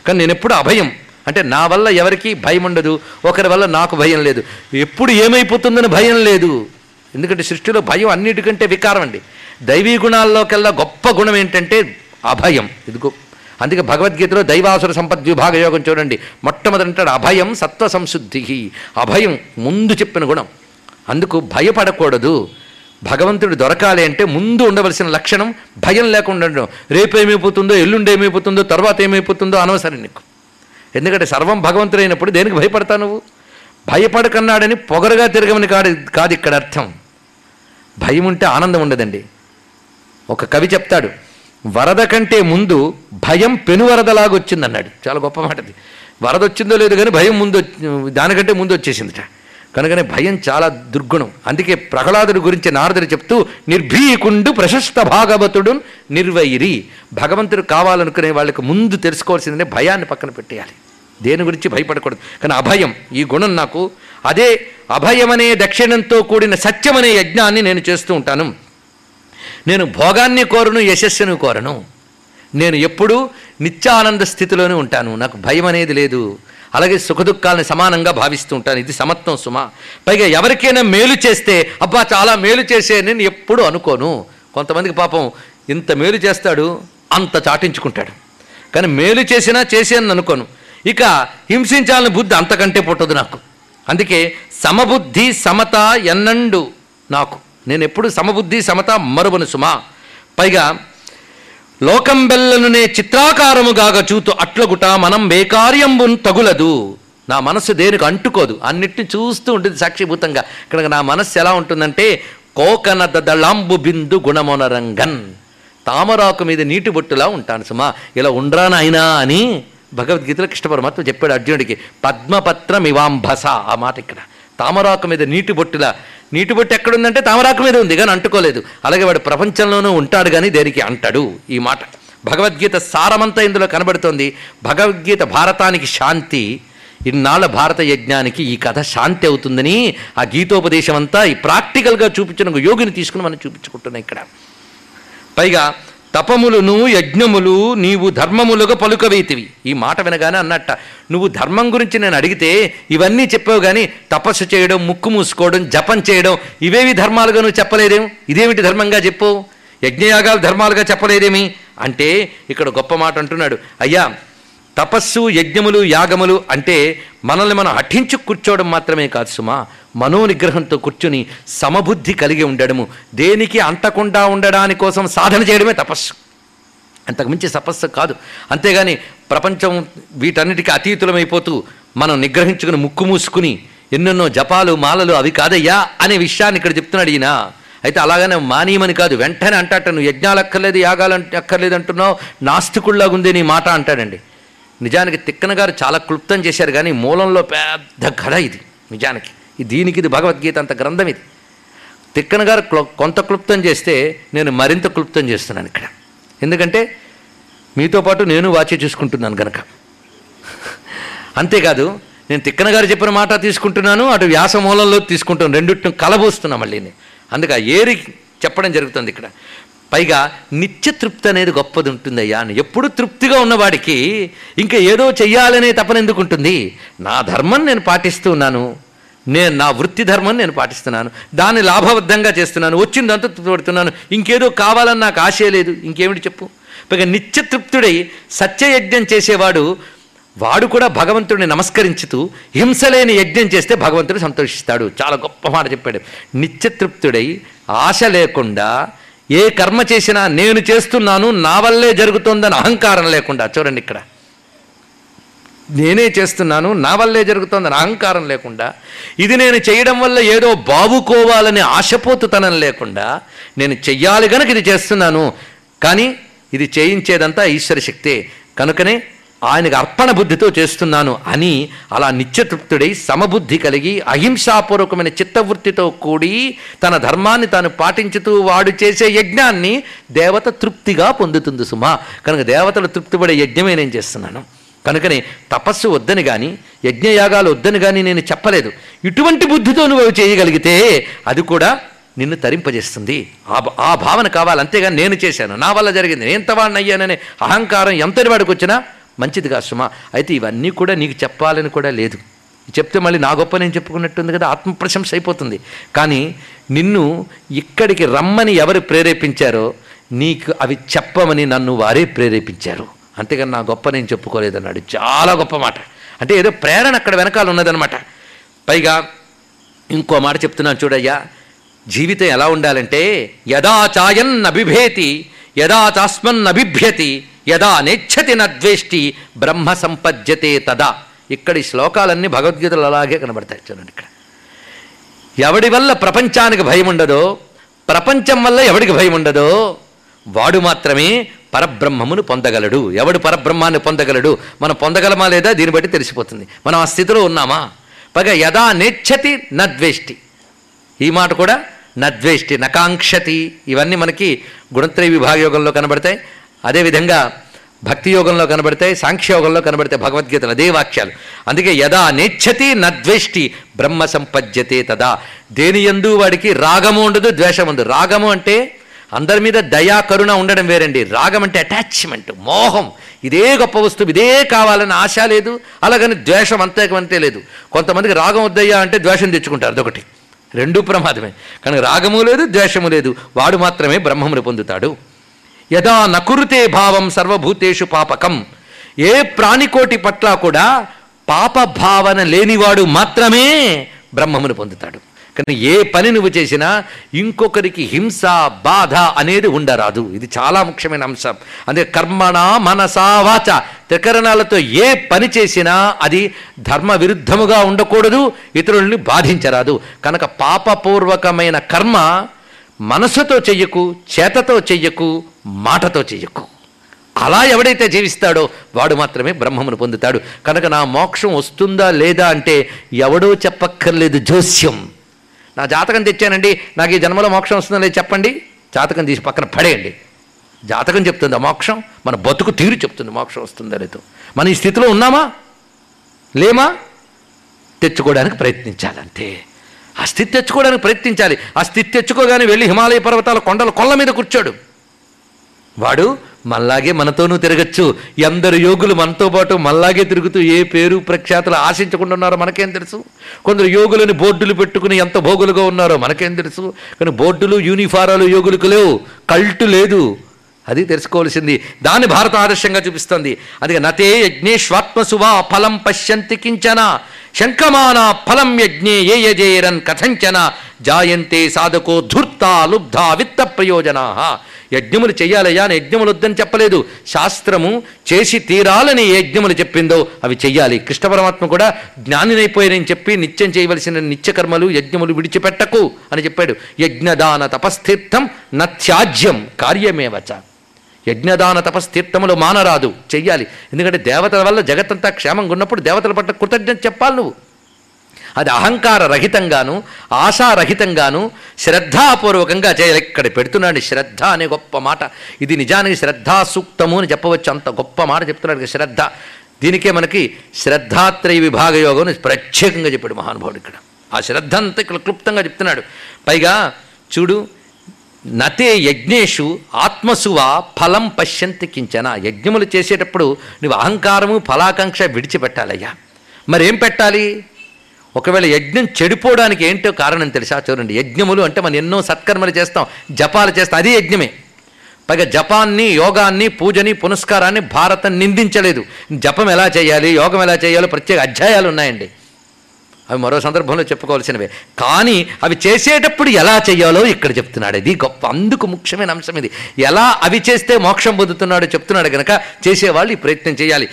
కానీ నేను ఎప్పుడు అభయం? అంటే నా వల్ల ఎవరికి భయం ఉండదు ఒకరి వల్ల నాకు భయం లేదు. ఎప్పుడు ఏమైపోతుందని భయం లేదు. ఎందుకంటే సృష్టిలో భయం అన్నిటికంటే వికారం అండి దైవీ గుణాల్లోకెల్లా గొప్ప గుణం ఏంటంటే అభయం. ఇదిగో అందుకే భగవద్గీతలో దైవాసుర సంపద్ విభాగ యోగం చూడండి. మొట్టమొదటి అభయం సత్వ సంశుద్ధి అభయం ముందు చెప్పిన గుణం. అందుకు భయపడకూడదు. భగవంతుడు దొరకాలి అంటే ముందు ఉండవలసిన లక్షణం భయం లేకుండా ఉండడం. రేపు ఏమైపోతుందో ఎల్లుండి ఏమైపోతుందో తర్వాత ఏమైపోతుందో అనవసరం నీకు. ఎందుకంటే సర్వం భగవంతుడైనప్పుడు దేనికి భయపడతా నువ్వు? భయపడకన్నాడని పొగరగా తిరగమని కాదు కాదు ఇక్కడ అర్థం. భయం ఉంటే ఆనందం ఉండదండి. ఒక కవి చెప్తాడు వరద కంటే ముందు భయం పెనువరదలాగా వచ్చిందన్నాడు చాలా గొప్ప మాటది. వరద వచ్చిందో లేదు కానీ భయం ముందు వచ్చి- దానికంటే ముందు వచ్చేసిందిట. కనుకనే భయం చాలా దుర్గుణం. అందుకే ప్రహ్లాదుడి గురించి నారదుడు చెప్తూ నిర్భీకుండు ప్రశస్త భాగవతుడు నిర్వైరి భగవంతుడు కావాలనుకునే వాళ్ళకి ముందు తెలుసుకోవాల్సిందనే భయాన్ని పక్కన పెట్టేయాలి. దేని గురించి భయపడకూడదు. కానీ అభయం ఈ గుణం నాకు. అదే అభయమనే దక్షిణంతో కూడిన సత్యమనే యజ్ఞాన్ని నేను చేస్తూ ఉంటాను. నేను భోగాన్ని కోరను యశస్సును కోరను. నేను ఎప్పుడూ నిత్యానంద స్థితిలోనే ఉంటాను. నాకు భయం అనేది లేదు. అలాగే సుఖదుఖాలను సమానంగా భావిస్తూ ఉంటాను. ఇది సమత్వం సుమ. పైగా ఎవరికైనా మేలు చేస్తే అబ్బా చాలా మేలు చేసే నేను ఎప్పుడూ అనుకోను. కొంతమందికి పాపం ఇంత మేలు చేస్తాడు అంత చాటించుకుంటాడు. కానీ మేలు చేసినా చేసేయని అనుకోను. ఇక హింసించాలని బుద్ధి అంతకంటే పుట్టదు నాకు. అందుకే సమబుద్ధి సమత ఎన్నండు నాకు. నేను ఎప్పుడు సమబుద్ధి సమత మరువను సుమా. పైగా లోకం బెల్లనునే చిత్రాకారముగాగ చూతు అట్లగుట మనం వేకార్యంబున్ తగులదు. నా మనస్సు దేనికి అంటుకోదు? అన్నిటిని చూస్తూ ఉంటుంది సాక్షిభూతంగా. ఇక్కడ నా మనస్సు ఎలా ఉంటుందంటే కోకన దళాంబు బిందు గుణమొనరంగన్ తామరాకు మీద నీటి బొట్టులా ఉంటాను సుమా. ఇలా ఉండ్రా నాయనా అని భగవద్గీతలో కృష్ణ పరమాత్మ చెప్పాడు అర్జునుడికి. పద్మపత్రం ఇవాంభస ఆ మాట ఇక్కడ. తామరాకు మీద నీటి బొట్టులా నీటి బొట్టు ఎక్కడుందంటే తామరాకు మీద ఉంది కానీ అంటుకోలేదు. అలాగే వాడు ప్రపంచంలోనూ ఉంటాడు కానీ దేనికి అంటాడు? ఈ మాట. భగవద్గీత సారమంతా ఇందులో కనబడుతోంది. భగవద్గీత భారతానికి శాంతి ఇన్నాళ్ళ భారత యజ్ఞానికి ఈ కథ శాంతి అవుతుందని ఆ గీతోపదేశం అంతా ఈ ప్రాక్టికల్గా చూపించిన యోగిని తీసుకుని మనం చూపించుకుంటున్నాం ఇక్కడ. పైగా తపములును యజ్ఞములు నీవు ధర్మములుగా పలుకవేతివి. ఈ మాట వినగానే అన్నట్ట నువ్వు ధర్మం గురించి నేను అడిగితే ఇవన్నీ చెప్పావు కానీ తపస్సు చేయడం ముక్కు మూసుకోవడం జపం చేయడం ఇవేవి ధర్మాలుగా నువ్వు చెప్పలేదేం ఇదేమిటి ధర్మంగా చెప్పు? యజ్ఞయాగాలు ధర్మాలుగా చెప్పలేదేమి? అంటే ఇక్కడ గొప్ప మాట అంటున్నాడు అయ్యా తపస్సు యజ్ఞములు యాగములు అంటే మనల్ని మనం అఠించు కూర్చోవడం మాత్రమే కాదు సుమా. మనోనిగ్రహంతో కూర్చుని సమబుద్ధి కలిగి ఉండడము. దేనికి అంటకుండా ఉండడాని కోసం సాధన చేయడమే తపస్సు. అంతకుమించి తపస్సు కాదు. అంతేగాని ప్రపంచం వీటన్నిటికీ అతీతులమైపోతూ మనం నిగ్రహించుకుని ముక్కు మూసుకుని ఎన్నెన్నో జపాలు మాలలు అవి కాదయ్యా అనే విషయాన్ని ఇక్కడ చెప్తున్నాడు ఈయన. అయితే అలాగనే మానీయమని కాదు వెంటనే అంటాట నువ్వు యజ్ఞాలు అక్కర్లేదు యాగాలు అక్కర్లేదు అంటున్నావు నాస్తికుల్లాగా ఉంది నీ మాట అంటాడండి. నిజానికి తిక్కన గారు చాలా క్లుప్తం చేశారు కానీ మూలంలో పెద్ద కథ ఇది నిజానికి. దీనికి ఇది భగవద్గీత అంత గ్రంథం ఇది. తిక్కన గారు కొంత క్లుప్తం చేస్తే నేను మరింత క్లుప్తం చేస్తున్నాను ఇక్కడ. ఎందుకంటే మీతో పాటు నేను వాచి చూసుకుంటున్నాను కనుక అంతేకాదు నేను తిక్కన గారు చెప్పిన మాట తీసుకుంటున్నాను అటు వ్యాస మూలంలో తీసుకుంటాను రెండింటిని కలబోస్తున్నా మళ్ళీ అందుకే ఏరి చెప్పడం జరుగుతుంది ఇక్కడ. పైగా నిత్య తృప్తి అనేది గొప్పది ఉంటుందయ్యా అని ఎప్పుడు తృప్తిగా ఉన్నవాడికి ఇంకా ఏదో చెయ్యాలనే తపన ఎందుకు ఉంటుంది నా ధర్మం నేను పాటిస్తూ ఉన్నాను. నేను నా వృత్తి ధర్మం నేను పాటిస్తున్నాను. దాన్ని లాభబద్ధంగా చేస్తున్నాను. వచ్చిందంతా తృప్తిపడుతున్నాను. ఇంకేదో కావాలని నాకు ఆశే లేదు. ఇంకేమిటి చెప్పు? పైగా నిత్య తృప్తుడై సత్యయజ్ఞం చేసేవాడు వాడు కూడా భగవంతుడిని నమస్కరించుతూ హింసలేని యజ్ఞం చేస్తే భగవంతుడు సంతోషిస్తాడు. చాలా గొప్ప మాట చెప్పాడు. నిత్యతృప్తుడై ఆశ లేకుండా ఏ కర్మ చేసినా నేను చేస్తున్నాను నా వల్లే జరుగుతోందని అహంకారం లేకుండా. చూడండి ఇక్కడ. నేనే చేస్తున్నాను నా వల్లే జరుగుతోందని అహంకారం లేకుండా. ఇది నేను చేయడం వల్ల ఏదో బావుకోవాలని ఆశపోతుతనం లేకుండా నేను చెయ్యాలి గనక ఇది చేస్తున్నాను. కానీ ఇది చేయించేదంతా ఈశ్వర శక్తే. కనుకనే ఆయనకు అర్పణ బుద్ధితో చేస్తున్నాను అని అలా నిత్యతృప్తుడై సమబుద్ధి కలిగి అహింసాపూర్వకమైన చిత్తవృత్తితో కూడి తన ధర్మాన్ని తాను పాటించుతూ వాడు చేసే యజ్ఞాన్ని దేవత తృప్తిగా పొందుతుంది సుమా. కనుక దేవతలు తృప్తిపడే యజ్ఞమే నేను చేస్తున్నాను. కనుకనే తపస్సు వద్దని కానీ యజ్ఞయాగాలు వద్దని కానీ నేను చెప్పలేదు. ఇటువంటి బుద్ధితో నువ్వు అవి చేయగలిగితే అది కూడా నిన్ను తరింపజేస్తుంది. ఆ ఆ భావన కావాలి. అంతేగాని నేను చేశాను. నా వల్ల జరిగింది. నేను ఎంతవాడిని అయ్యాననే అహంకారం ఎంతటి వాడికి వచ్చినా మంచిది కాదు సుమ. అయితే ఇవన్నీ కూడా నీకు చెప్పాలని కూడా లేదు. చెప్తే మళ్ళీ నా గొప్ప నేను చెప్పుకున్నట్టుంది కదా ఆత్మప్రశంస అయిపోతుంది. కానీ నిన్ను ఇక్కడికి రమ్మని ఎవరు ప్రేరేపించారో నీకు అవి చెప్పమని నన్ను వారే ప్రేరేపించారు. అంతేగాని నా గొప్ప నేను చెప్పుకోలేదన్నాడు. చాలా గొప్ప మాట. అంటే ఏదో ప్రేరణ అక్కడ వెనకాల ఉన్నదనమాట పైగా ఇంకో మాట చెప్తున్నాను చూడయ్యా. జీవితం ఎలా ఉండాలంటే యదా చాయన్ అభిభేతి యదా చాస్మన్ అభిభ్యతి యదా నేచ్చతి నద్వేష్టి బ్రహ్మ సంపద్యతే తదా. ఇక్కడ ఈ శ్లోకాలన్నీ భగవద్గీతలు అలాగే కనబడతాయి చూడండి ఇక్కడ. ఎవడి వల్ల ప్రపంచానికి భయం ఉండదో ప్రపంచం వల్ల ఎవడికి భయం ఉండదో వాడు మాత్రమే పరబ్రహ్మమును పొందగలడు. ఎవడు పరబ్రహ్మాన్ని పొందగలడు? మనం పొందగలమా లేదా దీన్ని బట్టి తెలిసిపోతుంది. మనం ఆ స్థితిలో ఉన్నామా? పైగా యదా నేచ్చతి నద్వేష్టి ఈ మాట కూడా నద్వేష్టి నకాంక్షతి ఇవన్నీ మనకి గుణత్రయ విభాగ యోగంలో కనబడతాయి. అదేవిధంగా భక్తి యోగంలో కనబడతాయి సాంఖ్యయోగంలో కనబడతాయి భగవద్గీతలు అదే వాక్యాలు. అందుకే యదా నేచ్చతి నద్వేష్టి బ్రహ్మ సంపద్యతే తదా. దేని ఎందు వాడికి రాగము ఉండదు ద్వేషం ఉండదు. రాగము అంటే అందరి మీద దయా కరుణ ఉండడం వేరండి. రాగం అంటే అటాచ్మెంట్ మోహం. ఇదే గొప్ప వస్తువు ఇదే కావాలని ఆశ లేదు అలాగని ద్వేషం అంతేకమంతే లేదు. కొంతమందికి రాగం వద్దయ్యా అంటే ద్వేషం తెచ్చుకుంటారు అదొకటి. రెండూ ప్రమాదమే. కనుక రాగము లేదు ద్వేషము లేదు. వాడు మాత్రమే బ్రహ్మమును పొందుతాడు. యదా నకురుతే భావం సర్వభూతేషు పాపకం. ఏ ప్రాణికోటి పట్ల కూడా పాప భావన లేనివాడు మాత్రమే బ్రహ్మమును పొందుతాడు. కానీ ఏ పని నువ్వు చేసినా ఇంకొకరికి హింస బాధ అనేది ఉండరాదు. ఇది చాలా ముఖ్యమైన అంశం. అంటే కర్మణ మనసా వాచ. త్రికరణాలతో ఏ పని చేసినా అది ధర్మ విరుద్ధముగా ఉండకూడదు ఇతరుల్ని బాధించరాదు. కనుక పాపపూర్వకమైన కర్మ మనసుతో చెయ్యకు చేతతో చెయ్యకు మాటతో చెయ్యకు అలా ఎవడైతే జీవిస్తాడో వాడు మాత్రమే బ్రహ్మమును పొందుతాడు. కనుక నా మోక్షం వస్తుందా లేదా అంటే ఎవడో చెప్పక్కర్లేదు జోస్యం. నా జాతకం తెచ్చానండి నాకు ఈ జన్మలో మోక్షం వస్తుందా లేదు చెప్పండి. జాతకం తీసి పక్కన పడేయండి. జాతకం చెప్తుంది ఆ మోక్షం మన బతుకు తీరు చెప్తుంది మోక్షం వస్తుందా లేదో. మన ఈ స్థితిలో ఉన్నామా? లేమా? తెచ్చుకోవడానికి ప్రయత్నించాలంతే ఆ స్థితి తెచ్చుకోవడానికి ప్రయత్నించాలి. ఆ స్థితి తెచ్చుకోగానే వెళ్ళి హిమాలయ పర్వతాల కొండల కొల్ల మీద కూర్చోడు. వాడు మళ్ళాగే మనతోనూ తిరగచ్చు. ఎందరు యోగులు మనతో పాటు మళ్ళాగే తిరుగుతూ ఏ పేరు ప్రఖ్యాతులు ఆశించకుండా ఉన్నారో మనకేం తెలుసు? కొందరు యోగులని బోర్డులు పెట్టుకుని ఎంత భోగులుగా ఉన్నారో మనకేం తెలుసు? కానీ బోర్డులు యూనిఫారాలు యోగులకు లేవు. కల్టు లేదు. అది తెలుసుకోవాల్సింది. దాన్ని భారత ఆదర్శంగా చూపిస్తుంది. అందుకే నతే యజ్ఞేష్వాత్మసువా ఫలం పశ్యంతి కించన. శంకమాన ఫలం యజ్ఞే ఏ యజేరన్ కథంచన. జాయంతే సాధకో ధూర్త లుబ్ధ విత్త ప్రయోజనా యజ్ఞములు చెయ్యాలయ్యా అని యజ్ఞములు వద్దని చెప్పలేదు. శాస్త్రము చేసి తీరాలని ఏ యజ్ఞములు చెప్పిందో అవి చెయ్యాలి. కృష్ణ పరమాత్మ కూడా జ్ఞానినైపోయానని చెప్పి నిత్యం చేయవలసిన నిత్యకర్మలు యజ్ఞములు విడిచిపెట్టకు అని చెప్పాడు. యజ్ఞదాన తపస్థీర్థం నత్యాజ్యం కార్యమేవచ యజ్ఞదాన తపస్థీర్థములు మానరాదు చెయ్యాలి. ఎందుకంటే దేవతల వల్ల జగత్తంతా క్షేమంగా ఉన్నప్పుడు దేవతల పట్ల కృతజ్ఞత చెప్పాలి నువ్వు. అది అహంకార రహితంగాను ఆశారహితంగాను శ్రద్ధాపూర్వకంగా చేయాలి ఇక్కడ పెడుతున్నాడు. శ్రద్ధ అనే గొప్ప మాట. ఇది నిజానికి శ్రద్ధా సూక్తము అని చెప్పవచ్చు. అంత గొప్ప మాట చెప్తున్నాడు. శ్రద్ధ. దీనికే మనకి శ్రద్ధాత్రయ విభాగ యోగం ప్రత్యేకంగా చెప్పాడు మహానుభావుడు ఇక్కడ. ఆ శ్రద్ధ అంతా ఇక్కడ క్లుప్తంగా చెప్తున్నాడు. పైగా చూడు నతే యజ్ఞేషు ఆత్మసువా ఫలం పశ్యంతి కించన. యజ్ఞములు చేసేటప్పుడు నువ్వు అహంకారము ఫలాకాంక్ష విడిచిపెట్టాలయ్యా. మరేం పెట్టాలి? ఒకవేళ యజ్ఞం చెడిపోవడానికి ఏంటో కారణం తెలుసా? చూడండి యజ్ఞములు అంటే మనం ఎన్నో సత్కర్మలు చేస్తాం జపాలు చేస్తాం అది యజ్ఞమే. పైగా జపాన్ని యోగాన్ని పూజని పునస్కారాన్ని భారతం నిందించలేదు. జపం ఎలా చేయాలి యోగం ఎలా చేయాలో ప్రత్యేక అధ్యాయాలు ఉన్నాయండి. అవి మరో సందర్భంలో చెప్పుకోవాల్సినవే. కానీ అవి చేసేటప్పుడు ఎలా చేయాలో ఇక్కడ చెప్తున్నాడు. ఇది గొప్ప అందుకు ముఖ్యమైన అంశం ఇది. ఎలా అవి చేస్తే మోక్షం పొందుతున్నాడో చెప్తున్నాడు కనుక చేసేవాళ్ళు ఈ ప్రయత్నం చేయాలి.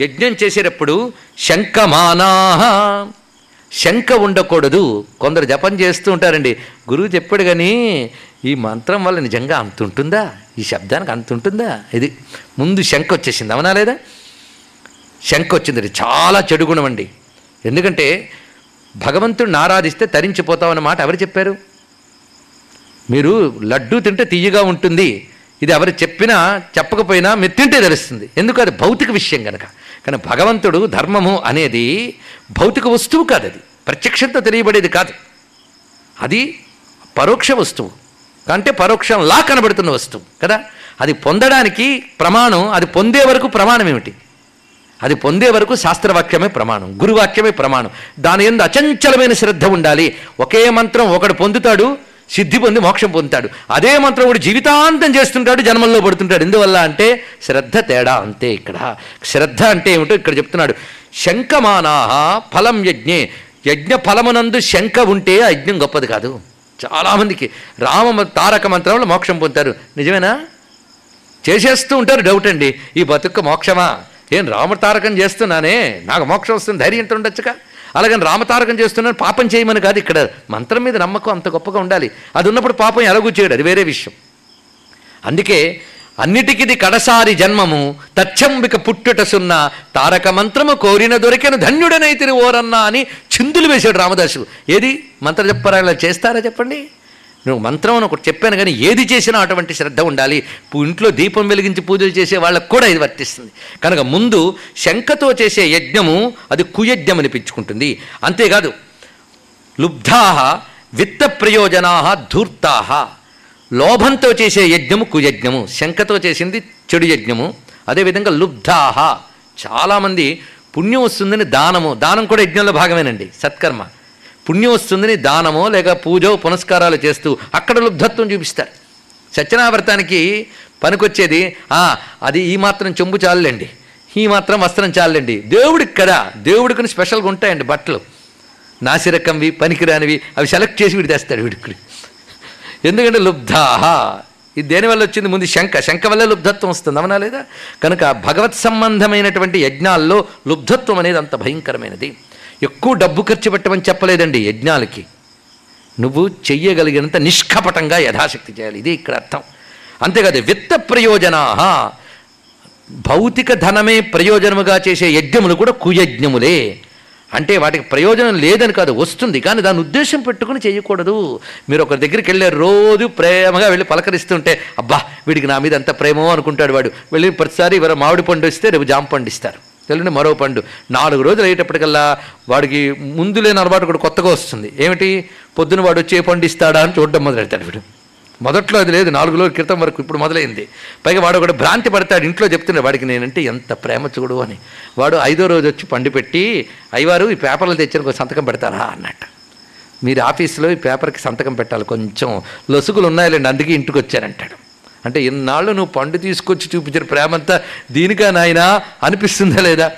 యజ్ఞం చేసేటప్పుడు శంఖమానా శంక ఉండకూడదు. కొందరు జపం చేస్తూ ఉంటారండి. గురువు చెప్పాడు కానీ ఈ మంత్రం వల్ల నిజంగా అంత ఉంటుందా ఈ శబ్దానికి అంత ఉంటుందా ఇది ముందు శంఖ వచ్చేసింది. అవునా లేదా? శంఖ వచ్చింది చాలా చెడు గుణం అండి. ఎందుకంటే భగవంతుడిని ఆరాధిస్తే తరించిపోతామన్న మాట ఎవరు చెప్పారు? మీరు లడ్డూ తింటే తీయగా ఉంటుంది. ఇది ఎవరు చెప్పినా చెప్పకపోయినా మీరు తింటే తెలుస్తుంది. ఎందుకు? అది భౌతిక విషయం కనుక కానీ భగవంతుడు ధర్మము అనేది భౌతిక వస్తువు కాదు అది. ప్రత్యక్షంతో తెలియబడేది కాదు. అది పరోక్ష వస్తువు. అంటే పరోక్షంలా కనబడుతున్న వస్తువు కదా. అది పొందడానికి ప్రమాణం అది పొందే వరకు ప్రమాణం ఏమిటి? అది పొందే వరకు శాస్త్రవాక్యమే ప్రమాణం గురువాక్యమే ప్రమాణం. దాని ఎందు అచంచలమైన శ్రద్ధ ఉండాలి. ఒకే మంత్రం ఒకడు పొందుతాడు సిద్ధి పొంది మోక్షం పొందుతాడు. అదే మంత్రం కూడా జీవితాంతం చేస్తుంటాడు జన్మల్లో పడుతుంటాడు. ఎందువల్ల అంటే శ్రద్ధ తేడా అంతే ఇక్కడ. శ్రద్ధ అంటే ఏమిటో ఇక్కడ చెప్తున్నాడు. శంఖమానాహ ఫలం యజ్ఞే. యజ్ఞ ఫలమునందు శంఖ ఉంటే ఆ యజ్ఞం గొప్పది కాదు. చాలామందికి రామ తారక మంత్రంలో మోక్షం పొందుతారు. నిజమేనా? చేసేస్తూ ఉంటారు డౌట్ అండి. ఈ బతుక్క మోక్షమా? ఏం రామతారకం చేస్తున్నానే? నాకు మోక్షం వస్తుంది ధైర్యంతో ఉండొచ్చుగా? అలాగని రామతారకం చేస్తున్నాను పాపం చేయమని కాదు ఇక్కడ. మంత్రం మీద నమ్మకం అంత గొప్పగా ఉండాలి. అది ఉన్నప్పుడు పాపం ఎలాగూ చేయడు అది వేరే విషయం. అందుకే అన్నిటికిది కడసారి జన్మము తచ్చంబిక పుట్టుట సున్న తారక మంత్రము కోరిన దొరికిన ధన్యుడనైతిరి ఓరన్నా అని చిందులు వేశాడు రామదాసు. ఏది? మంత్ర చెప్పరా ఇలా చేస్తారా చెప్పండి? నువ్వు మంత్రం అని ఒకటి చెప్పాను కానీ ఏది చేసినా అటువంటి శ్రద్ధ ఉండాలి. ఇంట్లో దీపం వెలిగించి పూజలు చేసే వాళ్ళకు కూడా ఇది వర్తిస్తుంది. కనుక ముందు శంఖతో చేసే యజ్ఞము అది కుయజ్ఞం అనిపించుకుంటుంది అంతేకాదు లుబ్ధా విత్త ప్రయోజనా ధూర్తా లోభంతో చేసే యజ్ఞము కుయజ్ఞము. శంఖతో చేసింది చెడు యజ్ఞము. అదేవిధంగా లుబ్ధాహ. చాలామంది పుణ్యం వస్తుందని దానము. దానం కూడా యజ్ఞంలో భాగమేనండి. సత్కర్మ. పుణ్యం వస్తుందని దానమో లేక పూజో పునస్కారాలు చేస్తూ అక్కడ లుబ్ధత్వం చూపిస్తారు. సత్యనావ్రతానికి పనికొచ్చేది "ఆ, అది ఈ మాత్రం చెంబు చాలండి ఈ మాత్రం వస్త్రం చాలండి దేవుడికి కదా దేవుడికి స్పెషల్గా ఉంటాయండి బట్టలు. నాసిరకంవి పనికిరానివి అవి సెలెక్ట్ చేసి వీడు తెస్తాడు వీడికి. ఎందుకంటే లుబ్ధాహ ఇది దేనివల్ల వచ్చింది? ముందు శంఖ శంఖ వల్ల లుబ్ధత్వం వస్తుంది అవునా లేదా? కనుక భగవత్ సంబంధమైనటువంటి యజ్ఞాల్లో లుబ్ధత్వం అనేది అంత భయంకరమైనది. ఎక్కువ డబ్బు ఖర్చు పెట్టమని చెప్పలేదండి యజ్ఞాలకి. నువ్వు చెయ్యగలిగినంత నిష్కపటంగా యథాశక్తి చేయాలి. ఇది ఇక్కడ అర్థం. అంతేకాదు విత్త ప్రయోజనా భౌతిక ధనమే ప్రయోజనముగా చేసే యజ్ఞములు కూడా కుయజ్ఞములే. అంటే వాటికి ప్రయోజనం లేదని కాదు వస్తుంది. కానీ దాని ఉద్దేశం పెట్టుకుని చేయకూడదు. మీరు ఒకరి దగ్గరికి వెళ్ళే రోజు ప్రేమగా వెళ్ళి పలకరిస్తుంటే అబ్బా వీడికి నా మీద అంత ప్రేమో అనుకుంటాడు వాడు. వెళ్ళి ప్రతిసారి ఇవాళ మామిడి పండు ఇస్తే రేపు జామ పండు ఇస్తారు. తెలియని మరో పండు. నాలుగు రోజులు అయ్యేటప్పటికల్లా వాడికి ముందు లేని అలవాటు కూడా కొత్తగా వస్తుంది. ఏమిటి? పొద్దున వాడు వచ్చి ఏ పండు ఇస్తాడా అని చూడడం మొదలెడతాడు వీడు. మొదట్లో అది లేదు. నాలుగు రోజుల క్రితం వరకు ఇప్పుడు మొదలైంది. పైగా వాడు ఒకటి భ్రాంతి పడతాడు. ఇంట్లో చెప్తున్నాడు వాడికి నేనంటే ఎంత ప్రేమ చూడు అని. వాడు ఐదో రోజు వచ్చి పండు పెట్టి అయ్యవారు ఈ పేపర్లు తెచ్చిన సంతకం పెడతారా? అన్నట్టు. మీరు ఆఫీసులో ఈ పేపర్కి సంతకం పెట్టాలి. కొంచెం లొసుగులు ఉన్నాయిలేండి. అందుకే ఇంటికి వచ్చారంటాడు. అంటే ఇన్నాళ్ళు నువ్వు పండు తీసుకొచ్చి చూపించిన ప్రేమంతా దీనికా నాయనా? అనిపిస్తుందా లేదా?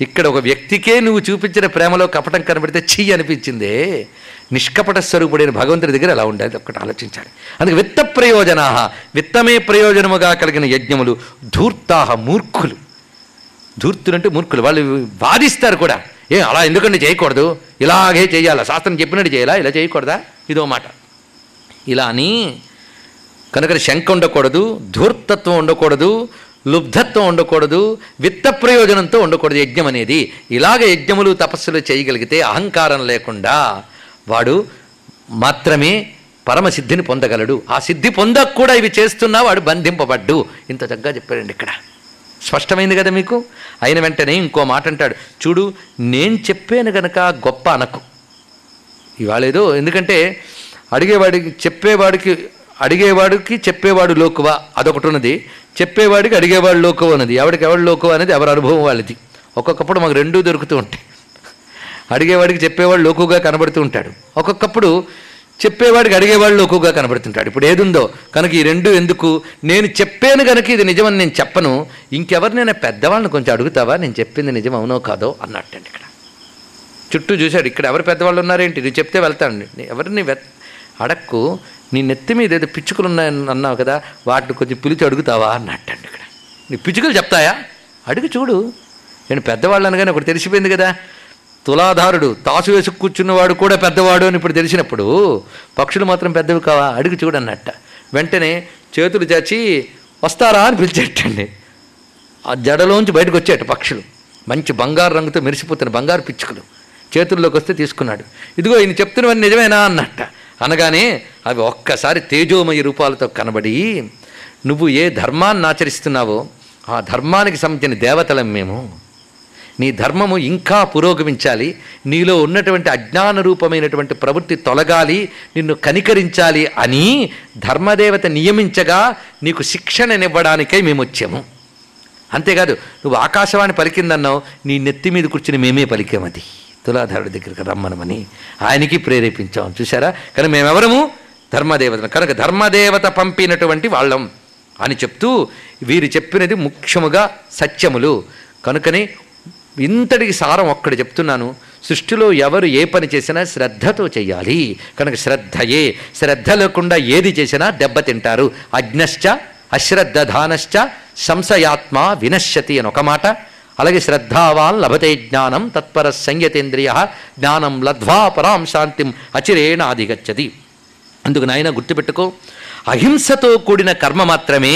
ఇక్కడ ఒక వ్యక్తికే నువ్వు చూపించిన ప్రేమలో కపటం కనబడితే చీ అనిపించిందే. నిష్కపట స్వరూపుడైన భగవంతుడి దగ్గర ఎలా ఉండాలి ఒకటి ఆలోచించాలి. అందుకే విత్త ప్రయోజనా విత్తమే ప్రయోజనముగా కలిగిన యజ్ఞములు ధూర్తాహ మూర్ఖులు. ధూర్తులంటే మూర్ఖులు వాళ్ళు బాధిస్తారు కూడా. ఏ అలా ఎందుకంటే చేయకూడదు? ఇలాగే చేయాలా? శాస్త్రం చెప్పినట్టు చేయాలా? ఇలా చేయకూడదా? ఇదో మాట. ఇలా అని కనుక శంక ఉండకూడదు ధూర్తత్వం ఉండకూడదు లుబ్ధత్వం ఉండకూడదు విత్త ప్రయోజనంతో ఉండకూడదు యజ్ఞం అనేది. ఇలాగ యజ్ఞములు తపస్సులు చేయగలిగితే అహంకారం లేకుండా వాడు మాత్రమే పరమసిద్ధిని పొందగలడు. ఆ సిద్ధి పొందక కూడా ఇవి చేస్తున్నా వాడు బంధింపబడ్డు. ఇంత చక్కగా చెప్పాడండి ఇక్కడ. స్పష్టమైంది కదా మీకు? అయిన వెంటనే ఇంకో మాట అంటాడు. చూడు నేను చెప్పాను గనక గొప్ప అనకు. ఇవాళేదో ఎందుకంటే అడిగేవాడికి చెప్పేవాడికి అడిగేవాడికి చెప్పేవాడు లోకువ అదొకటి ఉన్నది చెప్పేవాడికి అడిగేవాడు లోకువ ఉన్నది. ఎవడికి ఎవడు లోకువ అనేది ఎవరి అనుభవం వాళ్ళది. ఒక్కొక్కప్పుడు మాకు రెండూ దొరుకుతూ ఉంటాయి. అడిగేవాడికి చెప్పేవాడు లోకుగా కనబడుతూ ఉంటాడు. ఒక్కొక్కప్పుడు చెప్పేవాడికి అడిగేవాడు లోకుగా కనబడుతుంటాడు. ఇప్పుడు ఏదుందో? కనుక ఈ రెండు ఎందుకు? నేను చెప్పాను కనుక ఇది నిజమని నేను చెప్పను. ఇంకెవరినైనా పెద్దవాళ్ళని కొంచెం అడుగుతావా? నేను చెప్పింది నిజం అవునో కాదో అన్నట్టండి ఇక్కడ. చుట్టూ చూశాడు. ఇక్కడ ఎవరు పెద్దవాళ్ళు ఉన్నారేంటి? నువ్వు చెప్తే వెళ్తాను. ఎవరిని వె అడక్కు. నీ నెత్తి మీద ఏదో పిచ్చుకలు ఉన్నాయని అన్నావు కదా వాటిని కొంచెం పిలిచి అడుగుతావా? అన్నట్టండి ఇక్కడ. నీ పిచ్చుకలు చెప్తాయా? అడుగు చూడు. నేను పెద్దవాళ్ళు అనగానే ఒకటి తెలిసిపోయింది కదా. తులాధారుడు తాసు వేసి కూర్చున్నవాడు కూడా పెద్దవాడు అని ఇప్పుడు తెలిసినప్పుడు పక్షులు మాత్రం పెద్దవి కావా? అడుగు చూడన్నట్ట వెంటనే చేతులు చాచి వస్తారా? అని పిలిచేటండి. ఆ జడలోంచి బయటకు వచ్చేట పక్షులు. మంచి బంగారు రంగుతో మెరిసిపోతున్న బంగారు పిచ్చుకలు. చేతుల్లోకి వస్తే తీసుకున్నాడు. ఇదిగో ఈయన చెప్తున్నవన్నీ నిజమేనా? అన్నట్ట. అనగానే అవి ఒక్కసారి తేజోమయ రూపాలతో కనబడి నువ్వు ఏ ధర్మాన్ని ఆచరిస్తున్నావో ఆ ధర్మానికి సంబంధించిన దేవతలం మేము. నీ ధర్మము ఇంకా పురోగమించాలి నీలో ఉన్నటువంటి అజ్ఞాన రూపమైనటువంటి ప్రవృత్తి తొలగాలి నిన్ను కనికరించాలి అని ధర్మదేవత నియమించగా నీకు శిక్షణనివ్వడానికై మేము వచ్చాము అంతేకాదు నువ్వు ఆకాశవాణి పలికిందన్నావు నీ నెత్తి మీద కూర్చుని మేమే పలికామది. తులాధారుడి దగ్గరికి రమ్మనమని ఆయనకి ప్రేరేపించాం. చూసారా కానీ మేమెవరము? ధర్మదేవత కనుక ధర్మదేవత పంపినటువంటి వాళ్ళం అని చెప్తూ వీరు చెప్పినది ముఖ్యముగా సత్యములు. కనుకనే ఇంతటికి సారం ఒక్కడ చెప్తున్నాను. సృష్టిలో ఎవరు ఏ పని చేసినా శ్రద్ధతో చేయాలి. కనుక శ్రద్ధయే. శ్రద్ధ లేకుండా ఏది చేసినా దెబ్బతింటారు. అజ్ఞశ్చ అశ్రద్ధధానశ్చ సంశయాత్మ వినశ్యతి అని ఒక మాట. అలాగే శ్రద్ధావాన్ లభతే జ్ఞానం తత్పర సంయతేంద్రియ జ్ఞానం లద్వా పరాం శాంతిం అచిరేణ అధిగచ్చది అందుకు నాయన గుర్తుపెట్టుకో అహింసతో కూడిన కర్మ మాత్రమే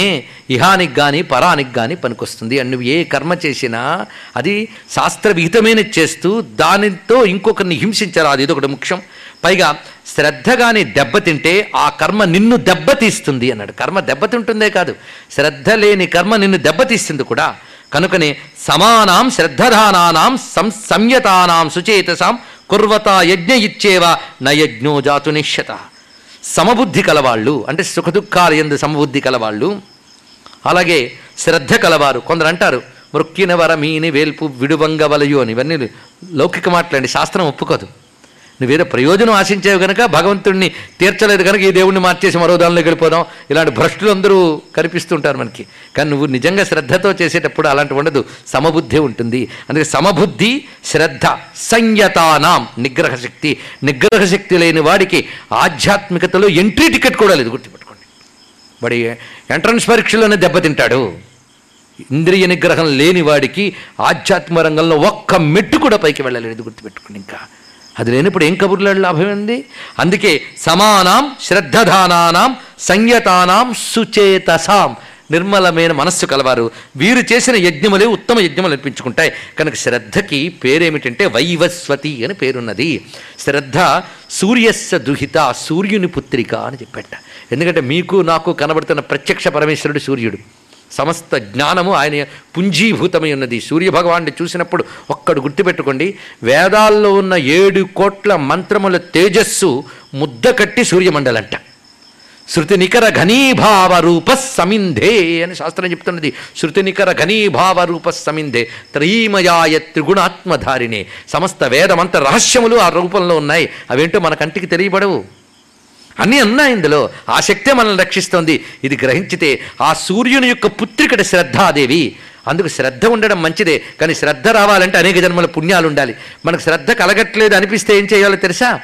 ఇహానికి కానీ పరానికి కానీ పనికొస్తుంది. అండ్ నువ్వు ఏ కర్మ చేసినా అది శాస్త్రవిహితమైన చేస్తూ దానితో ఇంకొకరిని హింసించరాదు ఇది ఒకటి ముఖ్యం. పైగా శ్రద్ధ కానీ దెబ్బతింటే ఆ కర్మ నిన్ను దెబ్బతీస్తుంది అన్నాడు. కర్మ దెబ్బతింటుందే కాదు శ్రద్ధ లేని కర్మ నిన్ను దెబ్బతీస్తుంది కూడా. కనుకనే సమానాం శ్రద్ధధానానాం సం సంయతానాం సుచేతసాం కుర్వత యజ్ఞ ఇచ్చేవ నయజ్ఞో జాతు నిశ్యత సమబుద్ధి కలవాళ్ళు అంటే సుఖదుఖాలు ఎందు సమబుద్ధి కలవాళ్ళు అలాగే శ్రద్ధ కలవారు కొందరు అంటారు మృక్కిన వరమీని వేల్పు విడువంగ వలయు అని. ఇవన్నీ లౌకిక మాట్లాడి శాస్త్రం ఒప్పుకోదు. నువ్వేదో ప్రయోజనం ఆశించేవి కనుక భగవంతుడిని తీర్చలేదు కనుక ఈ దేవుణ్ణి మార్చేసి మరో దానిలోకి వెళ్ళిపోదాం. ఇలాంటి భ్రష్టులు అందరూ కనిపిస్తుంటారు మనకి. కానీ నువ్వు నిజంగా శ్రద్ధతో చేసేటప్పుడు అలాంటి ఉండదు. సమబుద్ధి ఉంటుంది. అందుకే సమబుద్ధి శ్రద్ధ సంయతానాం నిగ్రహ శక్తి. నిగ్రహ శక్తి లేని వాడికి ఆధ్యాత్మికతలో ఎంట్రీ టికెట్ కూడా లేదు గుర్తుపెట్టుకోండి. వాడి ఎంట్రన్స్ పరీక్షలోనే దెబ్బతింటాడు ఇంద్రియ నిగ్రహం లేని వాడికి ఆధ్యాత్మ రంగంలో ఒక్క మెట్టు కూడా పైకి వెళ్ళలేదు గుర్తుపెట్టుకోండి ఇంకా. అది లేనప్పుడు ఏం కబుర్ల లాభం ఉంది అందుకే సమానాం శ్రద్ధధానానాం సంయతానాం సుచేతసాం. నిర్మలమైన మనస్సు కలవారు. వీరు చేసిన యజ్ఞములే ఉత్తమ యజ్ఞములు అనిపించుకుంటాయి. కనుక శ్రద్ధకి పేరేమిటంటే వైవస్వతి అని పేరున్నది. శ్రద్ధ సూర్యస్య దుహిత సూర్యుని పుత్రిక అని చెప్పట. ఎందుకంటే మీకు నాకు కనబడుతున్న ప్రత్యక్ష పరమేశ్వరుడు సూర్యుడు. సమస్త జ్ఞానము ఆయన పుంజీభూతమై ఉన్నది. సూర్యభగవాన్ని చూసినప్పుడు ఒక్కడు గుర్తుపెట్టుకోండి వేదాల్లో ఉన్న ఏడు కోట్ల మంత్రముల తేజస్సు ముద్ద కట్టి సూర్యమండలంట. శృతి నికర ఘనీభావ రూప సమింధే అని శాస్త్రం చెప్తున్నది. శృతి నికర ఘనీభావ రూప సమింధే త్రయీమయాయ త్రిగుణాత్మధారిణే. సమస్త వేదమంత రహస్యములు ఆ రూపంలో ఉన్నాయి. అవేంటో మన కంటికి తెలియబడవు. అన్నీ ఉన్నాయి ఇందులో. ఆ శక్తే మనల్ని రక్షిస్తోంది. ఇది గ్రహించితే ఆ సూర్యుని యొక్క పుత్రికటి శ్రద్ధాదేవి. అందుకు శ్రద్ధ ఉండడం మంచిదే. కానీ శ్రద్ధ రావాలంటే అనేక జన్మల పుణ్యాలు ఉండాలి. మనకు శ్రద్ధ కలగట్లేదు అనిపిస్తే ఏం చేయాలో తెలుసా?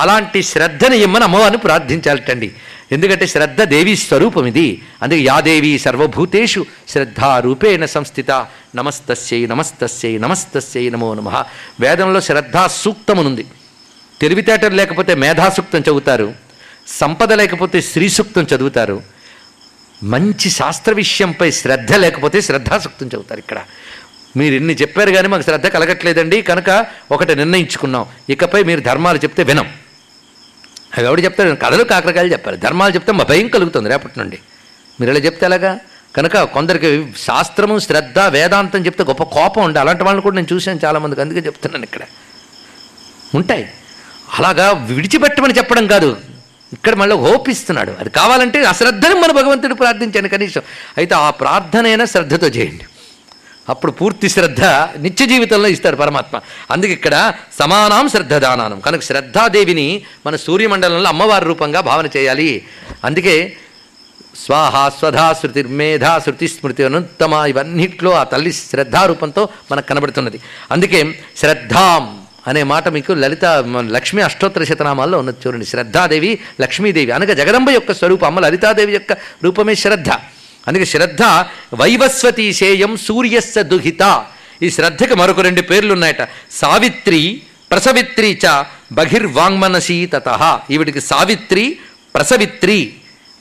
అలాంటి శ్రద్ధని ఇమ్మని అమ్మవారిని ప్రార్థించాలటండి. ఎందుకంటే శ్రద్ధ దేవి స్వరూపం ఇది అందుకే యాదేవి సర్వభూతేషు శ్రద్ధారూపేణ సంస్థిత. నమస్తస్యై నమస్తస్యై నమస్తస్యై నమో నమ. వేదంలో శ్రద్ధా సూక్తమునుంది తెలివితేటలు లేకపోతే మేధాసూక్తం చదువుతారు సంపద లేకపోతే శ్రీ సూక్తం చదువుతారు మంచి శాస్త్ర విషయంపై శ్రద్ధ లేకపోతే శ్రద్ధాసూక్తం చదువుతారు ఇక్కడ. మీరు ఇన్ని చెప్పారు కానీ మాకు శ్రద్ధ కలగట్లేదండి కనుక ఒకటి నిర్ణయించుకున్నాం. ఇకపై మీరు ధర్మాలు చెప్తే వినం. అవి ఎవడు చెప్తారు కథలు కాకరకాయలు చెప్పారు ధర్మాలు చెప్తే మా భయం కలుగుతుంది రేపటి నుండి. మీరు ఇలా చెప్తే ఎలాగా? కనుక కొందరికి శాస్త్రము శ్రద్ధ వేదాంతం చెప్తే గొప్ప కోపం ఉండే అలాంటి వాళ్ళని కూడా నేను చూశాను చాలామందికి. అందుకే చెప్తున్నాను ఇక్కడ. ఉంటాయి. అలాగా విడిచిపెట్టమని చెప్పడం కాదు. ఇక్కడ మళ్ళీ ఓపిస్తున్నాడు అది కావాలంటే అశ్రద్ధని మన భగవంతుడు ప్రార్థించాను కనీసం. అయితే ఆ ప్రార్థనైనా శ్రద్ధతో చేయండి. అప్పుడు పూర్తి శ్రద్ధ నిత్య జీవితంలో ఇస్తాడు పరమాత్మ. అందుకే ఇక్కడ సమానం శ్రద్ధదానం కనుక శ్రద్ధాదేవిని మన సూర్యమండలంలో అమ్మవారి రూపంగా భావన చేయాలి. అందుకే స్వాహ స్వధా శృతి మేధా శృతి స్మృతి అనుత్తమ ఇవన్నిట్లో ఆ తల్లి శ్రద్ధారూపంతో మనకు కనబడుతున్నది. అందుకే శ్రద్ధాం. అనే మాట మీకు లలిత లక్ష్మి అష్టోత్తర శతనామాల్లో ఉన్నది చూడండి. శ్రద్ధాదేవి లక్ష్మీదేవి అనగా జగదంబ యొక్క స్వరూపం అమ్మ లలితాదేవి యొక్క రూపమే శ్రద్ధ. అందుకే శ్రద్ధ వైవస్వతి శేయం సూర్యస్య దుహిత. ఈ శ్రద్ధకి మరొక రెండు పేర్లు ఉన్నాయట సావిత్రి ప్రసవిత్రి చ బహిర్వాంగ్మనసీ తత. ఈవిడికి సావిత్రి ప్రసవిత్రి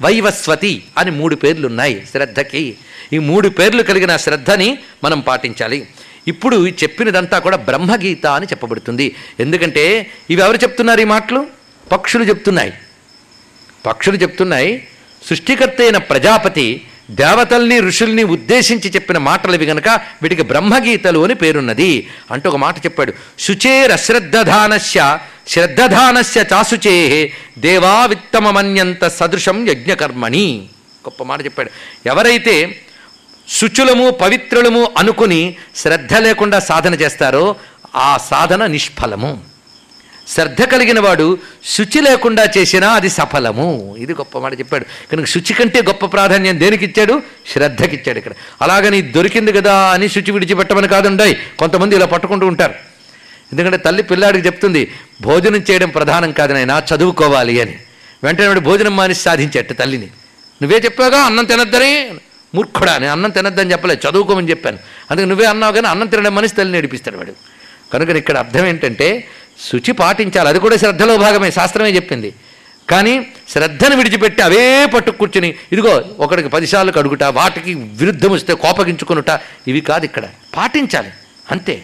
వైవస్వతి అని మూడు పేర్లు ఉన్నాయి శ్రద్ధకి. ఈ మూడు పేర్లు కలిగిన శ్రద్ధని మనం పాటించాలి. ఇప్పుడు చెప్పినదంతా కూడా బ్రహ్మగీత అని చెప్పబడుతుంది. ఎందుకంటే ఇవి ఎవరు చెప్తున్నారు ఈ మాటలు? పక్షులు చెప్తున్నాయి. పక్షులు చెప్తున్నాయి. సృష్టికర్త అయిన ప్రజాపతి దేవతల్ని ఋషుల్ని ఉద్దేశించి చెప్పిన మాటలు ఇవి గనక వీటికి బ్రహ్మగీతలు అని పేరున్నది. అంటూ ఒక మాట చెప్పాడు. శుచేరశ్రద్ధధానస్య శ్రద్ధధానస్య చాసుచే దేవా విత్తమమన్యంత సదృశం యజ్ఞకర్మణి. గొప్ప మాట చెప్పాడు. ఎవరైతే శుచులము పవిత్రులము అనుకుని శ్రద్ధ లేకుండా సాధన చేస్తారో ఆ సాధన నిష్ఫలము. శ్రద్ధ కలిగిన వాడు శుచి లేకుండా చేసినా అది సఫలము. ఇది గొప్ప మాట చెప్పాడు. కనుక శుచి కంటే గొప్ప ప్రాధాన్యం దేనికి ఇచ్చాడు శ్రద్ధకి ఇచ్చాడు ఇక్కడ అలాగని దొరికింది కదా అని శుచి విడిచిపెట్టమని కాదుండాయి కొంతమంది ఇలా పట్టుకుంటూ ఉంటారు. ఎందుకంటే తల్లి పిల్లాడికి చెప్తుంది భోజనం చేయడం ప్రధానం కాదు నాయనా చదువుకోవాలి అని. వెంటనే వాడు భోజనం మానేసి సాధించేట తల్లిని. నువ్వే చెప్పావుగా అన్నం తినద్దని? మూర్ఖుడా నేను అన్నం తినద్దని చెప్పలేదు చదువుకోమని చెప్పాను. అందుకే నువ్వే అన్నావు కానీ అన్నం తినడం మనిషి తల్లి నడిపిస్తాడు వాడు. కనుక ఇక్కడ అర్థం ఏంటంటే శుచి పాటించాలి. అది కూడా శ్రద్ధలో భాగమే శాస్త్రమే చెప్పింది. కానీ శ్రద్ధను విడిచిపెట్టి అవే పట్టు కూర్చుని ఇదిగో ఒకడికి పదిసార్లు కడుగుట వాటికి విరుద్ధం వస్తే కోపగించుకునుట ఇవి కాదు ఇక్కడ. పాటించాలి. అంతే.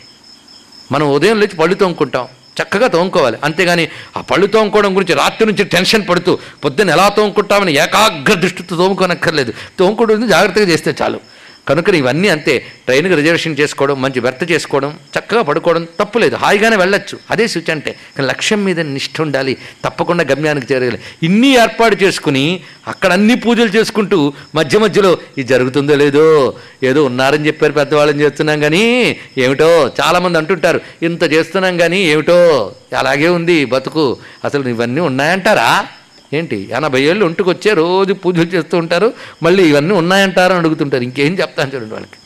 మనం ఉదయం లేచి పళ్ళు తోముకుంటాం. చక్కగా తోముకోవాలి. అంతేగాని ఆ పళ్ళు తోముకోవడం గురించి రాత్రి నుంచి టెన్షన్ పడుతూ పొద్దున్న ఎలా తోముకుంటామని ఏకాగ్ర దృష్టితో తోముకోనక్కర్లేదు. తోముకోవడం జాగ్రత్తగా చేస్తే చాలు. కనుక ఇవన్నీ అంతే. ట్రైన్కి రిజర్వేషన్ చేసుకోవడం మంచి వ్యర్థ చేసుకోవడం చక్కగా పడుకోవడం తప్పులేదు. హాయిగానే వెళ్ళొచ్చు. అదే సూచి అంటే. కానీ లక్ష్యం మీద నిష్ఠ ఉండాలి. తప్పకుండా గమ్యానికి చేరగలి. ఇన్ని ఏర్పాటు చేసుకుని అక్కడ అన్ని పూజలు చేసుకుంటూ మధ్య మధ్యలో ఇది జరుగుతుందో లేదో? ఏదో ఉన్నారని చెప్పారు పెద్దవాళ్ళని చేస్తున్నాం కానీ ఏమిటో? చాలామంది అంటుంటారు. ఇంత చేస్తున్నాం కానీ ఏమిటో? అలాగే ఉంది బతుకు. అసలు ఇవన్నీ ఉన్నాయంటారా? ఏంటి? ఎనభై ఏళ్ళు ఒంటుకొచ్చే రోజు పూజలు చేస్తూ ఉంటారు. మళ్ళీ ఇవన్నీ ఉన్నాయంటారు అని అడుగుతుంటారు. ఇంకేం చెప్తాను చూడండి వాళ్ళకి.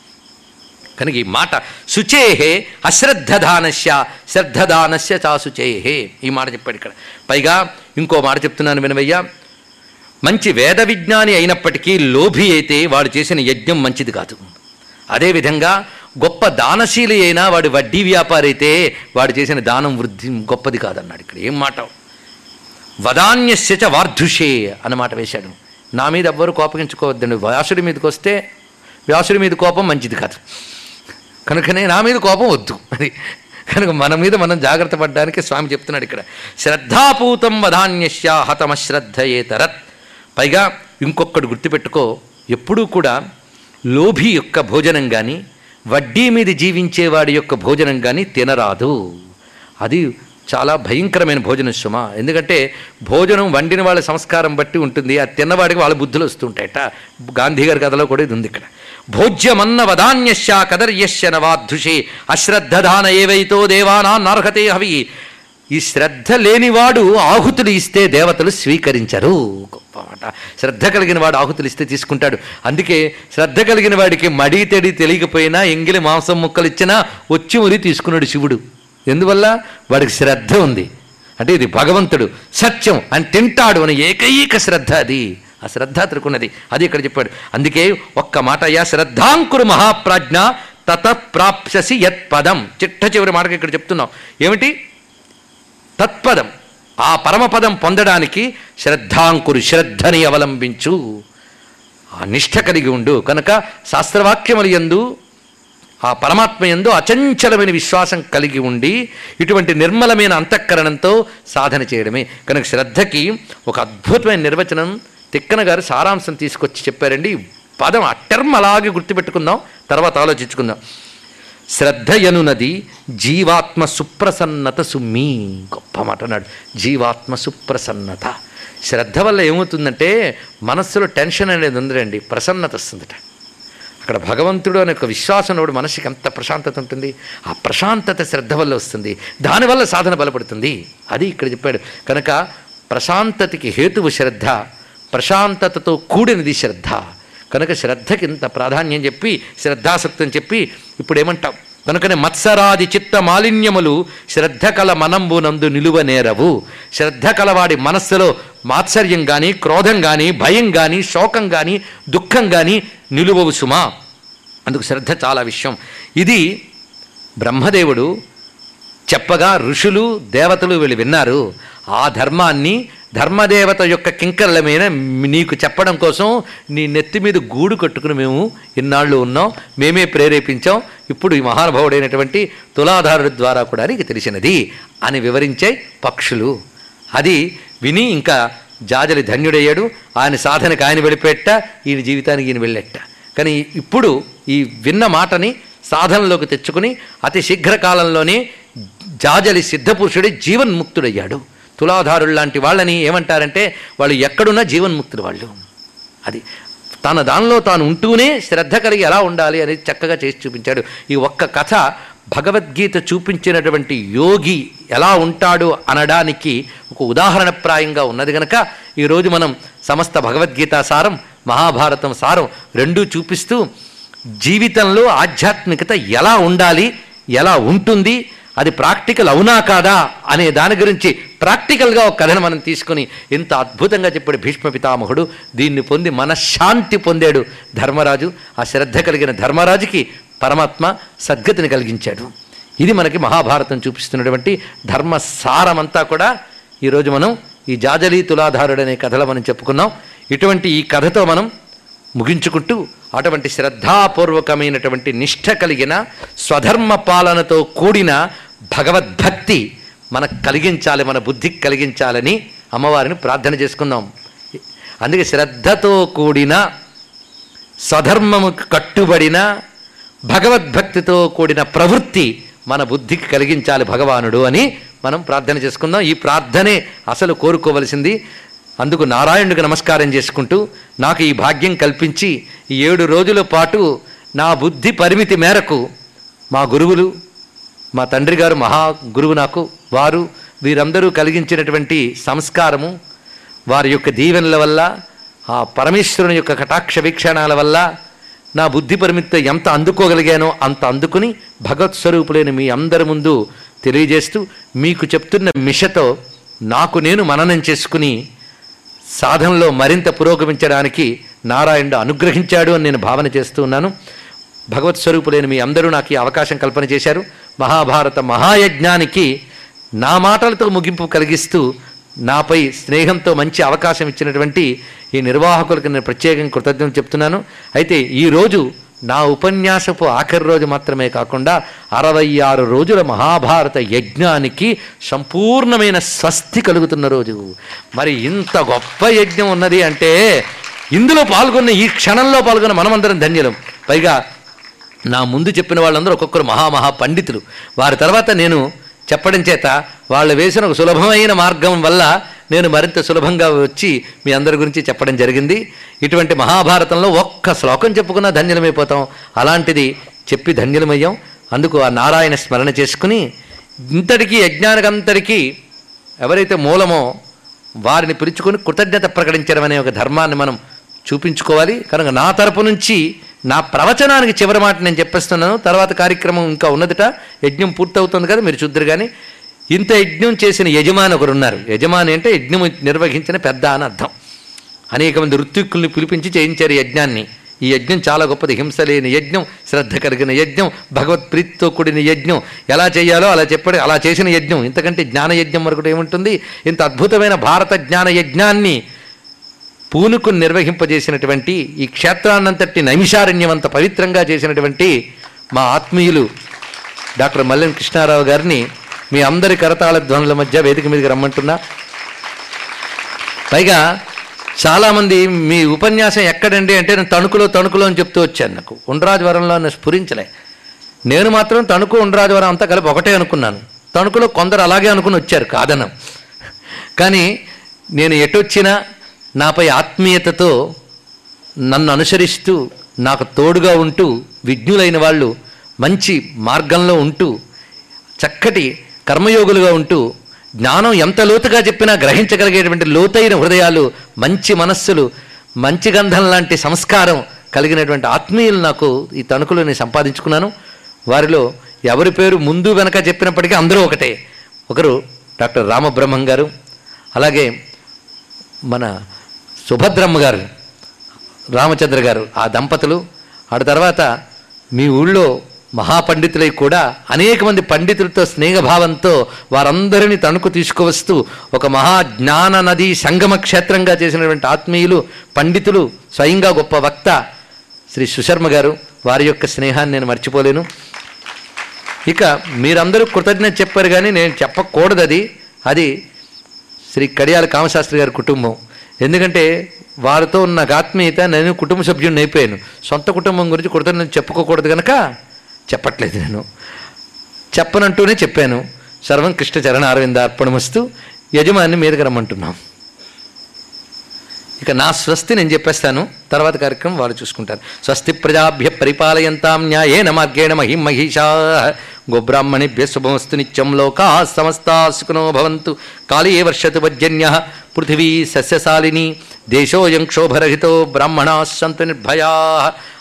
కనుక ఈ మాట శుచేహే అశ్రద్ధదానస్య శ్రద్ధదానస్య చాశుచేహే ఈ మాట చెప్పాడు ఇక్కడ. పైగా ఇంకో మాట చెప్తున్నాను వినవయ్యా. మంచి వేద విజ్ఞాని అయినప్పటికీ లోభి అయితే వాడు చేసిన యజ్ఞం మంచిది కాదు. అదేవిధంగా గొప్ప దానశీలి అయినా వాడు వడ్డీ వ్యాపారి అయితే వాడు చేసిన దానం వృద్ధి గొప్పది కాదన్నాడు ఇక్కడ. ఏం మాట? వదాన్యస్య వార్ధుషే అన్నమాట వేశాడు. నా మీద ఎవ్వరు కోపగించుకోవద్దండి. వ్యాసుడి మీదకి వస్తే వ్యాసుడి మీద కోపం మంచిది కాదు. కనుకనే నా మీద కోపం వద్దు. అది కనుక మన మీద మనం జాగ్రత్త పడ్డానికి స్వామి చెప్తున్నాడు ఇక్కడ. శ్రద్ధాపూతం వధాన్యస్య హతమశ్రద్ధయేతరత్. పైగా ఇంకొకటి గుర్తుపెట్టుకో ఎప్పుడూ కూడా లోభి యొక్క భోజనం కానీ వడ్డీ మీద జీవించేవాడి యొక్క భోజనం కానీ తినరాదు. అది చాలా భయంకరమైన భోజనం సుమ. ఎందుకంటే భోజనం వండిన వాళ్ళ సంస్కారం బట్టి ఉంటుంది. ఆ తిన్నవాడికి వాళ్ళ బుద్ధులు వస్తుంటాయట. గాంధీ గారి కథలో కూడా ఇది ఉంది ఇక్కడ. భోజ్యమన్న వదాన్యశ్చ కదర్యశ్చ నవాధుషే అశ్రద్ధదాన ఏవైతో దేవానా నర్హతే హవి. ఈ శ్రద్ధ లేనివాడు ఆహుతులు ఇస్తే దేవతలు స్వీకరించరు. గొప్ప మాట శ్రద్ధ కలిగిన వాడు ఆహుతులు ఇస్తే తీసుకుంటాడు. అందుకే శ్రద్ధ కలిగిన వాడికి మడి తెడి తెలియకపోయినా ఎంగిలి మాంసం ముక్కలు ఇచ్చినా వచ్చి మురి తీసుకున్నాడు శివుడు. ఎందువల్ల? వాడికి శ్రద్ధ ఉంది. అంటే ఇది భగవంతుడు సత్యం అని తింటాడు అని ఏకైక శ్రద్ధ అది. ఆ శ్రద్ధ అతనుకున్నది అది ఇక్కడ చెప్పాడు. అందుకే ఒక్క మాట అయ్యా శ్రద్ధాంకురు మహాప్రాజ్ఞ తత ప్రాప్స్యసి యత్పదం. చిట్ట చివరి మాటకి ఇక్కడ చెప్తున్నాం. ఏమిటి? తత్పదం. ఆ పరమపదం పొందడానికి శ్రద్ధాంకురు శ్రద్ధని అవలంబించు. ఆ నిష్ఠ కలిగి ఉండు. కనుక శాస్త్రవాక్యములు యందు ఆ పరమాత్మ ఎందు అచంచలమైన విశ్వాసం కలిగి ఉండి ఇటువంటి నిర్మలమైన అంతఃకరణంతో సాధన చేయడమే. కనుక శ్రద్ధకి ఒక అద్భుతమైన నిర్వచనం తిక్కన గారు సారాంశం తీసుకొచ్చి చెప్పారండి. పదం అట్టర్మ అలాగే గుర్తుపెట్టుకుందాం తర్వాత ఆలోచించుకుందాం. శ్రద్ధయనునది జీవాత్మ సుప్రసన్నత సుమ్మి గొప్ప మాట అన్నాడు. జీవాత్మ సుప్రసన్నత. శ్రద్ధ వల్ల ఏమవుతుందంటే మనస్సులో టెన్షన్ అనేది ఉందండి ప్రసన్నత వస్తుందట. అక్కడ భగవంతుడు అనే ఒక విశ్వాసం నోడు మనసుకి ఎంత ప్రశాంతత ఉంటుంది? ఆ ప్రశాంతత శ్రద్ధ వల్ల వస్తుంది. దానివల్ల సాధన బలపడుతుంది. అది ఇక్కడ చెప్పాడు. కనుక ప్రశాంతతకి హేతువు శ్రద్ధ ప్రశాంతతతో కూడినది శ్రద్ధ. కనుక శ్రద్ధకి ఇంత ప్రాధాన్యం చెప్పి శ్రద్ధాసక్తి అని చెప్పి ఇప్పుడు ఏమంటాం కనుకనే మత్సరాది చిత్త మాలిన్యములు శ్రద్ధ కల మనంబునందు నిలువనేరవు శ్రద్ధ కలవాడి మనస్సులో మాత్సర్యం కానీ క్రోధం కానీ భయం కానీ శోకం కానీ దుఃఖం కానీ నిలువవు సుమా. అందుకు శ్రద్ధ చాలా విషయం. ఇది బ్రహ్మదేవుడు చెప్పగా ఋషులు దేవతలు వీళ్ళు విన్నారు. ఆ ధర్మాన్ని ధర్మదేవత యొక్క కింకరల మీద నీకు చెప్పడం కోసం నీ నెత్తి మీద గూడు కట్టుకుని మేము ఇన్నాళ్ళు ఉన్నాం మేమే ప్రేరేపించాం. ఇప్పుడు ఈ మహానుభావుడైనటువంటి తులాధారుడి ద్వారా కూడా నీకు తెలిసినది అని వివరించే పక్షులు. అది విని ఇంకా జాజలి ధన్యుడయ్యాడు. ఆయన సాధనకు ఆయన వెళ్ళిపెట్ట ఈయన జీవితానికి ఈయన వెళ్ళెట్ట. కానీ ఇప్పుడు ఈ విన్న మాటని సాధనలోకి తెచ్చుకుని అతి శీఘ్రకాలంలోనే జాజలి సిద్ధపురుషుడే జీవన్ముక్తుడయ్యాడు. తులాధారులు లాంటి వాళ్ళని ఏమంటారంటే వాళ్ళు ఎక్కడున్నా జీవన్ముక్తులు వాళ్ళు. అది తన దానిలో తాను ఉంటూనే శ్రద్ధ కలిగి ఎలా ఉండాలి అనేది చక్కగా చేసి చూపించాడు. ఈ ఒక్క కథ భగవద్గీత చూపించినటువంటి యోగి ఎలా ఉంటాడు అనడానికి ఒక ఉదాహరణప్రాయంగా ఉన్నది గనక ఈరోజు మనం సమస్త భగవద్గీత సారం మహాభారతం సారం రెండూ చూపిస్తూ జీవితంలో ఆధ్యాత్మికత ఎలా ఉండాలి ఎలా ఉంటుంది అది ప్రాక్టికల్ అవునా కాదా అనే దాని గురించి ప్రాక్టికల్గా ఒక కథను మనం తీసుకుని ఇంత అద్భుతంగా చెప్పాడు భీష్మ పితామహుడు దీన్ని పొంది మనశ్శాంతి పొందాడు ధర్మరాజు. ఆ శ్రద్ధ కలిగిన ధర్మరాజుకి పరమాత్మ సద్గతిని కలిగించాడు. ఇది మనకి మహాభారతం చూపిస్తున్నటువంటి ధర్మ సారమంతా కూడా ఈరోజు మనం ఈ జాజలి తులాధారుడు అనే కథలో మనం చెప్పుకున్నాం. ఇటువంటి ఈ కథతో మనం ముగించుకుంటూ అటువంటి శ్రద్ధాపూర్వకమైనటువంటి నిష్ఠ కలిగిన స్వధర్మ పాలనతో కూడిన భగవద్భక్తి మనకు కలిగించాలి మన బుద్ధికి కలిగించాలని అమ్మవారిని ప్రార్థన చేసుకుందాం. అందుకే శ్రద్ధతో కూడిన స్వధర్మముకు కట్టుబడిన భగవద్భక్తితో కూడిన ప్రవృత్తి మన బుద్ధికి కలిగించాలి భగవానుడు అని మనం ప్రార్థన చేసుకుందాం. ఈ ప్రార్థనే అసలు కోరుకోవలసింది. అందుకు నారాయణుడికి నమస్కారం చేసుకుంటూ నాకు ఈ భాగ్యం కల్పించి ఈ ఏడు రోజుల పాటు నా బుద్ధి పరిమితి మేరకు మా గురువులు మా తండ్రి గారు మహా గురువు నాకు. వారు వీరందరూ కలిగించినటువంటి సంస్కారము వారి యొక్క దీవెనల వల్ల ఆ పరమేశ్వరుని యొక్క కటాక్ష వీక్షణాల వల్ల నా బుద్ధి పరిమితి ఎంత అందుకోగలిగానో అంత అందుకుని భగవత్ స్వరూపులైన మీ అందరి ముందు తెలియజేస్తూ మీకు చెప్తున్న మిషతో నాకు నేను మననం చేసుకుని సాధనలో మరింత పురోగమించడానికి నారాయణుడు అనుగ్రహించాడు అని నేను భావన చేస్తూ ఉన్నాను. భగవత్ స్వరూపులైన మీ అందరూ నాకు ఈ అవకాశం కల్పన చేశారు. మహాభారత మహాయజ్ఞానికి నా మాటలతో ముగింపు కలిగిస్తూ నాపై స్నేహంతో మంచి అవకాశం ఇచ్చినటువంటి ఈ నిర్వాహకులకు నేను ప్రత్యేకంగా కృతజ్ఞతలు చెప్తున్నాను. అయితే ఈరోజు నా ఉపన్యాసపు ఆఖరి రోజు మాత్రమే కాకుండా అరవై ఆరు రోజుల మహాభారత యజ్ఞానికి సంపూర్ణమైన స్వస్తి కలుగుతున్న రోజు. మరి ఇంత గొప్ప యజ్ఞం ఉన్నది అంటే ఇందులో పాల్గొన్న ఈ క్షణంలో పాల్గొన్న మనమందరం ధన్యులం. పైగా నా ముందు చెప్పిన వాళ్ళందరూ ఒక్కొక్కరు మహామహా పండితులు. వారి తర్వాత నేను చెప్పడం చేత వాళ్ళు వేసిన ఒక సులభమైన మార్గం వల్ల నేను మరింత సులభంగా వచ్చి మీ అందరి గురించి చెప్పడం జరిగింది. ఇటువంటి మహాభారతంలో ఒక్క శ్లోకం చెప్పుకున్నా ధన్యులమైపోతాం. అలాంటిది చెప్పి ధన్యులమయ్యాం. అందుకు ఆ నారాయణ స్మరణ చేసుకుని ఇంతటికీ యజ్ఞానికంతటికీ ఎవరైతే మూలమో వారిని పిలుచుకొని కృతజ్ఞత ప్రకటించడం అనే ఒక ధర్మాన్ని మనం చూపించుకోవాలి. కనుక నా తరపు నుంచి నా ప్రవచనానికి చివరి మాట నేను చెప్పేస్తున్నాను. తర్వాత కార్యక్రమం ఇంకా ఉన్నదిట. యజ్ఞం పూర్తవుతుంది కదా మీరు చూద్దరు కానీ ఇంత యజ్ఞం చేసిన యజమాని ఒకరు ఉన్నారు. యజమాని అంటే యజ్ఞం నిర్వహించిన పెద్ద అని అర్థం. అనేక మంది ఋత్విక్కుల్ని పిలిపించి చేయించారు యజ్ఞాన్ని. ఈ యజ్ఞం చాలా గొప్పది. హింస లేని యజ్ఞం శ్రద్ధ కలిగిన యజ్ఞం భగవత్ప్రీతితో కూడిన యజ్ఞం. ఎలా చేయాలో అలా చెప్పాడు అలా చేసిన యజ్ఞం. ఇంతకంటే జ్ఞాన యజ్ఞం మరొకటి ఏముంటుంది? ఇంత అద్భుతమైన భారత జ్ఞాన యజ్ఞాన్ని పూనుకు నిర్వహింపజేసినటువంటి ఈ క్షేత్రాన్నంతటి నైమిషారణ్యమంత పవిత్రంగా చేసినటువంటి మా ఆత్మీయులు డాక్టర్ మల్లెన్ కృష్ణారావు గారిని మీ అందరి కరతాళ ధ్వనుల మధ్య వేదిక మీదకి రమ్మంటున్నా. పైగా చాలామంది మీ ఉపన్యాసం ఎక్కడండి అంటే నేను తణుకులో తణుకులో అని చెప్తూ వచ్చాను నాకు. ఉండ్రాజవరంలో నేను స్ఫురించలే. నేను మాత్రం తణుకు ఉండ్రాజవరం అంతా కలిపి ఒకటే అనుకున్నాను. తణుకులో కొందరు అలాగే అనుకుని వచ్చారు కాదనం. కానీ నేను ఎటొచ్చినా నాపై ఆత్మీయతతో నన్ను అనుసరిస్తూ నాకు తోడుగా ఉంటూ విజ్ఞులైన వాళ్ళు మంచి మార్గంలో ఉంటూ చక్కటి కర్మయోగులుగా ఉంటూ జ్ఞానం ఎంత లోతుగా చెప్పినా గ్రహించగలిగేటువంటి లోతైన హృదయాలు మంచి మనస్సులు మంచి గంధం లాంటి సంస్కారం కలిగినటువంటి ఆత్మీయులు నాకు ఈ తణుకులు నేను సంపాదించుకున్నాను. వారిలో ఎవరి పేరు ముందు వెనక చెప్పినప్పటికీ అందరూ ఒకటే. ఒకరు డాక్టర్ రామబ్రహ్మం గారు అలాగే మన సుభద్రమ్మ గారు రామచంద్ర గారు ఆ దంపతులు ఆ తర్వాత మీ ఊళ్ళో మహాపండితులై కూడా అనేక మంది పండితులతో స్నేహభావంతో వారందరినీ తణుకు తీసుకువస్తూ ఒక మహాజ్ఞాన నది సంగమ క్షేత్రంగా చేసినటువంటి ఆత్మీయులు పండితులు స్వయంగా గొప్ప వక్త శ్రీ సుశర్మ గారు వారి యొక్క స్నేహాన్ని నేను మర్చిపోలేను. ఇక మీరందరూ కృతజ్ఞత చెప్పారు కానీ నేను చెప్పకూడదు అది అది శ్రీ కడియాల కామశాస్త్రి గారి కుటుంబం. ఎందుకంటే వారితో ఉన్న ఆత్మీయత నేను కుటుంబ సభ్యుడిని అయిపోయాను. సొంత కుటుంబం గురించి కృతజ్ఞత చెప్పుకోకూడదు కనుక చెప్పట్లేదు నేను. చెప్పనంటూనే చెప్పాను. సర్వం కృష్ణ చరణ అరవింద అర్పణమస్తు యజమాని మీదకి రమ్మంటున్నాం. ఇక నా స్వస్తి నేను చెప్పేస్తాను. తర్వాత కార్యక్రమం వాళ్ళు చూసుకుంటారు. స్వస్తి ప్రజాభ్య పరిపాలయంతాం న్యాయేన మార్గేణ మహిం మహిషా గోబ్రాహ్మణిభ్య శుభమస్తు నిత్యం లోకా సమస్తా సుఖనో భవంతు. కాళీ వర్షతు వజ్జన్య పృథివీ సస్యశాలిని. దేశోయం క్షోభరహితో బ్రాహ్మణా సంతు నిర్భయా.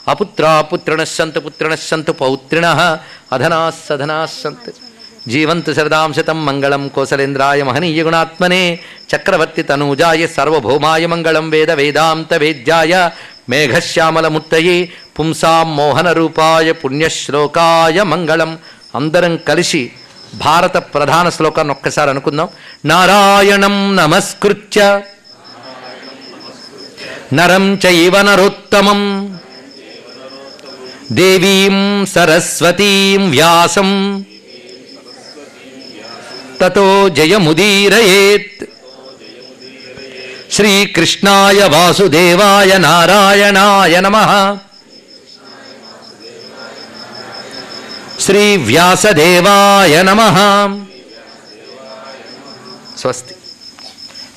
అపుత్రా పుత్రణశ్శంతు సంతు పౌత్రిణ. అధనా సధనా సంతు జీవంతు శరదాంశతం మంగళం కోసలేంద్రాయ మహనీయ గుణాత్మనే. చక్రవర్తి తనూజాయ సర్వభౌమాయ మంగళం వేద వేదాంత వేద్యాయ. మేఘశ్యామలముత్తయే పుంసాం మోహన రూపాయ పుణ్యశ్లోకాయ మంగళం. అందరం కలిసి భారత ప్రధాన శ్లోకాన్ని ఒక్కసారి అనుకుందాం. నారాయణం నమస్కృత్య. నరం చైవ నరోత్తమం. దేవీం సరస్వతీం వ్యాసం. తతో జయముదీరయేత్. శ్రీకృష్ణాయ వాసుదేవాయ నారాయణాయ నమ. శ్రీవ్యాసదేవాయ నమ. స్వస్తి.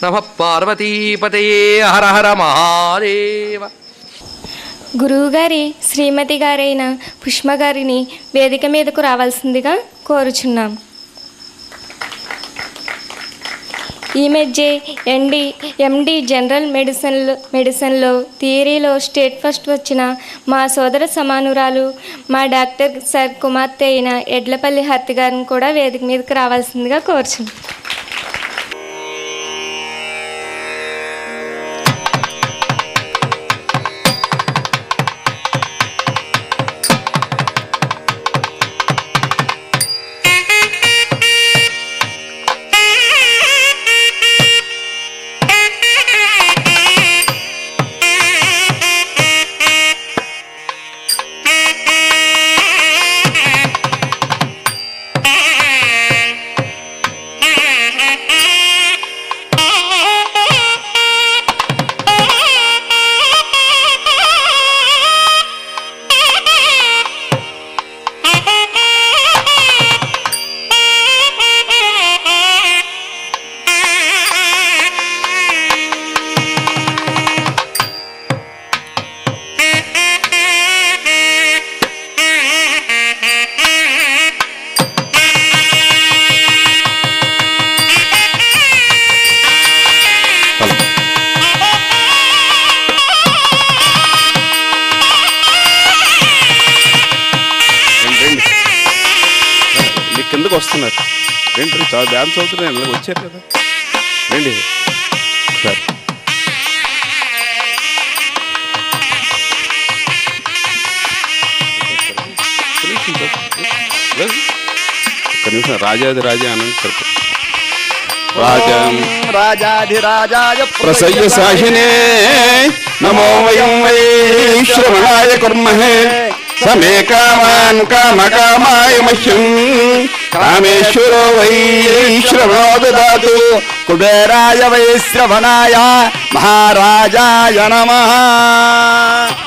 నమ పార్వతీపతయే హర హర మహాదేవ. గురువుగారి శ్రీమతి గారైన పుష్మ గారిని వేదిక మీదకు రావాల్సిందిగా కోరుచున్నాం. ఈ మధ్య ఎండి ఎండి జనరల్ మెడిసిన్లో మెడిసిన్లో థియరీలో స్టేట్ ఫస్ట్ వచ్చిన మా సోదర సమానురాలు మా డాక్టర్ సార్ కుమార్తె అయిన ఎడ్లపల్లి హత్తి గారిని కూడా వేదిక మీదకి రావాల్సిందిగా కోరుచున్నాను महाराज राजा आनंद करते प्रसय साहिने नमो वयं कर्महे। समे कामान काम कामाय मह्यं। कामेश्वरो वै श्रवणो ददातु कुबेराय वै महाराजाय नमः।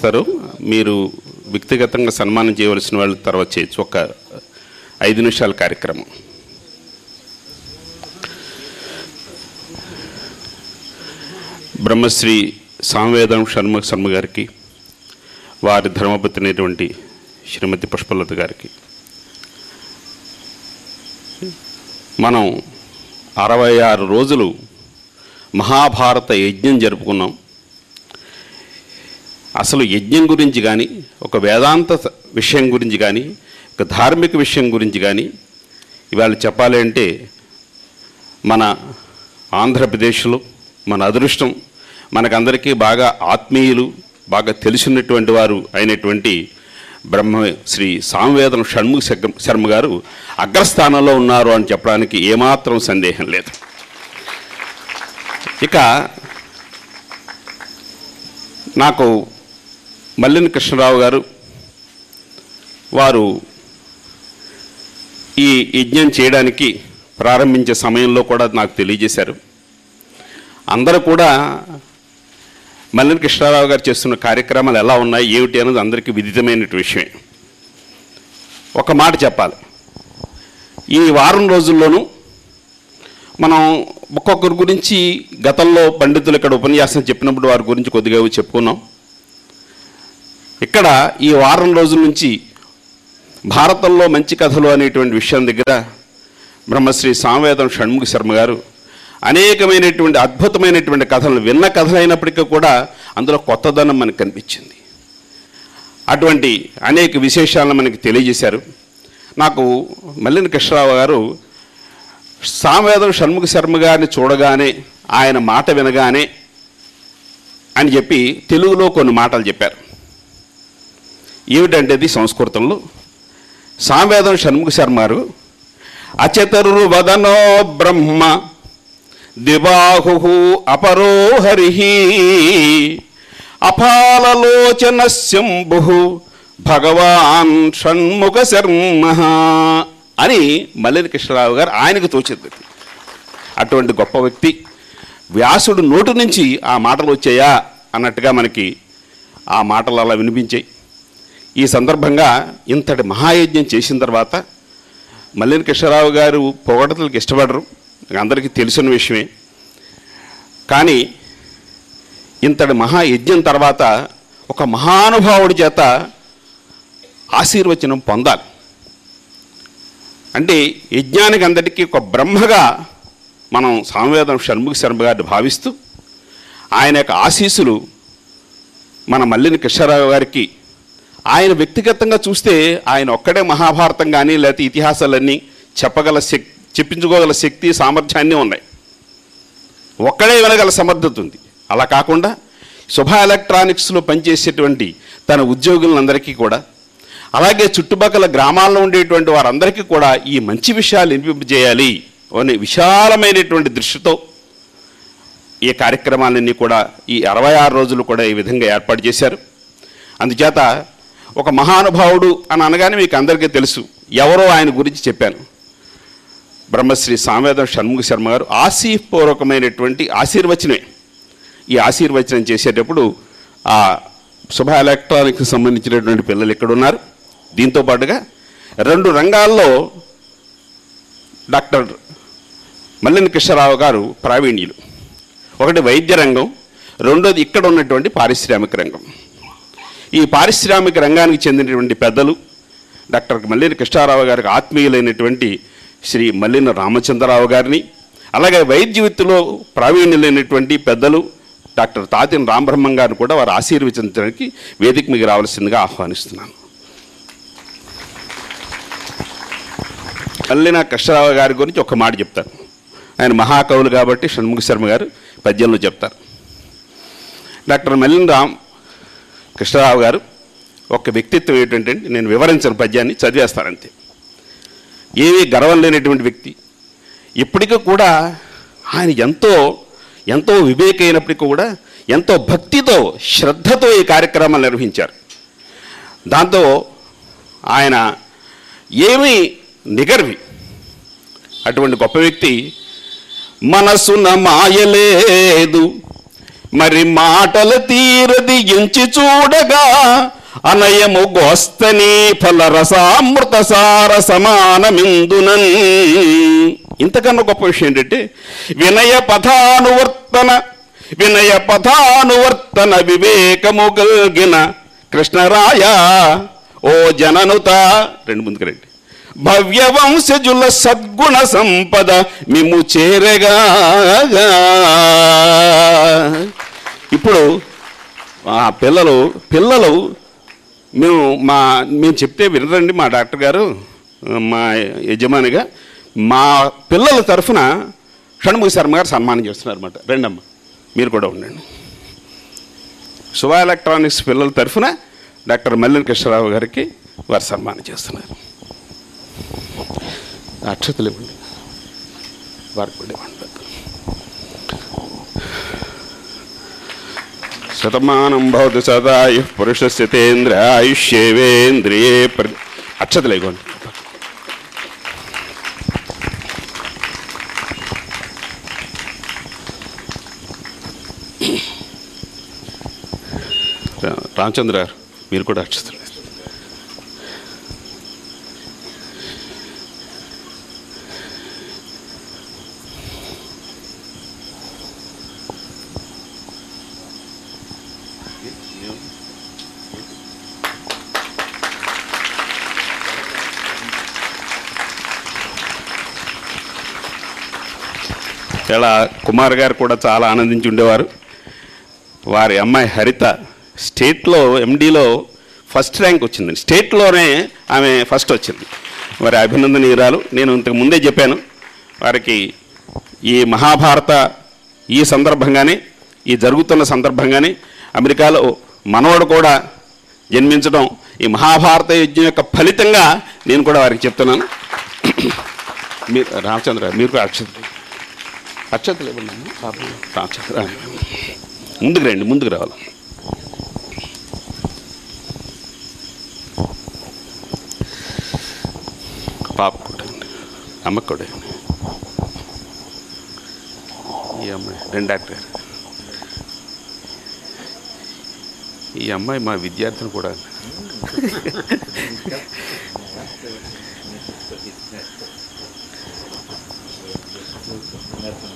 చేస్తారు. మీరు వ్యక్తిగతంగా సన్మానం చేయవలసిన వాళ్ళు తర్వాత చేయొచ్చు. ఒక ఐదు నిమిషాల కార్యక్రమం. బ్రహ్మశ్రీ సామవేదం శర్మ శర్మ గారికి వారి ధర్మపత్నిటువంటి శ్రీమతి పుష్పలత గారికి. మనం అరవై ఆరు రోజులు మహాభారత యజ్ఞం జరుపుకున్నాం. అసలు యజ్ఞం గురించి కానీ ఒక వేదాంత విషయం గురించి కానీ ఒక ధార్మిక విషయం గురించి కానీ ఇవాళ చెప్పాలి అంటే మన ఆంధ్రప్రదేశ్లో మన అదృష్టం మనకందరికీ బాగా ఆత్మీయులు బాగా తెలిసినటువంటి వారు అయినటువంటి బ్రహ్మ శ్రీ సామవేదం షణ్ముఖ శర్మ గారు అగ్రస్థానంలో ఉన్నారు అని చెప్పడానికి ఏమాత్రం సందేహం లేదు. ఇక నాకు మల్లిని కృష్ణరావు గారు వారు ఈ యజ్ఞం చేయడానికి ప్రారంభించే సమయంలో కూడా నాకు తెలియజేశారు. అందరూ కూడా మల్లిని కృష్ణారావు గారు చేస్తున్న కార్యక్రమాలు ఎలా ఉన్నాయి ఏమిటి అనేది అందరికీ విదితమైన విషయమే. ఒక మాట చెప్పాలి. ఈ వారం రోజుల్లోనూ మనం ఒక్కొక్కరి గురించి గతంలో పండితులు ఇక్కడ ఉపన్యాసం చెప్పినప్పుడు వారి గురించి కొద్దిగా చెప్పుకున్నాం ఇక్కడ ఈ వారం రోజుల నుంచి భారతంలో మంచి కథలు అనేటువంటి విషయం దగ్గర బ్రహ్మశ్రీ సామవేదం షణ్ముఖ శర్మ గారు అనేకమైనటువంటి అద్భుతమైనటువంటి కథలు విన్న కథలైనప్పటికీ కూడా అందులో కొత్తదనం మనకు కనిపించింది. అటువంటి అనేక విశేషాలను మనకి తెలియజేశారు. నాకు మల్లిని కృష్ణరావు గారు సామవేదం షణ్ముఖ శర్మ గారిని చూడగానే ఆయన మాట వినగానే అని చెప్పి తెలుగులో కొన్ని మాటలు చెప్పారు. ఏమిటంటేది సంస్కృతంలో. సామవేదం షణ్ముఖ శర్మారు. అచతరు వదనో బ్రహ్మ. దిబాహు అపరో హరి అపాలలోచన శంభు భగవాన్ షణ్ముఖ శర్మ అని మల్లిని కృష్ణరావు గారు ఆయనకు తోచింది అటువంటి గొప్ప వ్యక్తి. వ్యాసుడు నోటు నుంచి ఆ మాటలు వచ్చాయా అన్నట్టుగా మనకి ఆ మాటలు అలా వినిపించాయి. ఈ సందర్భంగా ఇంతటి మహాయజ్ఞం చేసిన తర్వాత మల్లిన కృష్ణరావు గారు పొగడతలకు ఇష్టపడరు. అందరికీ తెలిసిన విషయమే. కానీ ఇంతటి మహాయజ్ఞం తర్వాత ఒక మహానుభావుడి చేత ఆశీర్వచనం పొందాలి. అంటే యజ్ఞానికి అందరికీ ఒక బ్రహ్మగా మనం సామవేదం షణ్ముఖ శర్మ గారిని భావిస్తూ ఆయన యొక్క ఆశీస్సులు మన మల్లిని కృష్ణారావు గారికి ఆయన వ్యక్తిగతంగా చూస్తే ఆయన ఒక్కడే మహాభారతం కానీ లేకపోతే ఇతిహాసాలన్నీ చెప్పగల శక్ చెప్పించుకోగల శక్తి సామర్థ్యాన్ని ఉన్నాయి. ఒక్కడే వినగల సమర్థత ఉంది. అలా కాకుండా శుభ ఎలక్ట్రానిక్స్లో పనిచేసేటువంటి తన ఉద్యోగులందరికీ కూడా అలాగే చుట్టుపక్కల గ్రామాల్లో ఉండేటువంటి వారందరికీ కూడా ఈ మంచి విషయాలు వినిపింపజేయాలి అనే విశాలమైనటువంటి దృష్టితో ఈ కార్యక్రమాలన్నీ కూడా ఈ అరవై ఆరు రోజులు కూడా ఈ విధంగా ఏర్పాటు చేశారు. అందుచేత ఒక మహానుభావుడు అని అనగానే మీకు అందరికీ తెలుసు. ఎవరో ఆయన గురించి చెప్పాను. బ్రహ్మశ్రీ సామవేదం షణ్ముఖ శర్మ గారు ఆశీపూర్వకమైనటువంటి ఆశీర్వచనమే. ఈ ఆశీర్వచనం చేసేటప్పుడు ఆ శుభ ఎలక్ట్రానిక్స్ సంబంధించినటువంటి పిల్లలు ఇక్కడ ఉన్నారు దీంతో పాటుగా రెండు రంగాల్లో డాక్టర్ మల్లిని కృష్ణరావు గారు ప్రావీణ్యులు. ఒకటి వైద్య రంగం రెండోది ఇక్కడ ఉన్నటువంటి పారిశ్రామిక రంగం. ఈ పారిశ్రామిక రంగానికి చెందినటువంటి పెద్దలు డాక్టర్ మల్లిన కృష్ణారావు గారికి ఆత్మీయులైనటువంటి శ్రీ మల్లిన రామచంద్రరావు గారిని అలాగే వైద్య వృత్తిలో ప్రావీణ్యులైనటువంటి పెద్దలు డాక్టర్ తాతిన రామబ్రహ్మం గారిని కూడా వారు ఆశీర్వదించడానికి వేదిక మీకు రావాల్సిందిగా ఆహ్వానిస్తున్నాను. మల్లిన కృష్ణరావు గారి గురించి ఒక మాట చెప్తారు. ఆయన మహాకవులు కాబట్టి షణ్ముఖ శర్మ గారు పద్యంలో చెప్తారు. డాక్టర్ మల్లిన రామ్ కృష్ణరావు గారు ఒక వ్యక్తిత్వం ఏంటంటే నేను వివరించిన పద్యాన్ని చదివేస్తానంతే ఏమీ గర్వం లేనటువంటి వ్యక్తి. ఇప్పటికీ కూడా ఆయన ఎంతో ఎంతో వివేకైనప్పటికీ కూడా ఎంతో భక్తితో శ్రద్ధతో ఈ కార్యక్రమాలు నిర్వహించారు. దాంతో ఆయన ఏమీ నిగర్వి. అటువంటి గొప్ప వ్యక్తి మనసున మాయలేదు మరి మాటల తీరది ఎంచి చూడగా అనయము గోస్తని ఫలరసామృత సార సమానమిందునన్. ఇంతకన్నా గొప్ప విషయం ఏంటంటే వినయ పథానువర్తన వినయ పథానువర్తన వివేకము కలిగిన కృష్ణరాయ ఓ జననుత. రెండు ముందుకు రండి. భవ్య వంశజుల సద్గుణ సంపద మిము చేరగా. ఇప్పుడు ఆ పిల్లలు పిల్లలు మేము మా మేము చెప్తే వినరండి మా డాక్టర్ గారు మా యజమానిగా. మా పిల్లల తరఫున షణ్ముఖ శర్మ గారు సన్మానం చేస్తున్నారు అనమాట రెండమ్మ మీరు కూడా ఉండండి. శుభ ఎలక్ట్రానిక్స్ పిల్లల తరఫున డాక్టర్ మల్లెల కృష్ణరావు గారికి వారు సన్మానం చేస్తున్నారు. అక్షతలు ఇవ్వండి. వారికి కూడా ఇవ్వండి. శతమానం భవతు సదాయు పురుషస్య తేంద్ర ఆయుష్యేవేంద్రియే ప్ర అక్షతలు ఇవ్వండి రామచంద్ర గారు మీరు కూడా అక్షతలేదు ఇలా కుమార్ గారు కూడా చాలా ఆనందించి ఉండేవారు. వారి అమ్మాయి హరిత స్టేట్లో ఎండీలో ఫస్ట్ ర్యాంక్ వచ్చింది. స్టేట్లోనే ఆమె ఫస్ట్ వచ్చింది. వారి అభినందనీయురాలు. నేను ఇంతకు ముందే చెప్పాను వారికి ఈ మహాభారత ఈ సందర్భంగానే ఈ జరుగుతున్న సందర్భంగానే అమెరికాలో మనవడు కూడా జన్మించడం ఈ మహాభారత యుద్ధం యొక్క ఫలితంగా నేను కూడా వారికి చెప్తున్నాను. మీరు రామచంద్ర మీరు కూడా అక్షతలు ఇవ్వండి అమ్మా. పాపం రామచంద్ర ముందుకు రండి ముందుకు రావాలి పాప కూడా అండి అమ్మకు కూడా అండి ఈ అమ్మాయి రెండు డాక్టర్ గారు ఈ అమ్మాయి మా విద్యార్థిని కూడా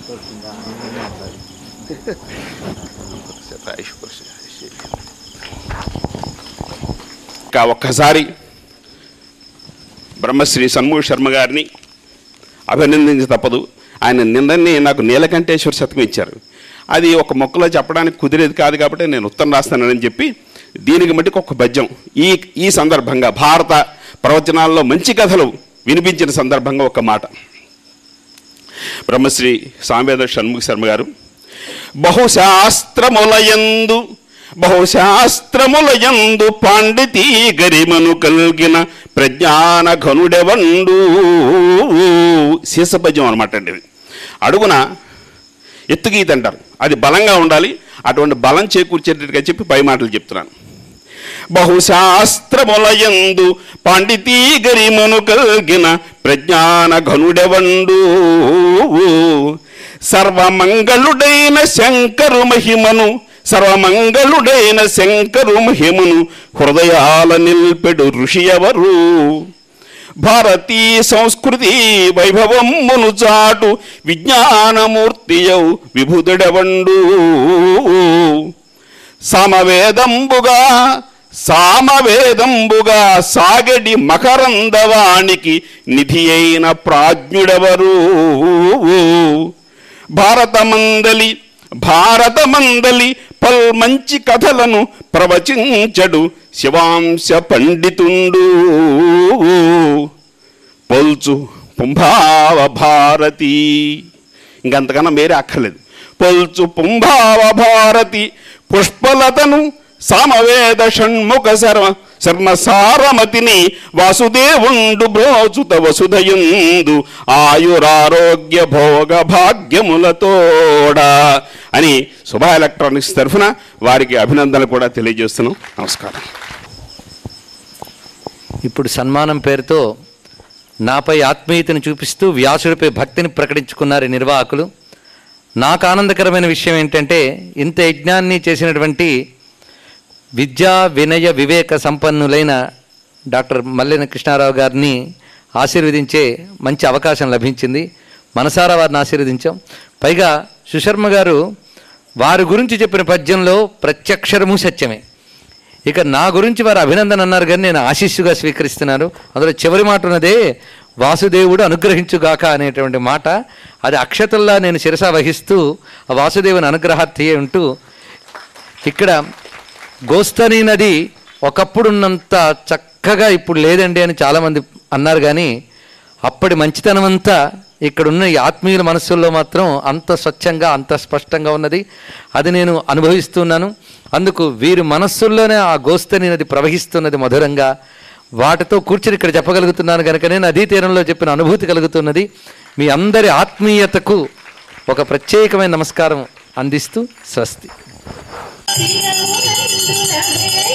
అండి ఇంకా ఒక్కసారి బ్రహ్మశ్రీ సన్మూహ శర్మ గారిని అభినందించి తప్పదు. ఆయన నిన్ననే నాకు నీలకంఠేశ్వర శతకం ఇచ్చారు. అది ఒక మొక్కలో చెప్పడానికి కుదిరేది కాదు కాబట్టి నేను ఉత్తరం రాస్తానని చెప్పి దీనికి మటుకు ఒక పద్యం ఈ ఈ సందర్భంగా భారత ప్రవచనాల్లో మంచి కథలు వినిపించిన సందర్భంగా ఒక మాట. బ్రహ్మశ్రీ సాంవేద షణ్ముఖ శర్మ గారు. బహుశాస్త్రములయందు బహుశాస్త్రములయందు పాండితీ గరిమను కలిగిన ప్రజ్ఞాన ఘనుడెవండు? శీసపద్యం అనమాట అండి అడుగున ఎత్తుగీత అంటారు. అది బలంగా ఉండాలి అటువంటి బలం చేకూర్చేటట్టుగా చెప్పి పై మాటలు చెప్తున్నాను. బహుశాస్త్రములయందు పాండితీ గరిమను కలిగిన ప్రజ్ఞాన ఘనుడెవండు సర్వమంగళుడైన శంకరు మహిమను సర్వమంగళుడైన శంకరు మహిమను హృదయాల నిల్పెడు ఋషి ఎవరు భారతీ సంస్కృతి వైభవమును చాటు విజ్ఞానమూర్తియౌ విభుదుడవండు? సమవేదంబుగా సామవేదంబుగా సాగడి మకరందవానికి నిధి అయిన ప్రాజ్ఞుడెవరు? భారతమందలి భారతమందలి పల్ మంచి కథలను ప్రవచించడు శివాంశ పండితుండు. పొల్చు పుంభావ భారతి. ఇంకంతకన్నా వేరే అక్కర్లేదు. పొల్చు పుంభావ భారతి. పుష్పలతను సామవేద షణ్ముఖ శర్మ శర్మ సారమతిని వాసుదేవుండు బ్రోచుత వసుధయుందు ఆయురారోగ్య భోగ భాగ్యములతోడ అని శుభ ఎలక్ట్రానిక్స్ తరఫున వారికి అభినందనలు కూడా తెలియజేస్తున్నాం. నమస్కారం. ఇప్పుడు సన్మానం పేరుతో నాపై ఆత్మీయతను చూపిస్తూ వ్యాసుడిపై భక్తిని ప్రకటించుకున్నారు నిర్వాహకులు. నాకు ఆనందకరమైన విషయం ఏంటంటే ఇంత యజ్ఞాన్ని చేసినటువంటి విద్యా వినయ వివేక సంపన్నులైన డాక్టర్ మల్లెన కృష్ణారావు గారిని ఆశీర్వదించే మంచి అవకాశం లభించింది. మనసారా వారిని ఆశీర్వదించాం. పైగా సుశర్మ గారు వారి గురించి చెప్పిన పద్యంలో ప్రత్యక్షరము సత్యమే. ఇక నా గురించి వారు అభినందన అన్నారు కానీ నేను ఆశీస్సుగా స్వీకరిస్తున్నాను. అందులో చివరి మాట ఉన్నదే వాసుదేవుడు అనుగ్రహించుగాక అనేటువంటి మాట. అది అక్షతల్లా నేను శిరస వహిస్తూ ఆ వాసుదేవుని అనుగ్రహార్థి ఉంటూ ఇక్కడ గోస్తని నది ఒకప్పుడున్నంత చక్కగా ఇప్పుడు లేదండి అని చాలామంది అన్నారు కానీ అప్పటి మంచితనం అంతా ఇక్కడున్న ఈ ఆత్మీయుల మనస్సుల్లో మాత్రం అంత స్వచ్ఛంగా అంత స్పష్టంగా ఉన్నది. అది నేను అనుభవిస్తున్నాను అందుకు వీరి మనస్సుల్లోనే ఆ గోస్తని నది ప్రవహిస్తున్నది మధురంగా. వాటితో కూర్చుని ఇక్కడ చెప్పగలుగుతున్నాను కనుకనే నదీ తీరంలో చెప్పిన అనుభూతి కలుగుతున్నది. మీ అందరి ఆత్మీయతకు ఒక ప్రత్యేకమైన నమస్కారం అందిస్తూ స్వస్తి. Thank you.